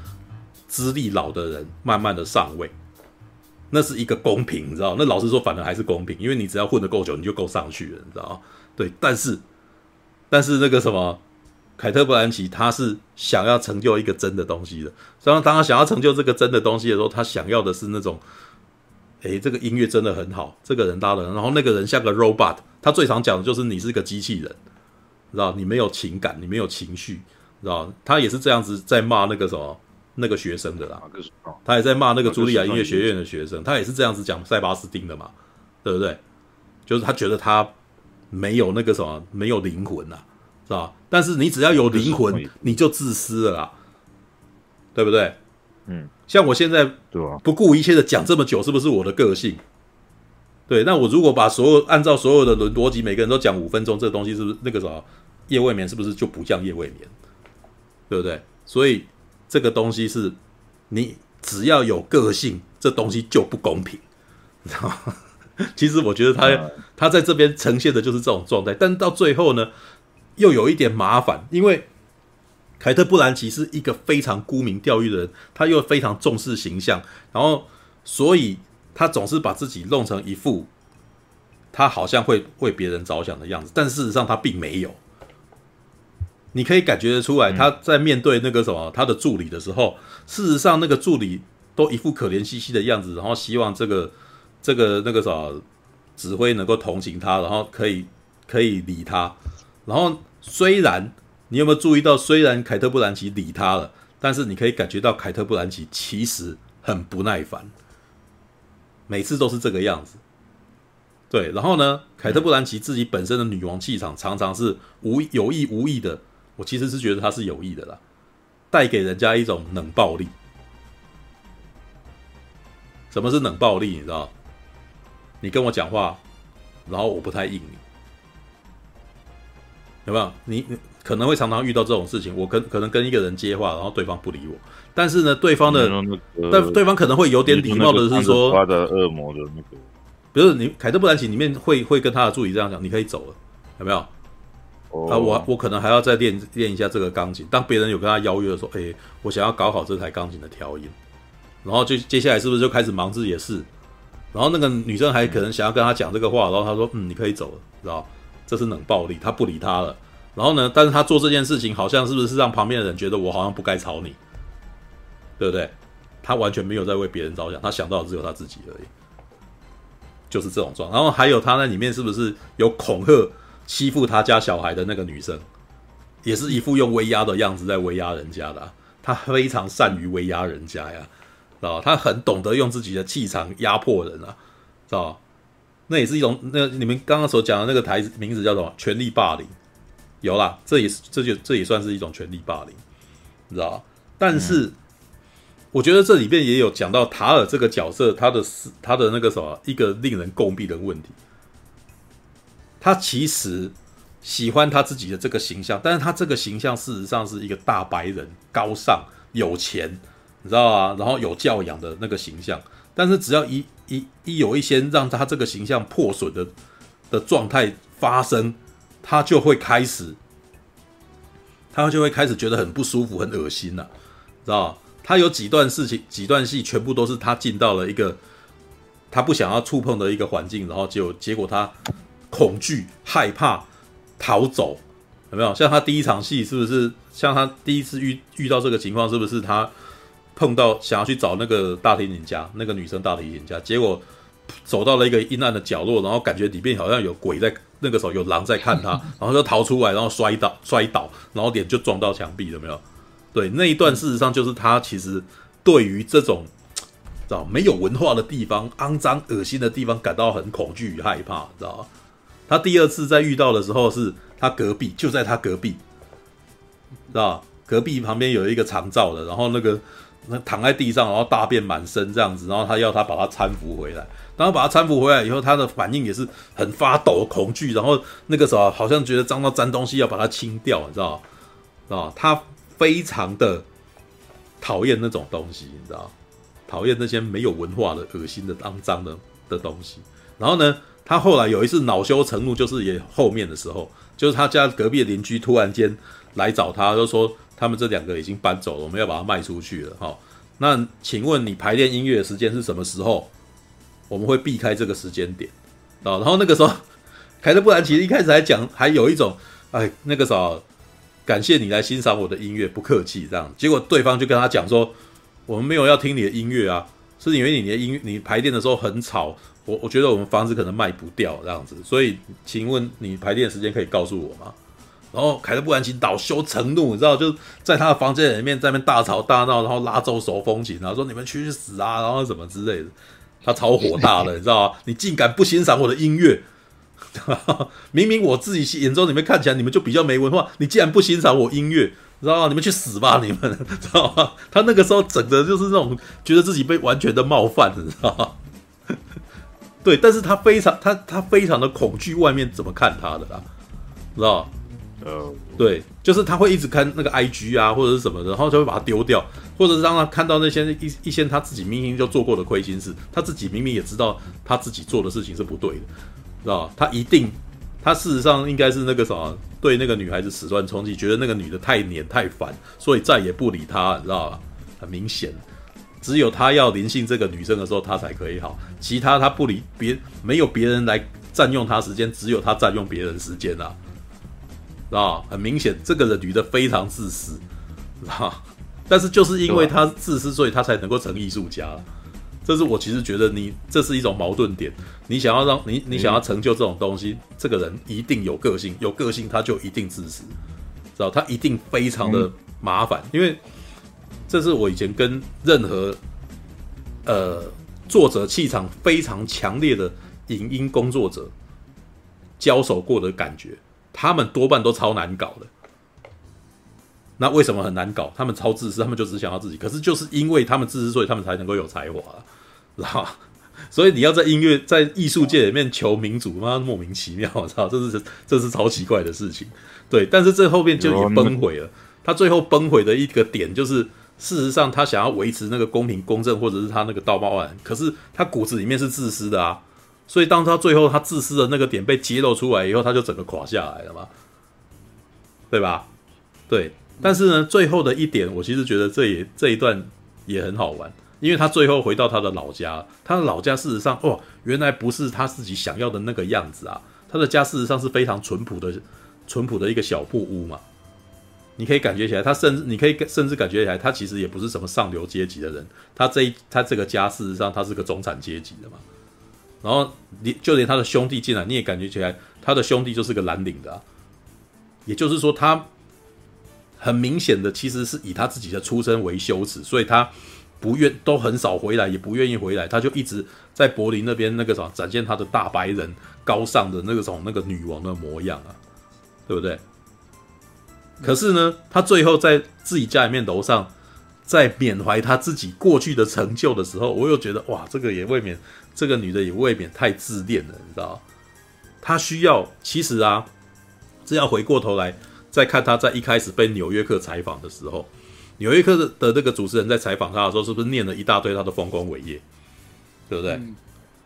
资历老的人慢慢的上位，那是一个公平，你知道？那老实说，反而还是公平，因为你只要混得够久，你就够上去了，你知道？对，但是但是那个什么，凯特·布兰奇他是想要成就一个真的东西的，当当他想要成就这个真的东西的时候，他想要的是那种。诶，这个音乐真的很好，这个人搭的，然后那个人像个 robot，他最常讲的就是你是个机器人，知道？你没有情感，你没有情绪，知道？他也是这样子在骂那个什么那个学生的啦，他也在骂那个茱莉亚音乐学院的学生，他也是这样子讲塞巴斯汀的嘛，对不对？就是他觉得他没有那个什么没有灵魂呐，是吧？但是你只要有灵魂，你就自私了啦，对不对？嗯。像我现在不顾一切的讲这么久，是不是我的个性？对，那我如果把所有按照所有的逻逻辑，每个人都讲五分钟，这个东西是不是那个什么夜未眠是不是就不叫夜未眠？对不对？所以这个东西是你只要有个性，这东西就不公平，你知道吗？其实我觉得他他在这边呈现的就是这种状态，但到最后呢，又有一点麻烦，因为。凯特·布兰奇是一个非常沽名钓誉的人，他又非常重视形象，然后所以他总是把自己弄成一副他好像会为别人着想的样子，但事实上他并没有。你可以感觉得出来，他在面对那个什么他的助理的时候，事实上那个助理都一副可怜兮兮的样子，然后希望这个这个那个什么指挥能够同情他，然后可以可以理他，然后虽然。你有没有注意到？虽然凯特·布兰奇理他了，但是你可以感觉到凯特·布兰奇其实很不耐烦，每次都是这个样子。对，然后呢，凯特·布兰奇自己本身的女王气场常常是无有意无意的，我其实是觉得他是有意的啦，带给人家一种冷暴力。什么是冷暴力？你知道？你跟我讲话，然后我不太应你，有没有？你你。可能会常常遇到这种事情，我跟可能跟一个人接话，然后对方不理我，但是呢，对方的，但对方可能会有点礼貌的是说，他的恶魔的那个，比如你凯特·布兰奇里面会会跟他的助理这样讲，你可以走了，有没有？啊，我我可能还要再练练一下这个钢琴。当别人有跟他邀约的时候，哎，我想要搞好这台钢琴的调音，然后就接下来是不是就开始忙自己的事？然后那个女生还可能想要跟他讲这个话，然后他说，嗯，你可以走了，知道？这是冷暴力，他不理他了。然后呢？但是他做这件事情，好像是不是让旁边的人觉得我好像不该吵你，对不对？他完全没有在为别人着想，他想到的只有他自己而已，就是这种状况。然后还有他那里面是不是有恐吓、欺负他家小孩的那个女生，也是一副用威压的样子在威压人家的啊。他非常善于威压人家呀，知道吧？他很懂得用自己的气场压迫人啊，知道吧？那也是一种，那你们刚刚所讲的那个台词名字叫什么？权力霸凌。有啦，这也是这就这也算是一种权力霸凌，你知道吧？但是、嗯、我觉得这里边也有讲到塔尔这个角色，他的他的那个什么一个令人诟病的问题。他其实喜欢他自己的这个形象，但是他这个形象事实上是一个大白人、高尚、有钱，你知道啊，然后有教养的那个形象。但是只要一一一有一些让他这个形象破损的的状态发生。他就会开始，他就会开始觉得很不舒服、很恶心了，知道？他有几段事情、几段戏，全部都是他进到了一个他不想要触碰的一个环境，然后就结果他恐惧、害怕、逃走，有没有？像他第一场戏是不是像他第一次遇遇到这个情况，是不是他碰到想要去找那个大提琴家，那个女生大提琴家，结果走到了一个阴暗的角落，然后感觉里面好像有鬼在，那个时候有狼在看他，(laughs) 然后就逃出来，然后摔倒摔倒，然后脸就撞到墙壁，有没有？对，那一段事实上就是他其实对于这种知道没有文化的地方、肮脏恶心的地方感到很恐惧与害怕，知道吗？他第二次在遇到的时候，是他隔壁就在他隔壁。知道隔壁旁边有一个长照的，然后那个那躺在地上，然后大便满身这样子，然后他要他把他搀扶回来，然后把他搀扶回来以后，他的反应也是很发抖、恐惧，然后那个时候好像觉得脏到沾东西要把它清掉，你知道吗？啊，他非常的讨厌那种东西，你知道，讨厌那些没有文化的、恶心的、肮脏的的东西。然后呢，他后来有一次恼羞成怒，就是也后面的时候，就是他家隔壁的邻居突然间。来找他，就说他们这两个已经搬走了，我们要把它卖出去了。哈，那请问你排练音乐的时间是什么时候？我们会避开这个时间点啊。然后那个时候，凯特·布兰奇一开始还讲，还有一种哎，那个时候感谢你来欣赏我的音乐，不客气这样。结果对方就跟他讲说，我们没有要听你的音乐啊，是因为你的音乐你排练的时候很吵，我我觉得我们房子可能卖不掉这样子，所以请问你排练时间可以告诉我吗？然后凯特·布兰奇恼羞成怒，你知道，就在他的房间里面在那边大吵大闹，然后拉奏手风琴，然后说你们去死啊，然后什么之类的，他超火大的，你知道吗？你竟敢不欣赏我的音乐？(laughs) 明明我自己眼中里面看起来你们就比较没文化，你竟然不欣赏我音乐，你知道吗？你们去死吧，你们 (laughs) 知道吗？他那个时候整个就是那种觉得自己被完全的冒犯，你知道吗？对，但是他非常他他非常的恐惧外面怎么看他的啦，知道吗？呃，对，就是他会一直看那个 IG 啊，或者是什么的，然后就会把它丢掉，或者是让他看到那些一一些他自己明明就做过的亏心事，他自己明明也知道他自己做的事情是不对的，知道吧？他一定，他事实上应该是那个什么，对那个女孩子始乱终弃，觉得那个女的太黏太烦，所以再也不理他，你知道吧？很明显，只有他要灵性这个女生的时候，他才可以好，其他他不理别，没有别人来占用他时间，只有他占用别人时间啊。啊，很明显，这个人女的非常自私，啊，但是就是因为他自私，所以他才能够成艺术家。这是我其实觉得你这是一种矛盾点。你想要让你你想要成就这种东西，这个人一定有个性，有个性他就一定自私，知道？他一定非常的麻烦，因为这是我以前跟任何呃作者气场非常强烈的影音工作者交手过的感觉。他们多半都超难搞的，那为什么很难搞？他们超自私，他们就只想要自己。可是就是因为他们自私，所以他们才能够有才华，知道吗？所以你要在音乐、在艺术界里面求民主，妈莫名其妙，我操，这是这是超奇怪的事情。对，但是这后面就已经崩毁了。他最后崩毁的一个点就是，事实上他想要维持那个公平公正，或者是他那个道貌岸然，可是他骨子里面是自私的啊。所以，当他最后他自私的那个点被揭露出来以后，他就整个垮下来了嘛，对吧？对。但是呢，最后的一点，我其实觉得这也这一段也很好玩，因为他最后回到他的老家，他的老家事实上，哦，原来不是他自己想要的那个样子啊。他的家事实上是非常淳朴的，淳朴的一个小木屋嘛。你可以感觉起来，他甚至你可以甚至感觉起来，他其实也不是什么上流阶级的人。他这一他这个家事实上他是个中产阶级的嘛。然后你就连他的兄弟进来，你也感觉起来，他的兄弟就是个蓝领的，也就是说，他很明显的其实是以他自己的出身为羞耻，所以他不愿都很少回来，也不愿意回来，他就一直在柏林那边那个什么展现他的大白人高尚的那个种那个女王的模样啊，对不对？可是呢，他最后在自己家里面楼上，在缅怀他自己过去的成就的时候，我又觉得哇，这个也未免。这个女的也未免太自恋了，你知道？她需要，其实啊，这要回过头来再看她在一开始被《纽约客》采访的时候，《纽约客》的那个主持人在采访她的时候，是不是念了一大堆她的丰功伟业，对不对？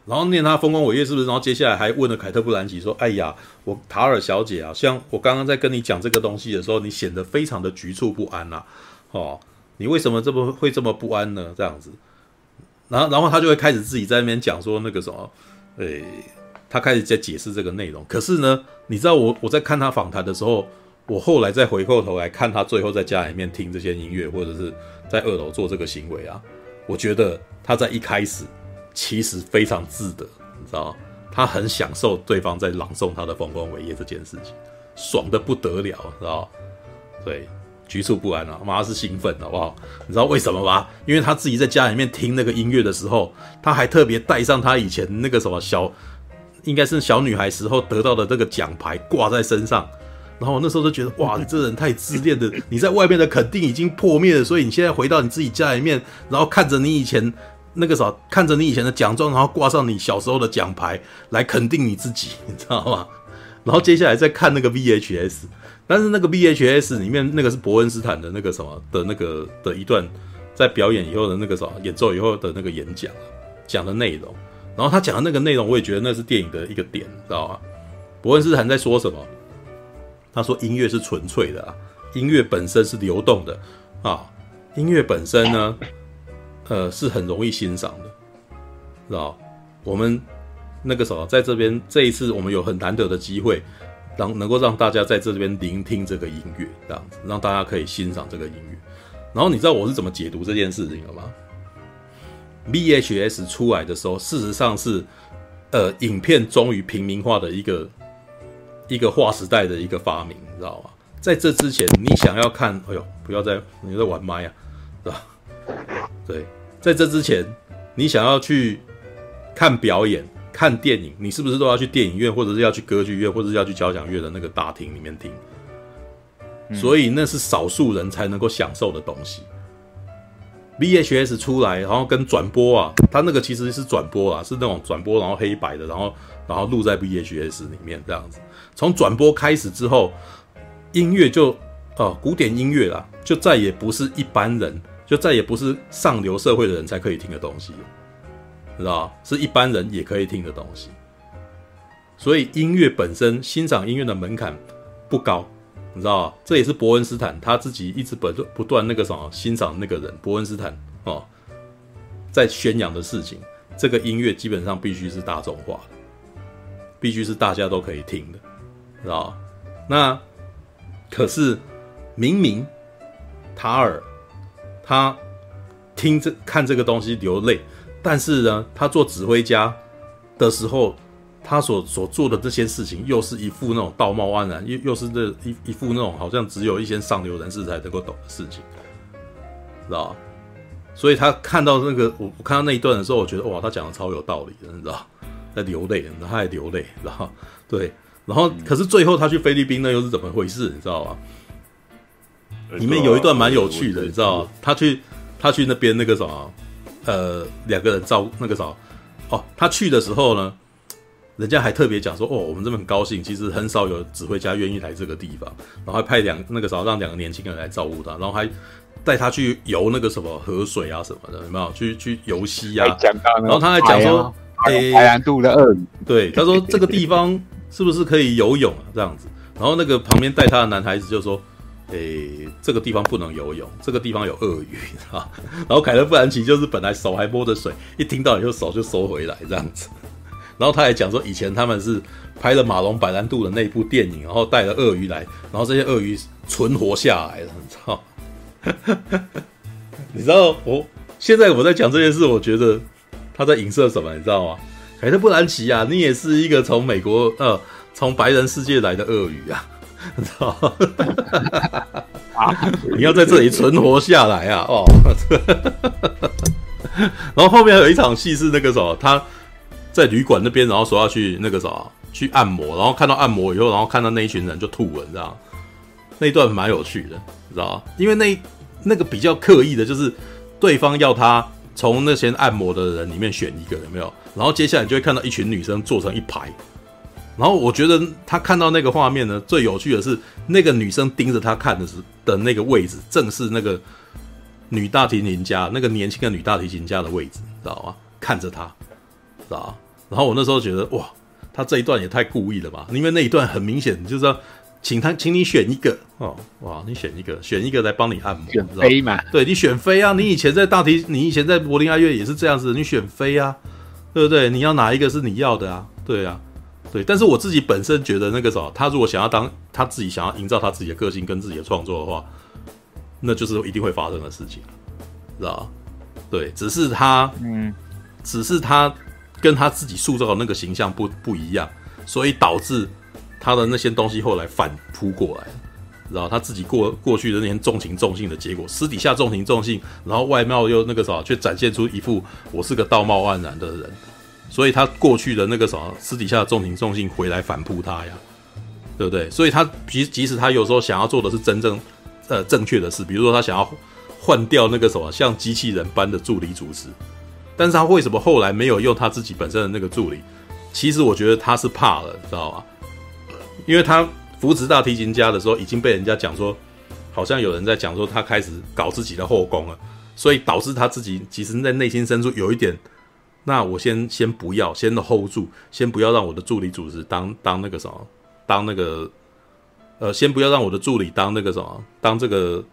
然后念她丰功伟业，是不是？然后接下来还问了凯特·布兰奇说：“哎呀，我塔尔小姐啊，像我刚刚在跟你讲这个东西的时候，你显得非常的局促不安呐、哦，你为什么这么会这么不安呢？这样子。”然后，然后他就会开始自己在那边讲说那个什么，诶，他开始在解释这个内容。可是呢，你知道我我在看他访谈的时候，我后来再回过头来看他最后在家里面听这些音乐，或者是在二楼做这个行为啊，我觉得他在一开始其实非常自得，你知道吗？他很享受对方在朗诵他的丰功伟业这件事情，爽的不得了，知道吗？对，局促不安啊，妈是兴奋，好不好？你知道为什么吗？因为他自己在家里面听那个音乐的时候，他还特别带上他以前那个什么小，应该是小女孩时候得到的这个奖牌挂在身上。然后我那时候就觉得，哇，(laughs) 你这人太自恋的！你在外面的肯定已经破灭了，所以你现在回到你自己家里面，然后看着你以前那个啥，看着你以前的奖状，然后挂上你小时候的奖牌来肯定你自己，你知道吗？(laughs) 然后接下来再看那个 VHS，但是那个 VHS 里面那个是伯恩斯坦的那个什么的那个的一段在表演以后的那个什么演奏以后的那个演讲讲的内容，然后他讲的那个内容，我也觉得那是电影的一个点，知道吗？伯恩斯坦在说什么？他说：“音乐是纯粹的啊，音乐本身是流动的啊，音乐本身呢，呃，是很容易欣赏的，知道？我们那个时候在这边这一次，我们有很难得的机会，让能够让大家在这边聆听这个音乐，这样子，让大家可以欣赏这个音乐。然后你知道我是怎么解读这件事情的吗？VHS 出来的时候，事实上是，呃，影片终于平民化的一个。”一个划时代的一个发明，你知道吗？在这之前，你想要看，哎呦，不要再你在玩麦啊，是吧？对，在这之前，你想要去看表演、看电影，你是不是都要去电影院，或者是要去歌剧院，或者是要去交响乐的那个大厅里面听？嗯、所以那是少数人才能够享受的东西。VHS 出来，然后跟转播啊，它那个其实是转播啊，是那种转播，然后黑白的，然后然后录在 VHS 里面这样子。从转播开始之后，音乐就哦，古典音乐啦，就再也不是一般人，就再也不是上流社会的人才可以听的东西，知道？是一般人也可以听的东西。所以音乐本身欣赏音乐的门槛不高，你知道？这也是伯恩斯坦他自己一直不断不断那个什么欣赏那个人，伯恩斯坦哦，在宣扬的事情。这个音乐基本上必须是大众化的，必须是大家都可以听的。知道？那可是明明塔尔他听这看这个东西流泪，但是呢，他做指挥家的时候，他所所做的这些事情，又是一副那种道貌岸然，又又是这一一副那种好像只有一些上流人士才能够懂的事情，知道？所以他看到那个我我看到那一段的时候，我觉得哇，他讲的超有道理的，你知道？在流泪，他还流泪，然后对。然后，可是最后他去菲律宾那又是怎么回事？你知道吗？里面有一段蛮有趣的，你知道？他去他去那边那个什么，呃，两个人照那个什么，哦，他去的时候呢，人家还特别讲说，哦，我们这边很高兴，其实很少有指挥家愿意来这个地方，然后还派两那个时候让两个年轻人来照顾他，然后还带他去游那个什么河水啊什么的，有没有？去去游溪啊，然后他还讲说，哎，白兰度的鳄鱼，对，他说这个地方。是不是可以游泳啊？这样子，然后那个旁边带他的男孩子就说：“诶、这个地方不能游泳，这个地方有鳄鱼啊。”然后凯特·布兰奇就是本来手还摸着水，一听到以后手就收回来这样子。(laughs) 然后他还讲说，以前他们是拍了马龙·白兰度的那部电影，然后带了鳄鱼来，然后这些鳄鱼存活下来了，你知道？(laughs) 你知道我现在我在讲这件事，我觉得他在影射什么？你知道吗？凯特·布兰奇啊，你也是一个从美国呃，从白人世界来的鳄鱼啊，(laughs) 你知道吗？你要在这里存活下来啊！哦，(laughs) 然后后面还有一场戏是那个什么，他在旅馆那边，然后说要去那个什么去按摩，然后看到按摩以后，然后看到那一群人就吐了，你知道？那一段蛮有趣的，你知道吗？因为那那个比较刻意的，就是对方要他。从那些按摩的人里面选一个有没有？然后接下来就会看到一群女生坐成一排。然后我觉得他看到那个画面呢，最有趣的是那个女生盯着他看的是的那个位置，正是那个女大提琴家那个年轻的女大提琴家的位置，知道吗？看着他，知道吗？然后我那时候觉得哇，他这一段也太故意了吧？因为那一段很明显就是说。请他，请你选一个哦，哇，你选一个，选一个来帮你按摩，选妃嘛？对，你选飞啊！你以前在大提，你以前在柏林爱乐也是这样子，你选飞啊，对不对？你要哪一个是你要的啊？对啊，对，但是我自己本身觉得那个什么，他如果想要当他自己想要营造他自己的个性跟自己的创作的话，那就是一定会发生的事情，知道吧？对，只是他，嗯，只是他跟他自己塑造的那个形象不不一样，所以导致他的那些东西后来反扑过来，然后他自己过过去的那些重情重性的结果，私底下重情重性，然后外貌又那个啥，却展现出一副我是个道貌岸然的人。所以他过去的那个什么私底下的重情重性回来反扑他呀，对不对？所以他即即使他有时候想要做的是真正呃正确的事，比如说他想要换掉那个什么像机器人般的助理主持，但是他为什么后来没有用他自己本身的那个助理？其实我觉得他是怕了，知道吧？因为他扶持大提琴家的时候已经被人家讲说，好像有人在讲说他开始搞自己的后宫了，所以导致他自己其实在内心深处有一点。那我先先不要，先 hold 住，先不要让我的助理主持当当那个什么，当那个，呃，先不要让我的助理当那个什么，当这个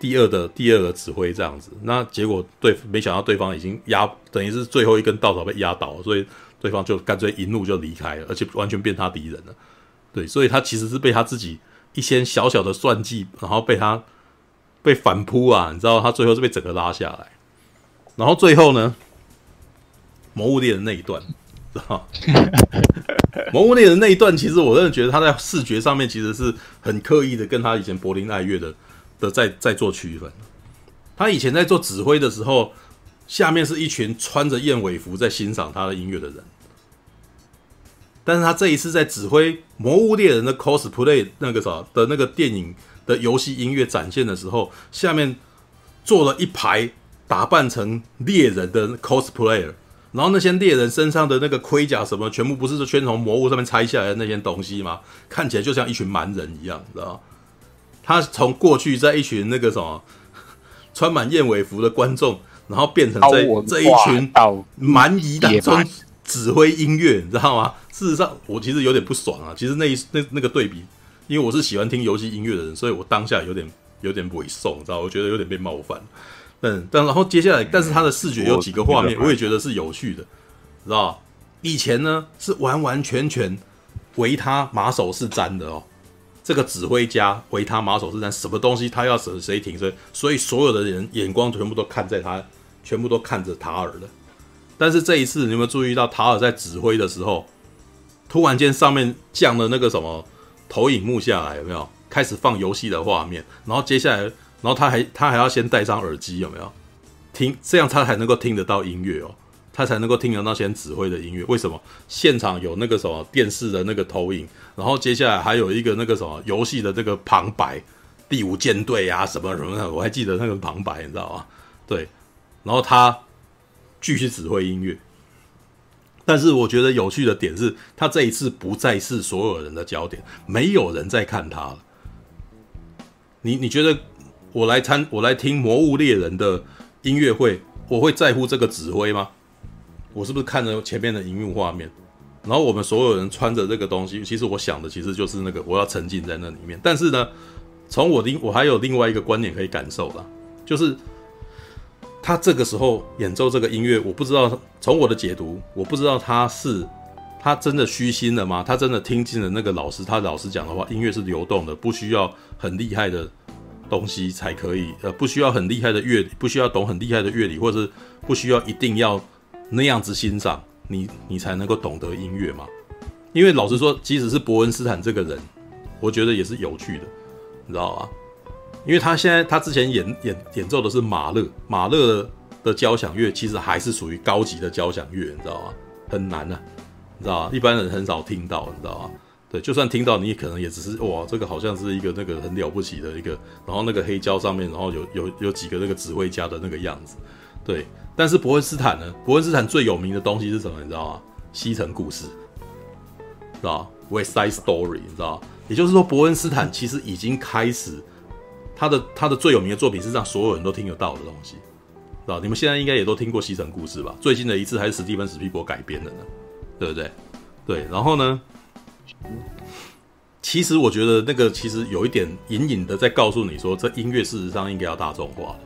第二的第二个指挥这样子。那结果对，没想到对方已经压，等于是最后一根稻草被压倒，所以对方就干脆一怒就离开了，而且完全变他敌人了。对，所以他其实是被他自己一些小小的算计，然后被他被反扑啊，你知道，他最后是被整个拉下来，然后最后呢？魔物猎人那一段，知 (laughs) 道魔物猎人那一段，其实我真的觉得他在视觉上面其实是很刻意的，跟他以前柏林爱乐的的在在做区分。他以前在做指挥的时候，下面是一群穿着燕尾服在欣赏他的音乐的人，但是他这一次在指挥魔物猎人的 cosplay 那个啥的那个电影的游戏音乐展现的时候，下面坐了一排打扮成猎人的 cosplayer。然后那些猎人身上的那个盔甲什么，全部不是全从魔物上面拆下来的那些东西吗？看起来就像一群蛮人一样，知道吗？他从过去在一群那个什么穿满燕尾服的观众，然后变成这这一群蛮夷当中指挥音乐，你知道吗？事实上，我其实有点不爽啊。其实那一那那个对比，因为我是喜欢听游戏音乐的人，所以我当下有点有点猥琐，你知道？我觉得有点被冒犯。嗯，但然后接下来，但是他的视觉有几个画面，我也觉得是有趣的，知道以前呢是完完全全唯他马首是瞻的哦，这个指挥家唯他马首是瞻，什么东西他要谁谁停谁，所以所有的人眼光全部都看在他，全部都看着塔尔的。但是这一次，你有没有注意到塔尔在指挥的时候，突然间上面降了那个什么投影幕下来，有没有开始放游戏的画面？然后接下来。然后他还他还要先戴上耳机，有没有听？这样他才能够听得到音乐哦，他才能够听得到先指挥的音乐。为什么？现场有那个什么电视的那个投影，然后接下来还有一个那个什么游戏的这个旁白，第五舰队啊什么什么的，我还记得那个旁白，你知道吗？对，然后他继续指挥音乐。但是我觉得有趣的点是，他这一次不再是所有人的焦点，没有人在看他了。你你觉得？我来参，我来听《魔物猎人》的音乐会，我会在乎这个指挥吗？我是不是看着前面的荧幕画面？然后我们所有人穿着这个东西，其实我想的其实就是那个，我要沉浸在那里面。但是呢，从我另我还有另外一个观点可以感受了，就是他这个时候演奏这个音乐，我不知道从我的解读，我不知道他是他真的虚心了吗？他真的听进了那个老师，他老师讲的话，音乐是流动的，不需要很厉害的。东西才可以，呃，不需要很厉害的乐理，不需要懂很厉害的乐理，或者是不需要一定要那样子欣赏你，你才能够懂得音乐嘛。因为老实说，即使是伯恩斯坦这个人，我觉得也是有趣的，你知道吗？因为他现在他之前演演演奏的是马勒，马勒的交响乐其实还是属于高级的交响乐，你知道吗？很难啊，你知道吧？一般人很少听到，你知道吗？就算听到你可能也只是哇，这个好像是一个那个很了不起的一个，然后那个黑胶上面，然后有有有几个那个指挥家的那个样子，对。但是伯恩斯坦呢？伯恩斯坦最有名的东西是什么？你知道吗？西城故事，知道 West Side Story，你知道？也就是说，伯恩斯坦其实已经开始他的他的最有名的作品是让所有人都听得到的东西，知道？你们现在应该也都听过西城故事吧？最近的一次还是史蒂芬史匹柏改编的呢，对不对？对，然后呢？其实我觉得那个其实有一点隐隐的在告诉你说，这音乐事实上应该要大众化的，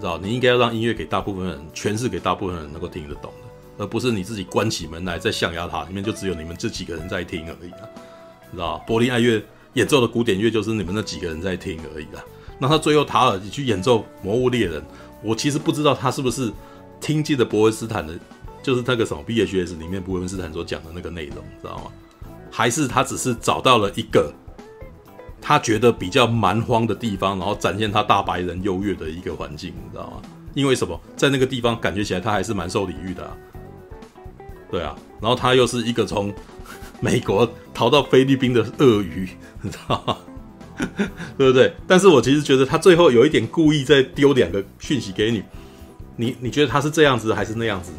知道？你应该要让音乐给大部分人诠释，给大部分人能够听得懂的。而不是你自己关起门来在象牙塔里面就只有你们这几个人在听而已啊，知道柏林爱乐演奏的古典乐就是你们那几个人在听而已啦。那他最后塔尔你去演奏《魔物猎人》，我其实不知道他是不是听进的伯恩斯坦的，就是那个什么 BHS 里面伯恩斯坦所讲的那个内容，知道吗？还是他只是找到了一个他觉得比较蛮荒的地方，然后展现他大白人优越的一个环境，你知道吗？因为什么？在那个地方感觉起来他还是蛮受礼遇的。对啊，然后他又是一个从美国逃到菲律宾的鳄鱼，你知道吗？(laughs) 对不对？但是我其实觉得他最后有一点故意在丢两个讯息给你，你你觉得他是这样子还是那样子呢？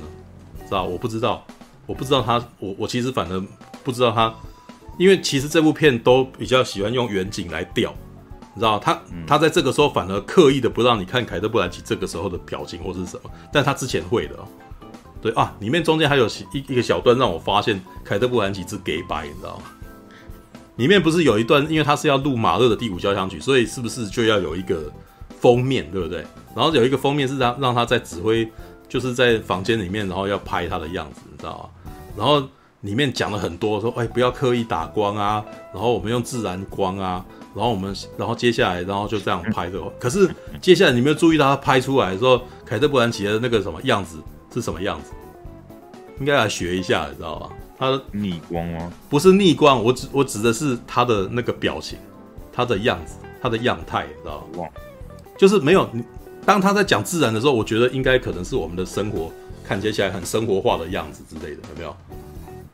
知道？我不知道，我不知道他，我我其实反而不知道他，因为其实这部片都比较喜欢用远景来调，你知道？他他在这个时候反而刻意的不让你看凯特·布兰奇这个时候的表情或是什么，但他之前会的，对啊，里面中间还有一一个小段让我发现凯特·布兰奇之 gay 白，你知道吗？里面不是有一段，因为他是要录马勒的第五交响曲，所以是不是就要有一个封面，对不对？然后有一个封面是让让他在指挥，就是在房间里面，然后要拍他的样子，你知道吗？然后里面讲了很多，说哎不要刻意打光啊，然后我们用自然光啊，然后我们然后接下来然后就这样拍的。可是接下来你没有注意到他拍出来的时候，凯特·布兰奇的那个什么样子是什么样子？应该来学一下，你知道吧？他逆光吗？不是逆光，我指我指的是他的那个表情，他的样子，他的样态，你知道吗？就是没有。当他在讲自然的时候，我觉得应该可能是我们的生活看接下来很生活化的样子之类的，有没有？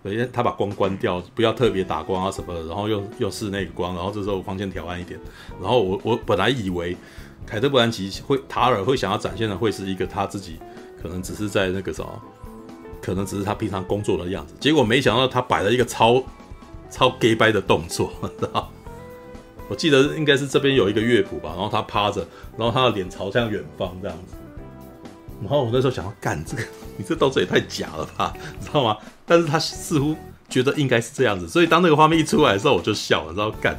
因为他把光关掉，不要特别打光啊什么的，然后又又是那个光，然后这时候光线调暗一点，然后我我本来以为凯特·布兰奇会塔尔会想要展现的会是一个他自己可能只是在那个什么。可能只是他平常工作的样子，结果没想到他摆了一个超超 gay 掰的动作，(laughs) 知道？我记得应该是这边有一个乐谱吧，然后他趴着，然后他的脸朝向远方这样子，然后我那时候想要干这个，你这动作也太假了吧，(laughs) 知道吗？但是他似乎觉得应该是这样子，所以当那个画面一出来的时候，我就笑了，然后干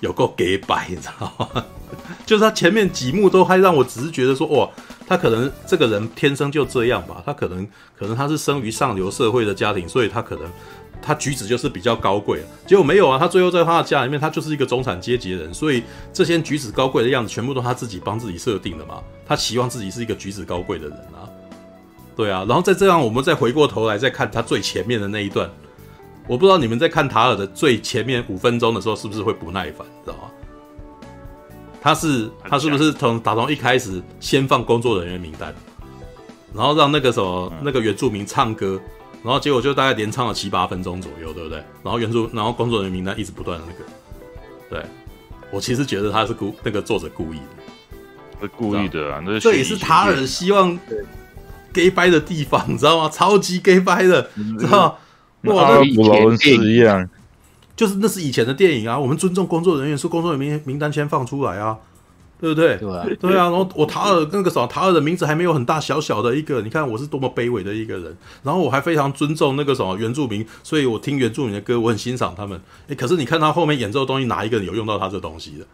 有够给白，你知道吗？(laughs) 就是他前面几幕都还让我只是觉得说哇。他可能这个人天生就这样吧，他可能可能他是生于上流社会的家庭，所以他可能他举止就是比较高贵。结果没有啊，他最后在他的家里面，他就是一个中产阶级的人，所以这些举止高贵的样子全部都他自己帮自己设定的嘛。他希望自己是一个举止高贵的人啊，对啊。然后再这样，我们再回过头来再看他最前面的那一段，我不知道你们在看塔尔的最前面五分钟的时候是不是会不耐烦，知道吗？他是他是不是从打从一开始先放工作人员名单，然后让那个什么那个原住民唱歌，然后结果就大概连唱了七八分钟左右，对不对？然后原著然后工作人员名单一直不断的那个，对，我其实觉得他是故那个作者故意的，是故意的啊，那这也是塔尔希望 gay 掰的地方，你知道吗？超级 gay 掰的，知道吗？哇，跟布劳恩斯一样。就是那是以前的电影啊，我们尊重工作人员，是工作人员名名单先放出来啊，对不对？对啊，对啊。然后我塔尔那个么，塔尔的名字还没有很大，小小的一个，你看我是多么卑微的一个人。然后我还非常尊重那个什么原住民，所以我听原住民的歌，我很欣赏他们。诶，可是你看他后面演奏的东西，哪一个人有用到他这东西的？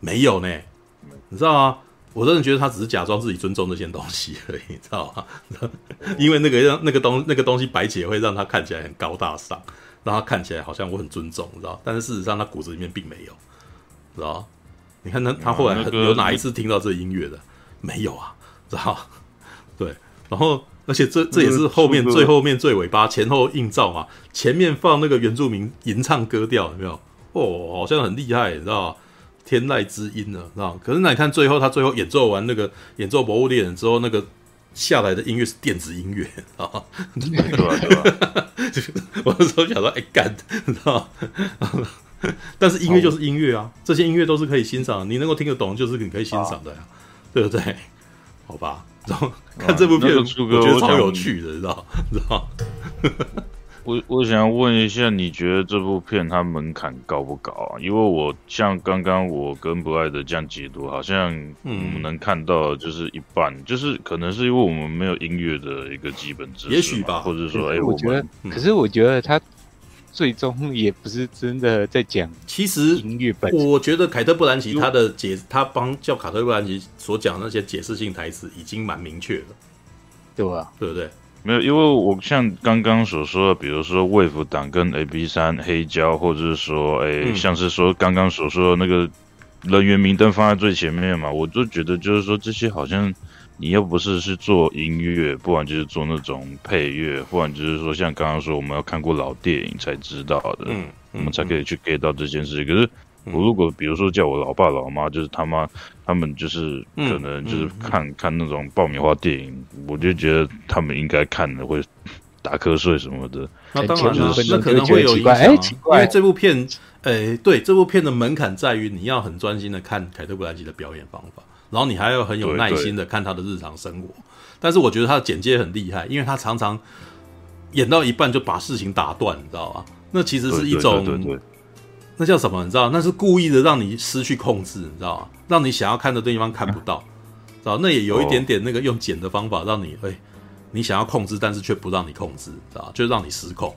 没有呢，你知道吗？我真的觉得他只是假装自己尊重那些东西而已，你知道吗？(laughs) 因为那个让那个东那个东西摆起来会让他看起来很高大上。让他看起来好像我很尊重，你知道？但是事实上，他骨子里面并没有，知道？你看他，他后来有哪一次听到这音乐的？没有啊，知道？(laughs) 对，然后而且这这也是后面最后面最尾巴前后映照嘛，前面放那个原住民吟唱歌调，有没有？哦，好像很厉害，你知道？天籁之音呢，知道？可是那你看最后他最后演奏完那个演奏《博物猎人》之后，那个。下来的音乐是电子音乐啊，对吧？对吧？我那时候想说，哎，干，你知道吗？(laughs) 但是音乐就是音乐啊，这些音乐都是可以欣赏，你能够听得懂，就是你可以欣赏的呀，对不对？好吧，然后看这部片，我觉得超有趣的，你知道？(laughs) 你知道？我我想要问一下，你觉得这部片它门槛高不高啊？因为我像刚刚我跟不爱的这样解读，好像我们能看到就是一半，嗯、就是可能是因为我们没有音乐的一个基本知识，也许吧，或者说，哎、欸，我觉得，嗯、可是我觉得他最终也不是真的在讲，其实音乐本，我觉得凯特·布兰奇他的解，他帮叫卡特·布兰奇所讲的那些解释性台词已经蛮明确了，对吧？对不对？没有，因为我像刚刚所说的，比如说卫福党跟 A B 三黑胶，或者是说，哎、嗯，像是说刚刚所说的那个人员名单放在最前面嘛，我就觉得就是说这些好像你又不是是做音乐，不然就是做那种配乐，不然就是说像刚刚说我们要看过老电影才知道的，嗯，嗯我们才可以去 get 到这件事。可是。我如果比如说叫我老爸老妈，就是他妈，他们就是可能就是看、嗯嗯、看那种爆米花电影，我就觉得他们应该看的会打瞌睡什么的。那当然了，那可能会有影响、啊欸，因为这部片，哎、欸，对，这部片的门槛在于你要很专心的看凯特·布兰奇的表演方法，然后你还要很有耐心的看他的日常生活。但是我觉得他的剪接很厉害，因为他常常演到一半就把事情打断，你知道吧？那其实是一种。那叫什么？你知道？那是故意的，让你失去控制，你知道吗？让你想要看的地方看不到，知道？那也有一点点那个用剪的方法，让你哎，你想要控制，但是却不让你控制，知道？就让你失控，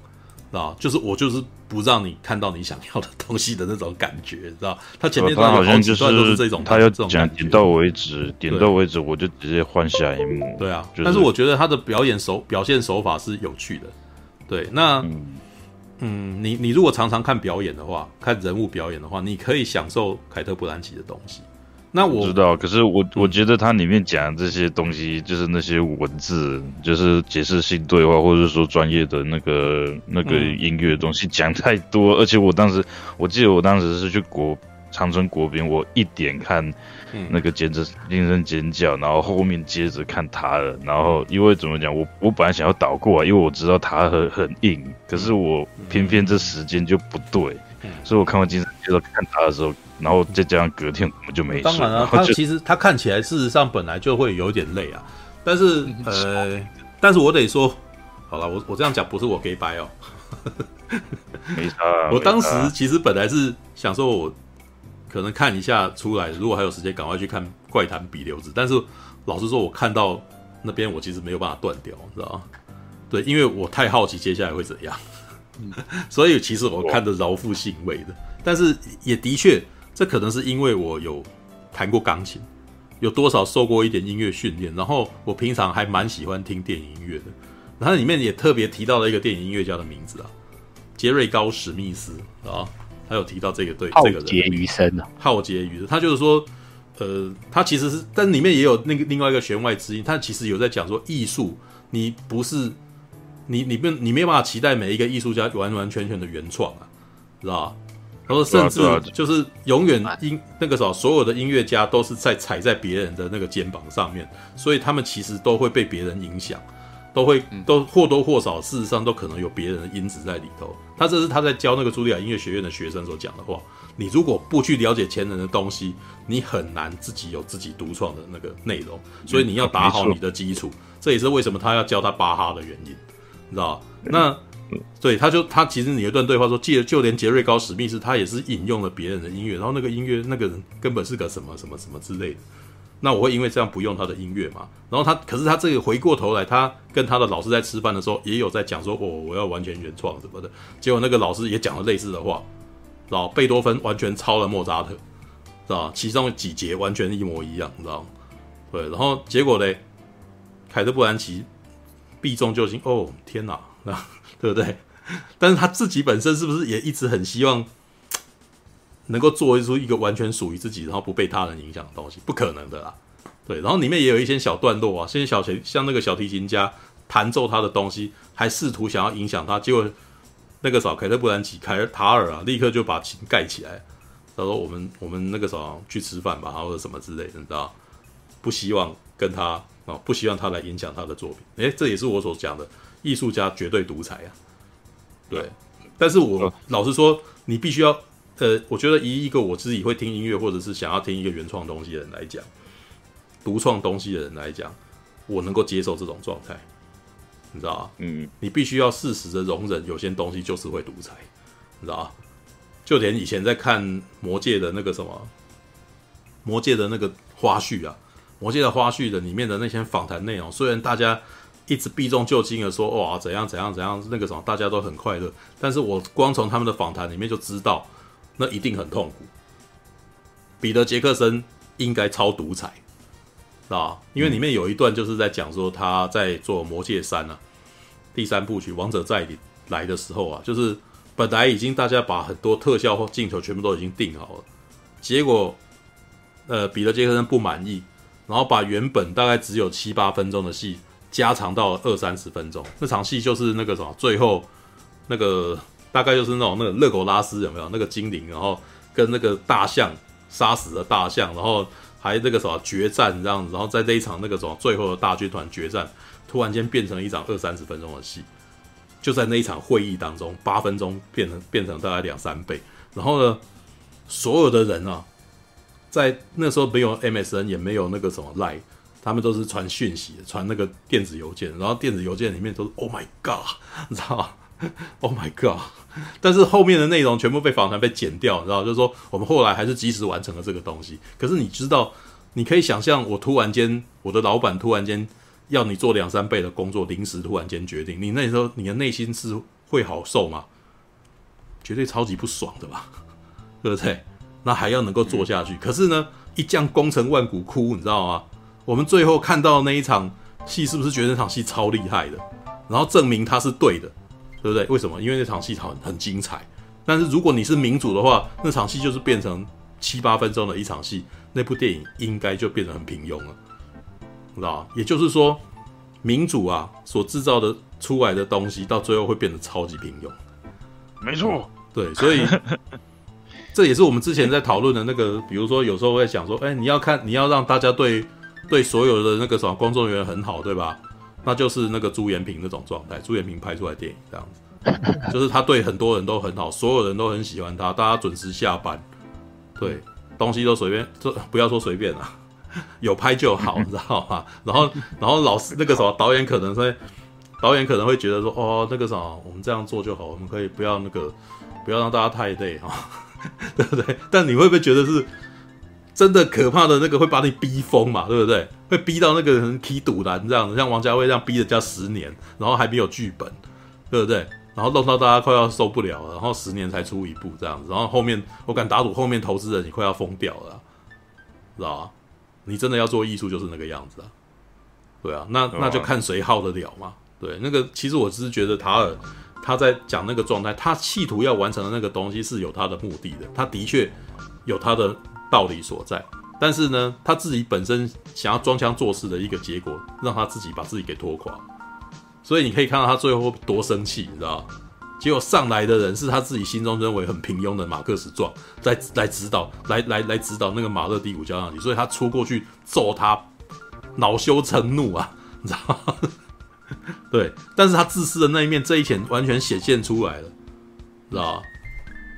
知道？就是我就是不让你看到你想要的东西的那种感觉，知道？他前面好像就是这种，他要讲点到为止，点到为止，我就直接换下一幕。对啊，但是我觉得他的表演手表现手法是有趣的，对，那。嗯，你你如果常常看表演的话，看人物表演的话，你可以享受凯特·布兰奇的东西。那我，知道，可是我我觉得它里面讲这些东西，就是那些文字，就是解释性对话，或者说专业的那个那个音乐的东西讲太多，而且我当时我记得我当时是去国长春国宾，我一点看。那个尖着惊声尖叫，然后后面接着看他的，然后因为怎么讲，我我本来想要倒过来，因为我知道他很很硬，可是我偏偏这时间就不对，所以我看完精神接着看他的时候，然后再加上隔天我们就没。当然了，他其实他看起来事实上本来就会有点累啊，但是呃，但是我得说，好了，我我这样讲不是我给白哦，(laughs) 没差啊，我当时其实本来是想说我。可能看一下出来，如果还有时间，赶快去看《怪谈比留子》。但是老实说，我看到那边，我其实没有办法断掉，你知道吗？对，因为我太好奇接下来会怎样，(laughs) 所以其实我看的饶富兴味的。但是也的确，这可能是因为我有弹过钢琴，有多少受过一点音乐训练，然后我平常还蛮喜欢听电影音乐的。然后里面也特别提到了一个电影音乐家的名字啊，杰瑞高史密斯啊。他有提到这个对，这个人浩劫余生啊，浩劫余生，他就是说，呃，他其实是，但里面也有那个另外一个弦外之音，他其实有在讲说，艺术你不是你你没你没有办法期待每一个艺术家完完全全的原创啊，知道吧？他说，甚至就是永远音那个时候，所有的音乐家都是在踩在别人的那个肩膀上面，所以他们其实都会被别人影响。都会都或多或少，事实上都可能有别人的因子在里头。他这是他在教那个茱莉亚音乐学院的学生所讲的话。你如果不去了解前人的东西，你很难自己有自己独创的那个内容。所以你要打好你的基础，这也是为什么他要教他巴哈的原因，你知道那对，他就他其实有一段对话说，记得就连杰瑞高史密斯他也是引用了别人的音乐，然后那个音乐那个人根本是个什么什么什么之类的。那我会因为这样不用他的音乐嘛？然后他，可是他这个回过头来，他跟他的老师在吃饭的时候，也有在讲说，哦，我要完全原创什么的。结果那个老师也讲了类似的话，知道贝多芬完全抄了莫扎特，知道其中几节完全一模一样，你知道对，然后结果嘞，凯特·布兰奇避重就轻，哦，天哪，啊，对不对？(laughs) 但是他自己本身是不是也一直很希望？能够做出一个完全属于自己，然后不被他人影响的东西，不可能的啦。对，然后里面也有一些小段落啊，这些小提像那个小提琴家弹奏他的东西，还试图想要影响他，结果那个时候凯特·布兰奇凯尔塔尔啊，立刻就把琴盖起来。他说：“我们我们那个时候去吃饭吧，或者什么之类的，你知道？不希望跟他啊、不希望他来影响他的作品。诶，这也是我所讲的艺术家绝对独裁啊。对，但是我老实说，你必须要。”呃，我觉得以一个我自己会听音乐，或者是想要听一个原创东西的人来讲，独创东西的人来讲，我能够接受这种状态，你知道吗？嗯，你必须要适时的容忍，有些东西就是会独裁，你知道吗？就连以前在看《魔戒》的那个什么，《魔戒》的那个花絮啊，《魔戒》的花絮的里面的那些访谈内容，虽然大家一直避重就轻的说哇怎样怎样怎样，那个什么大家都很快乐，但是我光从他们的访谈里面就知道。那一定很痛苦。彼得·杰克森应该超独裁，啊，因为里面有一段就是在讲说他在做《魔戒三》啊，第三部曲《王者再临》来的时候啊，就是本来已经大家把很多特效或镜头全部都已经定好了，结果呃彼得杰克森不满意，然后把原本大概只有七八分钟的戏加长到了二三十分钟。那场戏就是那个什么，最后那个大概就是那种那个勒狗拉斯有没有那个精灵，然后跟那个大象杀死了大象，然后。还那个什么决战这样子，然后在这一场那个什么最后的大军团决战，突然间变成一场二三十分钟的戏，就在那一场会议当中，八分钟变成变成大概两三倍。然后呢，所有的人啊，在那时候没有 MSN，也没有那个什么 Line，他们都是传讯息，传那个电子邮件，然后电子邮件里面都是 Oh my God，你知道吗？Oh my god！但是后面的内容全部被访谈被剪掉，你知道，就是说我们后来还是及时完成了这个东西。可是你知道，你可以想象，我突然间，我的老板突然间要你做两三倍的工作，临时突然间决定，你那时候你的内心是会好受吗？绝对超级不爽的吧，对不对？那还要能够做下去。可是呢，一将功成万骨枯，你知道吗？我们最后看到的那一场戏，是不是觉得那场戏超厉害的？然后证明他是对的。对不对？为什么？因为那场戏很很精彩。但是如果你是民主的话，那场戏就是变成七八分钟的一场戏，那部电影应该就变得很平庸了，知道吧？也就是说，民主啊所制造的出来的东西，到最后会变得超级平庸。没错，对，所以 (laughs) 这也是我们之前在讨论的那个，比如说有时候会想说，哎，你要看，你要让大家对对所有的那个什么工作人员很好，对吧？那就是那个朱延平那种状态，朱延平拍出来电影这样子，(laughs) 就是他对很多人都很好，所有人都很喜欢他，大家准时下班，对，东西都随便，就不要说随便了，(laughs) 有拍就好，你知道吗？然后，然后老师那个什么导演可能会，导演可能会觉得说，哦，那个什么，我们这样做就好，我们可以不要那个，不要让大家太累哈，(laughs) 对不对？但你会不会觉得是？真的可怕的那个会把你逼疯嘛，对不对？会逼到那个人踢赌篮这样子，像王家卫这样逼人家十年，然后还没有剧本，对不对？然后弄到大家快要受不了了，然后十年才出一部这样子，然后后面我敢打赌，后面投资人你快要疯掉了，知道吧？你真的要做艺术就是那个样子啊，对啊，那那就看谁耗得了嘛。对，那个其实我只是觉得塔尔他在讲那个状态，他企图要完成的那个东西是有他的目的的，他的确有他的。道理所在，但是呢，他自己本身想要装腔作势的一个结果，让他自己把自己给拖垮。所以你可以看到他最后多生气，你知道？结果上来的人是他自己心中认为很平庸的马克思壮，在来指导，来来来指导那个马勒第五交响曲，所以他出过去揍他，恼羞成怒啊，你知道吗？(laughs) 对，但是他自私的那一面，这一点完全显现出来了，知道？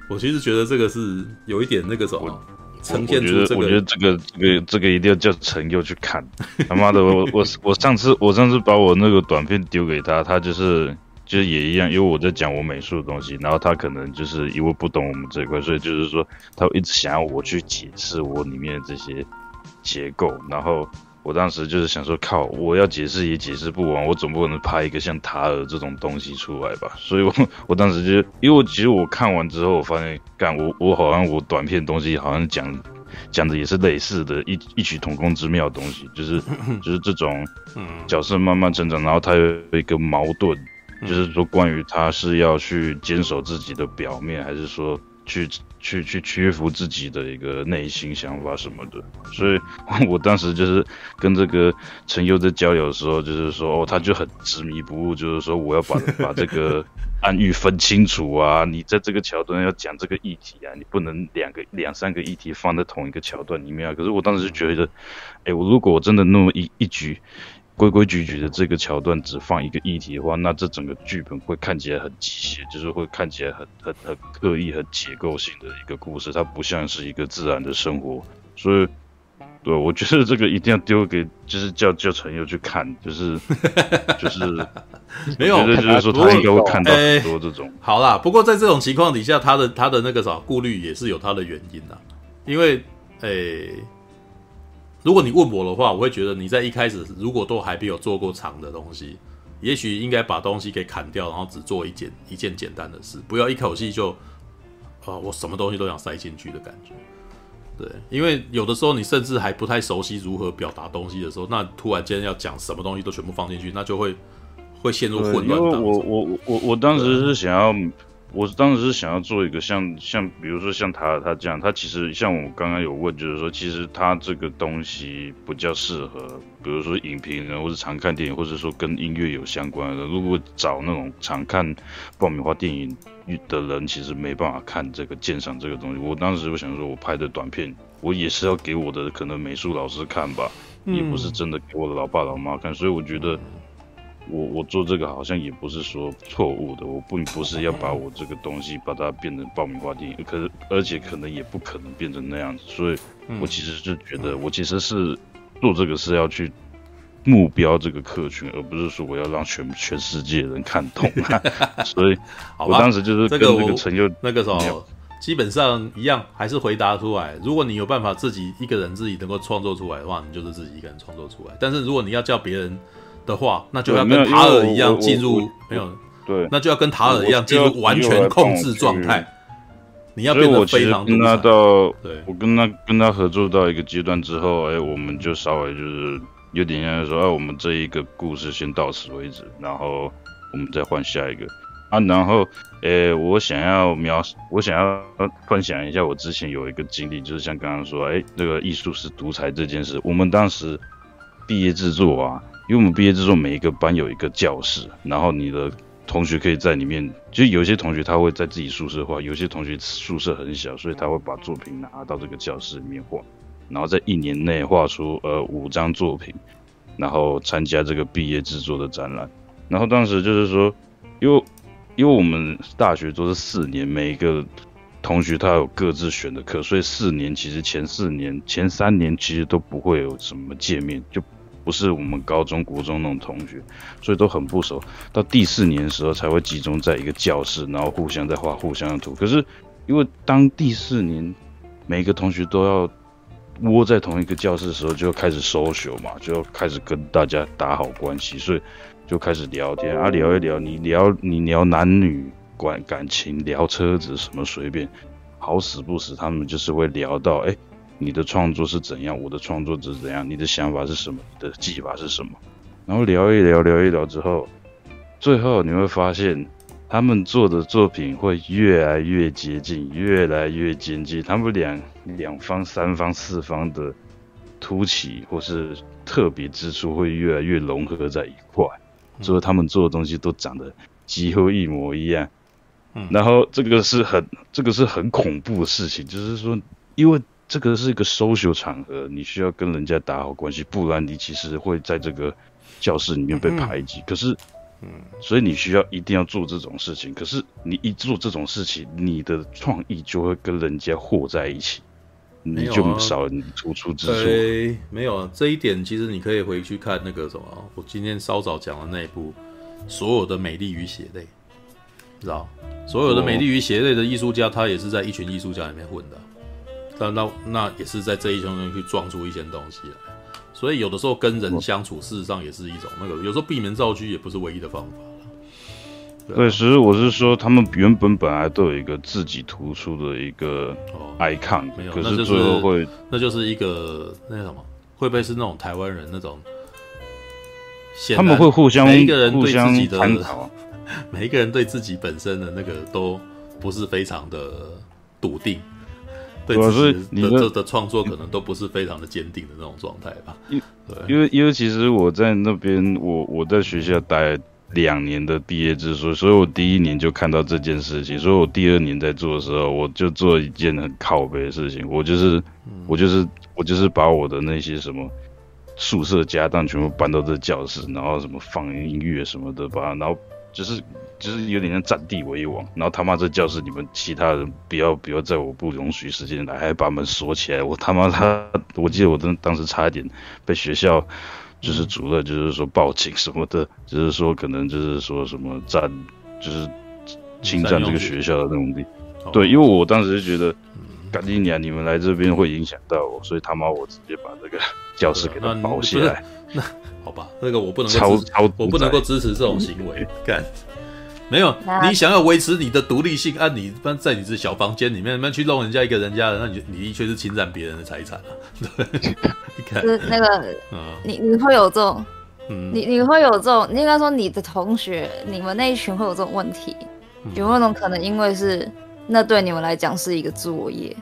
我其实觉得这个是有一点那个什么。呈现出这个，我觉得这个这个这个一定要叫陈佑去看。(laughs) 他妈的，我我我上次我上次把我那个短片丢给他，他就是就是也一样，因为我在讲我美术的东西，然后他可能就是因为不懂我们这一块，所以就是说他一直想要我去解释我里面的这些结构，然后。我当时就是想说，靠，我要解释也解释不完，我总不可能拍一个像塔尔这种东西出来吧？所以我，我我当时就，因为我其实我看完之后，我发现，干，我我好像我短片东西好像讲讲的也是类似的，异异曲同工之妙的东西，就是 (laughs) 就是这种角色慢慢成长，然后他有一个矛盾，就是说关于他是要去坚守自己的表面，还是说去。去去屈服自己的一个内心想法什么的，所以 (laughs) 我当时就是跟这个陈优在交流的时候，就是说哦，他就很执迷不悟，就是说我要把 (laughs) 把这个暗喻分清楚啊，你在这个桥段要讲这个议题啊，你不能两个两三个议题放在同一个桥段里面啊。可是我当时就觉得，哎，我如果我真的那么一一局。规规矩矩的这个桥段只放一个议题的话，那这整个剧本会看起来很机械，就是会看起来很很很刻意、很结构性的一个故事，它不像是一个自然的生活。所以，对，我觉得这个一定要丢给，就是叫叫陈友去看，就是就是没有，就是说他应该会看到很多这种。好啦，不过在这种情况底下，他的他的那个啥顾虑也是有他的原因的，因为诶。如果你问我的话，我会觉得你在一开始如果都还没有做过长的东西，也许应该把东西给砍掉，然后只做一件一件简单的事，不要一口气就，啊，我什么东西都想塞进去的感觉。对，因为有的时候你甚至还不太熟悉如何表达东西的时候，那突然间要讲什么东西都全部放进去，那就会会陷入混乱。我我我我当时是想要。我当时是想要做一个像像比如说像他他这样，他其实像我刚刚有问，就是说其实他这个东西比较适合，比如说影评人或者常看电影，或者说跟音乐有相关的。如果找那种常看爆米花电影的人，其实没办法看这个鉴赏这个东西。我当时我想说，我拍的短片，我也是要给我的可能美术老师看吧，也不是真的给我的老爸老妈看，所以我觉得。我我做这个好像也不是说错误的，我并不是要把我这个东西把它变成爆米花电影，可是而且可能也不可能变成那样子，所以我其实是觉得我其实是做这个是要去目标这个客群，而不是说我要让全全世界人看懂，(laughs) 所以我当时就是跟那个陈佑那个时候基本上一样，还是回答出来。如果你有办法自己一个人自己能够创作出来的话，你就是自己一个人创作出来。但是如果你要叫别人。的话，那就要跟塔尔一样进入没有对，那就要跟塔尔一样进入完全控制状态。你要变得非常独裁。对，我跟他跟他合作到一个阶段之后，哎，我们就稍微就是有点像说，哎，我们这一个故事先到此为止，然后我们再换下一个啊。然后，哎，我想要描，我想要分享一下我之前有一个经历，就是像刚刚说，哎，那个艺术是独裁这件事，我们当时毕业制作啊。因为我们毕业之后，每一个班有一个教室，然后你的同学可以在里面。就有些同学他会在自己宿舍画，有些同学宿舍很小，所以他会把作品拿到这个教室里面画，然后在一年内画出呃五张作品，然后参加这个毕业制作的展览。然后当时就是说，因为因为我们大学都是四年，每一个同学他有各自选的课，所以四年其实前四年前三年其实都不会有什么见面就。不是我们高中、国中那种同学，所以都很不熟。到第四年的时候才会集中在一个教室，然后互相在画互相的图。可是因为当第四年每个同学都要窝在同一个教室的时候，就开始收学嘛，就开始跟大家打好关系，所以就开始聊天啊，聊一聊，你聊你聊男女关感情，聊车子什么随便，好死不死他们就是会聊到哎。你的创作是怎样？我的创作是怎样？你的想法是什么？你的技法是什么？然后聊一聊，聊一聊之后，最后你会发现，他们做的作品会越来越接近，越来越接近。他们两两方、三方、四方的凸起或是特别之处会越来越融合在一块，所以他们做的东西都长得几乎一模一样。嗯，然后这个是很这个是很恐怖的事情，就是说，因为。这个是一个 social 场合，你需要跟人家打好关系，不然你其实会在这个教室里面被排挤。嗯、可是，嗯，所以你需要一定要做这种事情。可是你一做这种事情，你的创意就会跟人家和在一起，你就少了你突出之处。对，没有啊，这一点其实你可以回去看那个什么，我今天稍早讲的那一部《所有的美丽与血泪》，知道？所有的美丽与血泪的艺术家，他也是在一群艺术家里面混的。那那那也是在这一圈中去撞出一些东西来，所以有的时候跟人相处，事实上也是一种那个，有时候闭门造车也不是唯一的方法。对，对，其实我是说，他们原本本来都有一个自己突出的一个 icon，哦，没有，可是最后会，那就是一个那什么，会不会是那种台湾人那种？他们会互相每一个人对自己的探讨，(laughs) 每一个人对自己本身的那个都不是非常的笃定。对，所以你的创作可能都不是非常的坚定的那种状态吧？因因为因为其实我在那边，我我在学校待两年的毕业制作，所以我第一年就看到这件事情，所以我第二年在做的时候，我就做一件很靠背的事情，我就是我就是我就是把我的那些什么宿舍家当全部搬到这教室，然后什么放音乐什么的吧，然后。就是就是有点像占地为王，然后他妈这教室你们其他人不要不要在我不容许时间来，还把门锁起来。我他妈他，我记得我当当时差一点被学校就是主任就是说报警什么的，就是说可能就是说什么占就是侵占这个学校的那种地。对，因为我当时就觉得，赶紧你啊，你们来这边会影响到我，所以他妈我直接把这个教室给他包起来。(laughs) 好吧，那个我不能够支，我不能够支持这种行为。(laughs) 干，没有，你想要维持你的独立性，按、啊、你在你这小房间里面，那去弄人家一个人家的，那你你的确是侵占别人的财产啊。对，你看，是那个，嗯，你你会有这种嗯，你你会有这种，应该说你的同学，你们那一群会有这种问题，嗯、有没有种可能？因为是那对你们来讲是一个作业，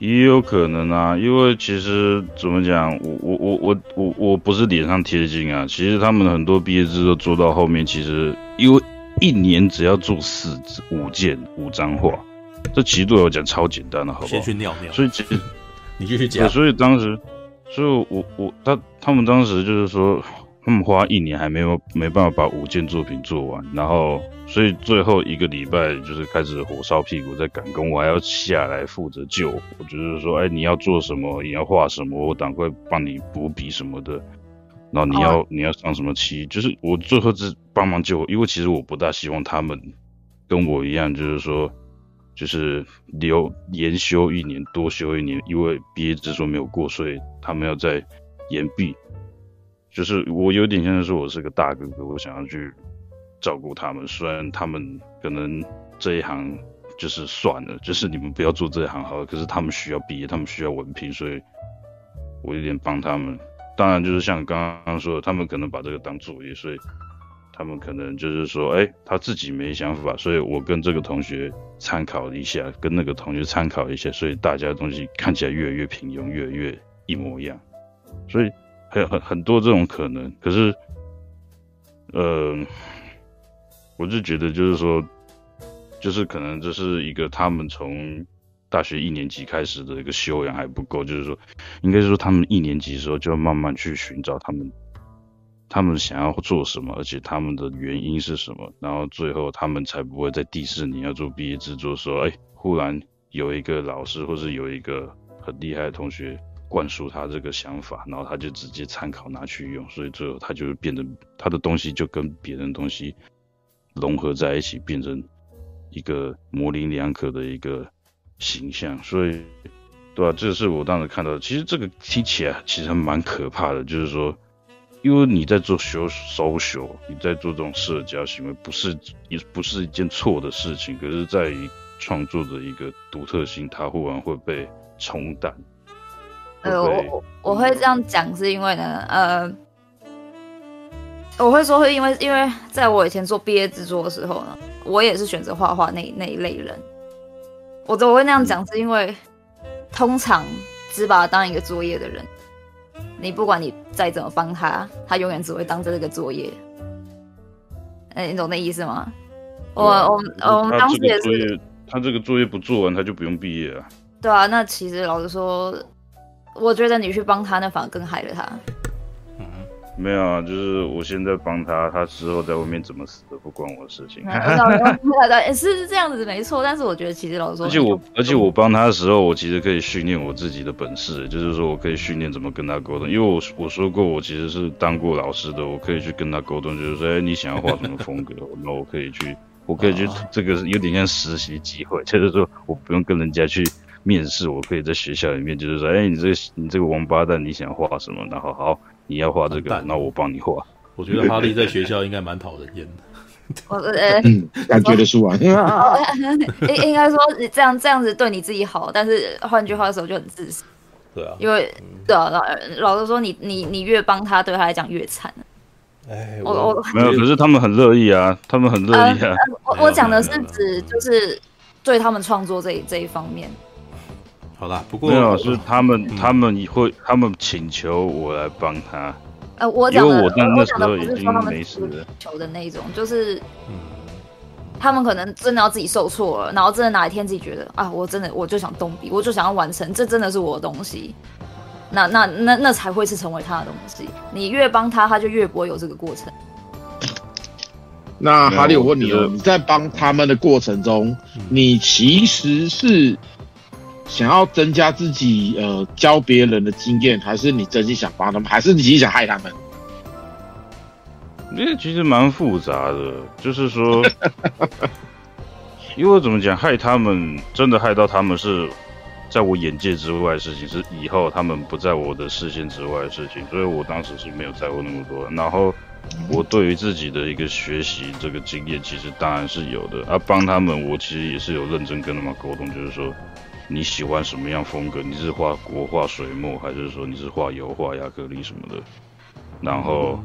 也有可能啊。因为其实怎么讲，我我我我我我不是脸上贴金啊。其实他们很多毕业制都做到后面，其实因为一年只要做四五件五张画，这其实对我讲超简单的，好不好？先去尿尿。所以其实 (laughs) 你继续讲。所以当时。所以我，我我他他们当时就是说，他们花一年还没有没办法把五件作品做完，然后，所以最后一个礼拜就是开始火烧屁股在赶工，我还要下来负责救火，就是说，哎，你要做什么，你要画什么，我赶快帮你补笔什么的，然后你要、oh. 你要上什么漆，就是我最后是帮忙救火，因为其实我不大希望他们跟我一样，就是说。就是留延修一年，多修一年，因为毕业制作没有过，所以他们要在延毕。就是我有点像是说，我是个大哥哥，我想要去照顾他们。虽然他们可能这一行就是算了，就是你们不要做这一行好了。可是他们需要毕业，他们需要文凭，所以我有点帮他们。当然，就是像刚刚说的，他们可能把这个当作业，所以。他们可能就是说，哎、他自己没想法，所以我跟这个同学参考一下，跟那个同学参考一下，所以大家的东西看起来越来越平庸，越来越一模一样。所以很很很多这种可能。可是，呃，我就觉得就是说，就是可能这是一个他们从大学一年级开始的一个修养还不够，就是说，应该说他们一年级的时候就慢慢去寻找他们。他们想要做什么，而且他们的原因是什么，然后最后他们才不会在第四年要做毕业制作，说，哎，忽然有一个老师或是有一个很厉害的同学灌输他这个想法，然后他就直接参考拿去用，所以最后他就变得他的东西就跟别人东西融合在一起，变成一个模棱两可的一个形象，所以，对吧？这是我当时看到的，其实这个听起来其实蛮可怕的，就是说。因为你在做 social，你在做这种社交行为，不是也不是一件错的事情。可是，在于创作的一个独特性，它忽然会被冲淡。呃，我我会这样讲，是因为呢，呃，我会说会因为，因为在我以前做毕业制作的时候呢，我也是选择画画那那一类人。我我会那样讲，是因为通常只把它当一个作业的人。你不管你再怎么帮他，他永远只会当这个作业。哎、欸，你懂那意思吗？我我我们当时也是，他这个作业不做完，他就不用毕业啊。对啊，那其实老实说，我觉得你去帮他，那反而更害了他。没有啊，就是我现在帮他，他之后在外面怎么死的不关我的事情。(laughs) 是是这样子没错，但是我觉得其实老实说，而且我而且我帮他的时候，我其实可以训练我自己的本事，就是说我可以训练怎么跟他沟通，因为我我说过我其实是当过老师的，我可以去跟他沟通，就是说，哎，你想要画什么风格，那我可以去，我可以去，这个有点像实习机会，就是说我不用跟人家去面试，我可以在学校里面就是说，哎，你这个你这个王八蛋，你想画什么，然后好。你要画这个，那我帮你画。我觉得哈利在学校应该蛮讨人厌的。(laughs) 我呃，感觉得出来。(laughs) 应应该说你这样这样子对你自己好，但是换句话说就很自私。对啊。因为对啊，老老实说，你你你越帮他，对他来讲越惨。哎，我我没有，可是他们很乐意啊，他们很乐意啊。我我讲的是指就是对他们创作这一这一方面。好啦，不过没有是他们，他们会，他们请求我来帮他。呃，我因为我在那时候已经没事了。求的那一种，就是，嗯，他们可能真的要自己受挫了，然后真的哪一天自己觉得啊，我真的我就想动笔，我就想要完成，这真的是我的东西。那那那那才会是成为他的东西。你越帮他，他就越不会有这个过程。那哈利，我问你哦，你在帮他们的过程中，你其实是。想要增加自己呃教别人的经验，还是你真心想帮他们，还是你其实想害他们？那其实蛮复杂的，就是说，(laughs) 因为怎么讲，害他们真的害到他们是在我眼界之外的事情，是以后他们不在我的视线之外的事情，所以我当时是没有在乎那么多。然后我对于自己的一个学习这个经验，其实当然是有的。啊，帮他们，我其实也是有认真跟他们沟通，就是说。你喜欢什么样风格？你是画国画、水墨，还是说你是画油画、亚克力什么的？然后，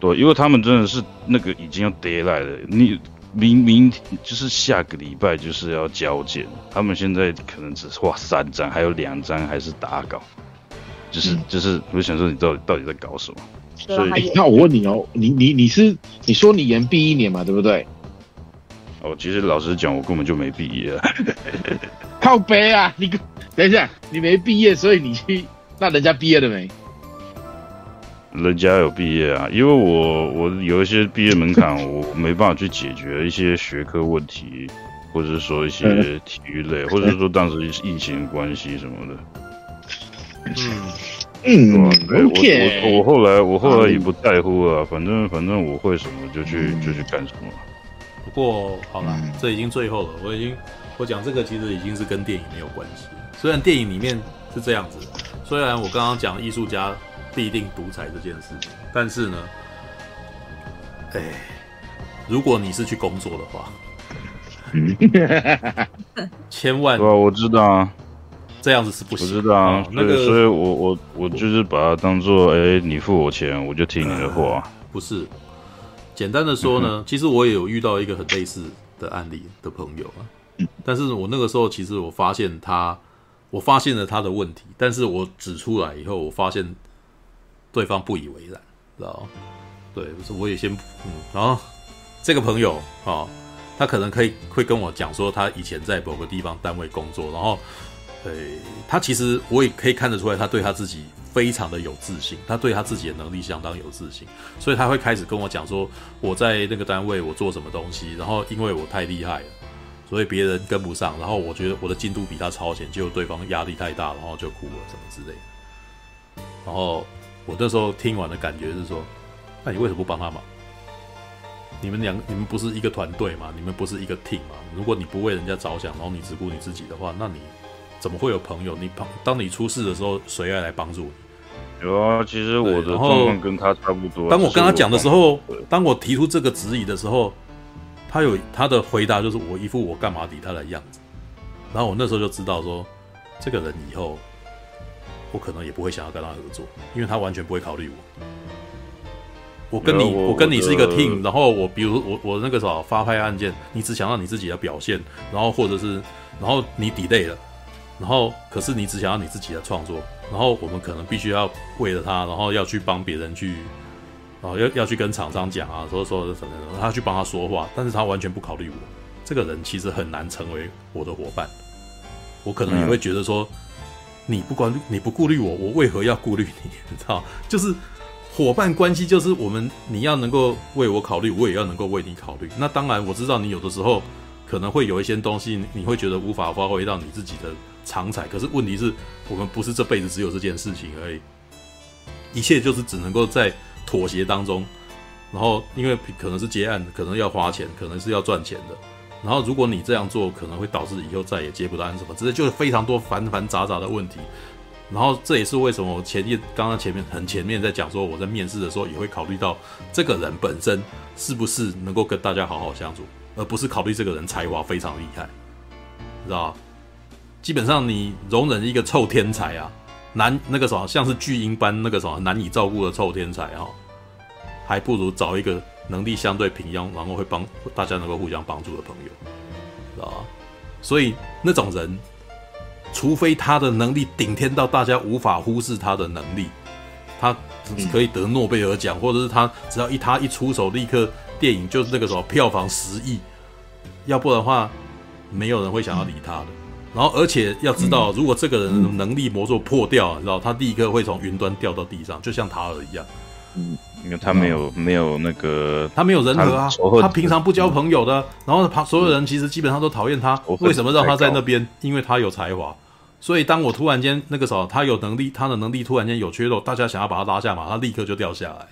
对，因为他们真的是那个已经要 deadline 了，你明明就是下个礼拜就是要交件，他们现在可能只画三张，还有两张还是打稿，就是、嗯、就是，我想说你到底到底在搞什么？所以、欸，那我问你哦，你你你是你说你延毕一年嘛，对不对？哦，其实老实讲，我根本就没毕业。(laughs) 靠背啊！你等一下，你没毕业，所以你去，那人家毕业了没？人家有毕业啊，因为我我有一些毕业门槛，我没办法去解决一些学科问题，或者是说一些体育类，或者是说当时疫情关系什么的。嗯嗯，对，我我我后来我后来也不在乎了，反正反正我会什么就去就去干什么。不过好了，这已经最后了。我已经，我讲这个其实已经是跟电影没有关系。虽然电影里面是这样子，虽然我刚刚讲艺术家必定独裁这件事情，但是呢，哎，如果你是去工作的话，千万，对啊，我知道啊，这样子是不行。我知道啊，那个，所以我我我就是把它当做，哎，你付我钱，我就听你的话。不是。简单的说呢，其实我也有遇到一个很类似的案例的朋友啊，但是我那个时候其实我发现他，我发现了他的问题，但是我指出来以后，我发现对方不以为然，知道吗？对，我也先嗯，然后这个朋友啊，他可能可以会跟我讲说，他以前在某个地方单位工作，然后，呃，他其实我也可以看得出来，他对他自己。非常的有自信，他对他自己的能力相当有自信，所以他会开始跟我讲说，我在那个单位我做什么东西，然后因为我太厉害了，所以别人跟不上，然后我觉得我的进度比他超前，结果对方压力太大，然后就哭了什么之类的。然后我那时候听完的感觉是说，那你为什么不帮他忙？你们两你们不是一个团队吗？你们不是一个 team 吗？如果你不为人家着想，然后你只顾你自己的话，那你。怎么会有朋友？你帮当你出事的时候，谁爱来帮助你？有啊，其实我的状况跟他差不多。当我跟他讲的时候，当我提出这个质疑的时候，他有他的回答就是我一副我干嘛理他的样子。然后我那时候就知道说，这个人以后我可能也不会想要跟他合作，因为他完全不会考虑我。我跟你我，我跟你是一个 team，然后我比如我我那个时候发拍案件，你只想让你自己的表现，然后或者是然后你 delay 了。然后，可是你只想要你自己的创作，然后我们可能必须要为了他，然后要去帮别人去，哦，要要去跟厂商讲啊，说说什么什么，他去帮他说话，但是他完全不考虑我，这个人其实很难成为我的伙伴。我可能也会觉得说，你不管你不顾虑我，我为何要顾虑你？你知道，就是伙伴关系，就是我们你要能够为我考虑，我也要能够为你考虑。那当然，我知道你有的时候可能会有一些东西，你会觉得无法发挥到你自己的。常才，可是问题是我们不是这辈子只有这件事情而已，一切就是只能够在妥协当中，然后因为可能是结案，可能要花钱，可能是要赚钱的，然后如果你这样做，可能会导致以后再也接不到案什么，这就是非常多繁繁杂杂的问题。然后这也是为什么我前面刚刚前面很前面在讲说，我在面试的时候也会考虑到这个人本身是不是能够跟大家好好相处，而不是考虑这个人才华非常厉害，知道吧？基本上，你容忍一个臭天才啊，难那个什么，像是巨婴般那个什么难以照顾的臭天才啊，还不如找一个能力相对平庸，然后会帮大家能够互相帮助的朋友，知道吧？所以那种人，除非他的能力顶天到大家无法忽视他的能力，他可以得诺贝尔奖，或者是他只要一他一出手，立刻电影就是那个什么票房十亿，要不然的话，没有人会想要理他的。然后，而且要知道，如果这个人能力魔咒破掉，你知道，他立刻会从云端掉到地上，就像塔尔一样。嗯，因为他没有没有那个，他没有人格啊，他平常不交朋友的。然后他所有人其实基本上都讨厌他。为什么让他在那边？因为他有才华。所以当我突然间那个时候，他有能力，他的能力突然间有缺漏，大家想要把他拉下马，他立刻就掉下来。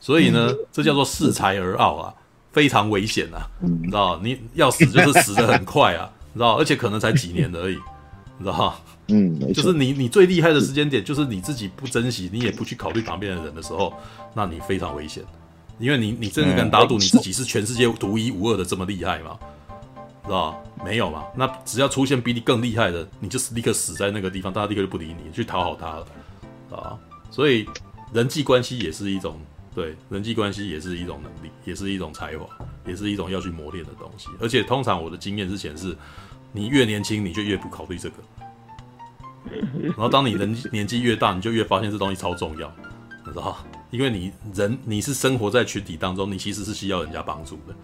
所以呢，这叫做恃才而傲啊，非常危险啊！你知道，你要死就是死的很快啊。你知道，而且可能才几年而已，(laughs) 你知道嗯，就是你你最厉害的时间点，就是你自己不珍惜，你也不去考虑旁边的人的时候，那你非常危险，因为你你真的敢打赌你自己是全世界独一无二的这么厉害吗？知道没有嘛？那只要出现比你更厉害的，你就是立刻死在那个地方，大家立刻就不理你，去讨好他了啊！所以人际关系也是一种，对，人际关系也是一种能力，也是一种才华，也是一种要去磨练的东西。而且通常我的经验是显示，你越年轻你就越不考虑这个，然后当你人 (laughs) 年纪越大，你就越发现这东西超重要，你知道？因为你人你是生活在群体当中，你其实是需要人家帮助的。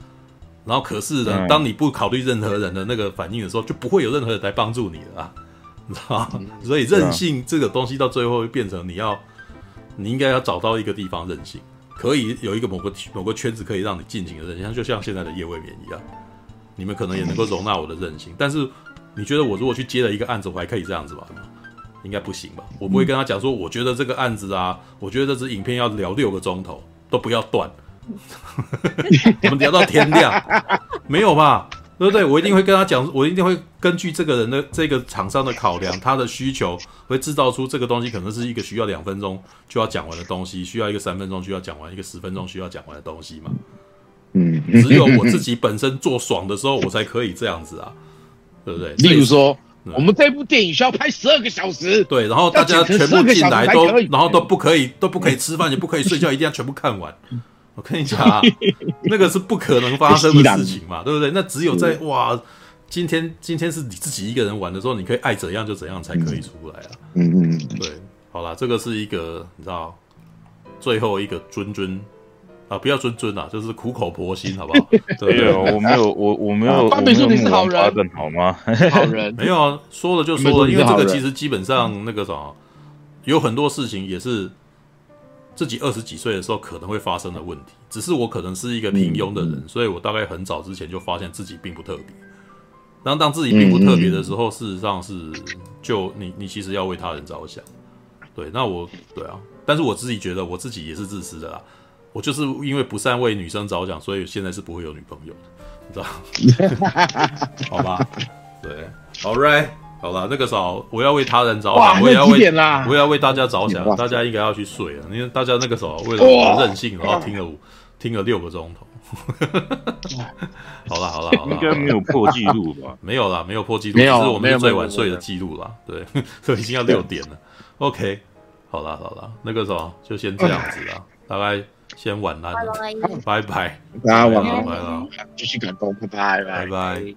然后可是呢，当你不考虑任何人的那个反应的时候，就不会有任何人来帮助你了啊，你知道吗？所以任性这个东西到最后会变成你要，你应该要找到一个地方任性，可以有一个某个某个圈子可以让你尽情的任性，就像现在的夜未眠一样，你们可能也能够容纳我的任性。但是你觉得我如果去接了一个案子，我还可以这样子吗？应该不行吧？我不会跟他讲说，我觉得这个案子啊，我觉得这支影片要聊六个钟头，都不要断。(laughs) 我们聊到天亮，没有吧？对不对？我一定会跟他讲，我一定会根据这个人的这个厂商的考量，他的需求，会制造出这个东西可能是一个需要两分钟就要讲完的东西，需要一个三分钟需要讲完，一个十分钟需要讲完的东西嘛。嗯，只有我自己本身做爽的时候，我才可以这样子啊，对不对？例如说，我们这部电影需要拍十二个小时，对，然后大家全部进来都，然后都不可以都不可以吃饭，也不可以睡觉，一定要全部看完。我跟你讲啊，那个是不可能发生的事情嘛，(laughs) 对不对？那只有在哇，今天今天是你自己一个人玩的时候，你可以爱怎样就怎样才可以出来啊。嗯嗯，对，好啦，这个是一个你知道，最后一个尊尊啊，不要尊尊啊，就是苦口婆心，好不好？(laughs) 对，对，我没有，我我没有，八妹说你是好人，好吗？(laughs) 好人没有啊，说了就说了，因为这个其实基本上那个什么，有很多事情也是。自己二十几岁的时候可能会发生的问题，只是我可能是一个平庸的人，嗯、所以我大概很早之前就发现自己并不特别。当当自己并不特别的时候，嗯、事实上是就你你其实要为他人着想。对，那我对啊，但是我自己觉得我自己也是自私的啦。我就是因为不善为女生着想，所以现在是不会有女朋友的，你知道？(laughs) (laughs) 好吧，对，All right。好了，那个时候我要为他人着想，我也要为我也要为大家着想，大家应该要去睡了，因为大家那个时候为了我任性，然后听了五听了六个钟头。(laughs) 好了好了好了，应该没有破纪录吧？(laughs) 没有啦，没有破纪录，这是我们最晚睡的记录啦。对，(laughs) 所以已经要六点了。OK，好了好了，那个时候就先这样子啦，大概先晚安，拜拜，大家晚安，拜了，继续赶工，拜拜。拜拜。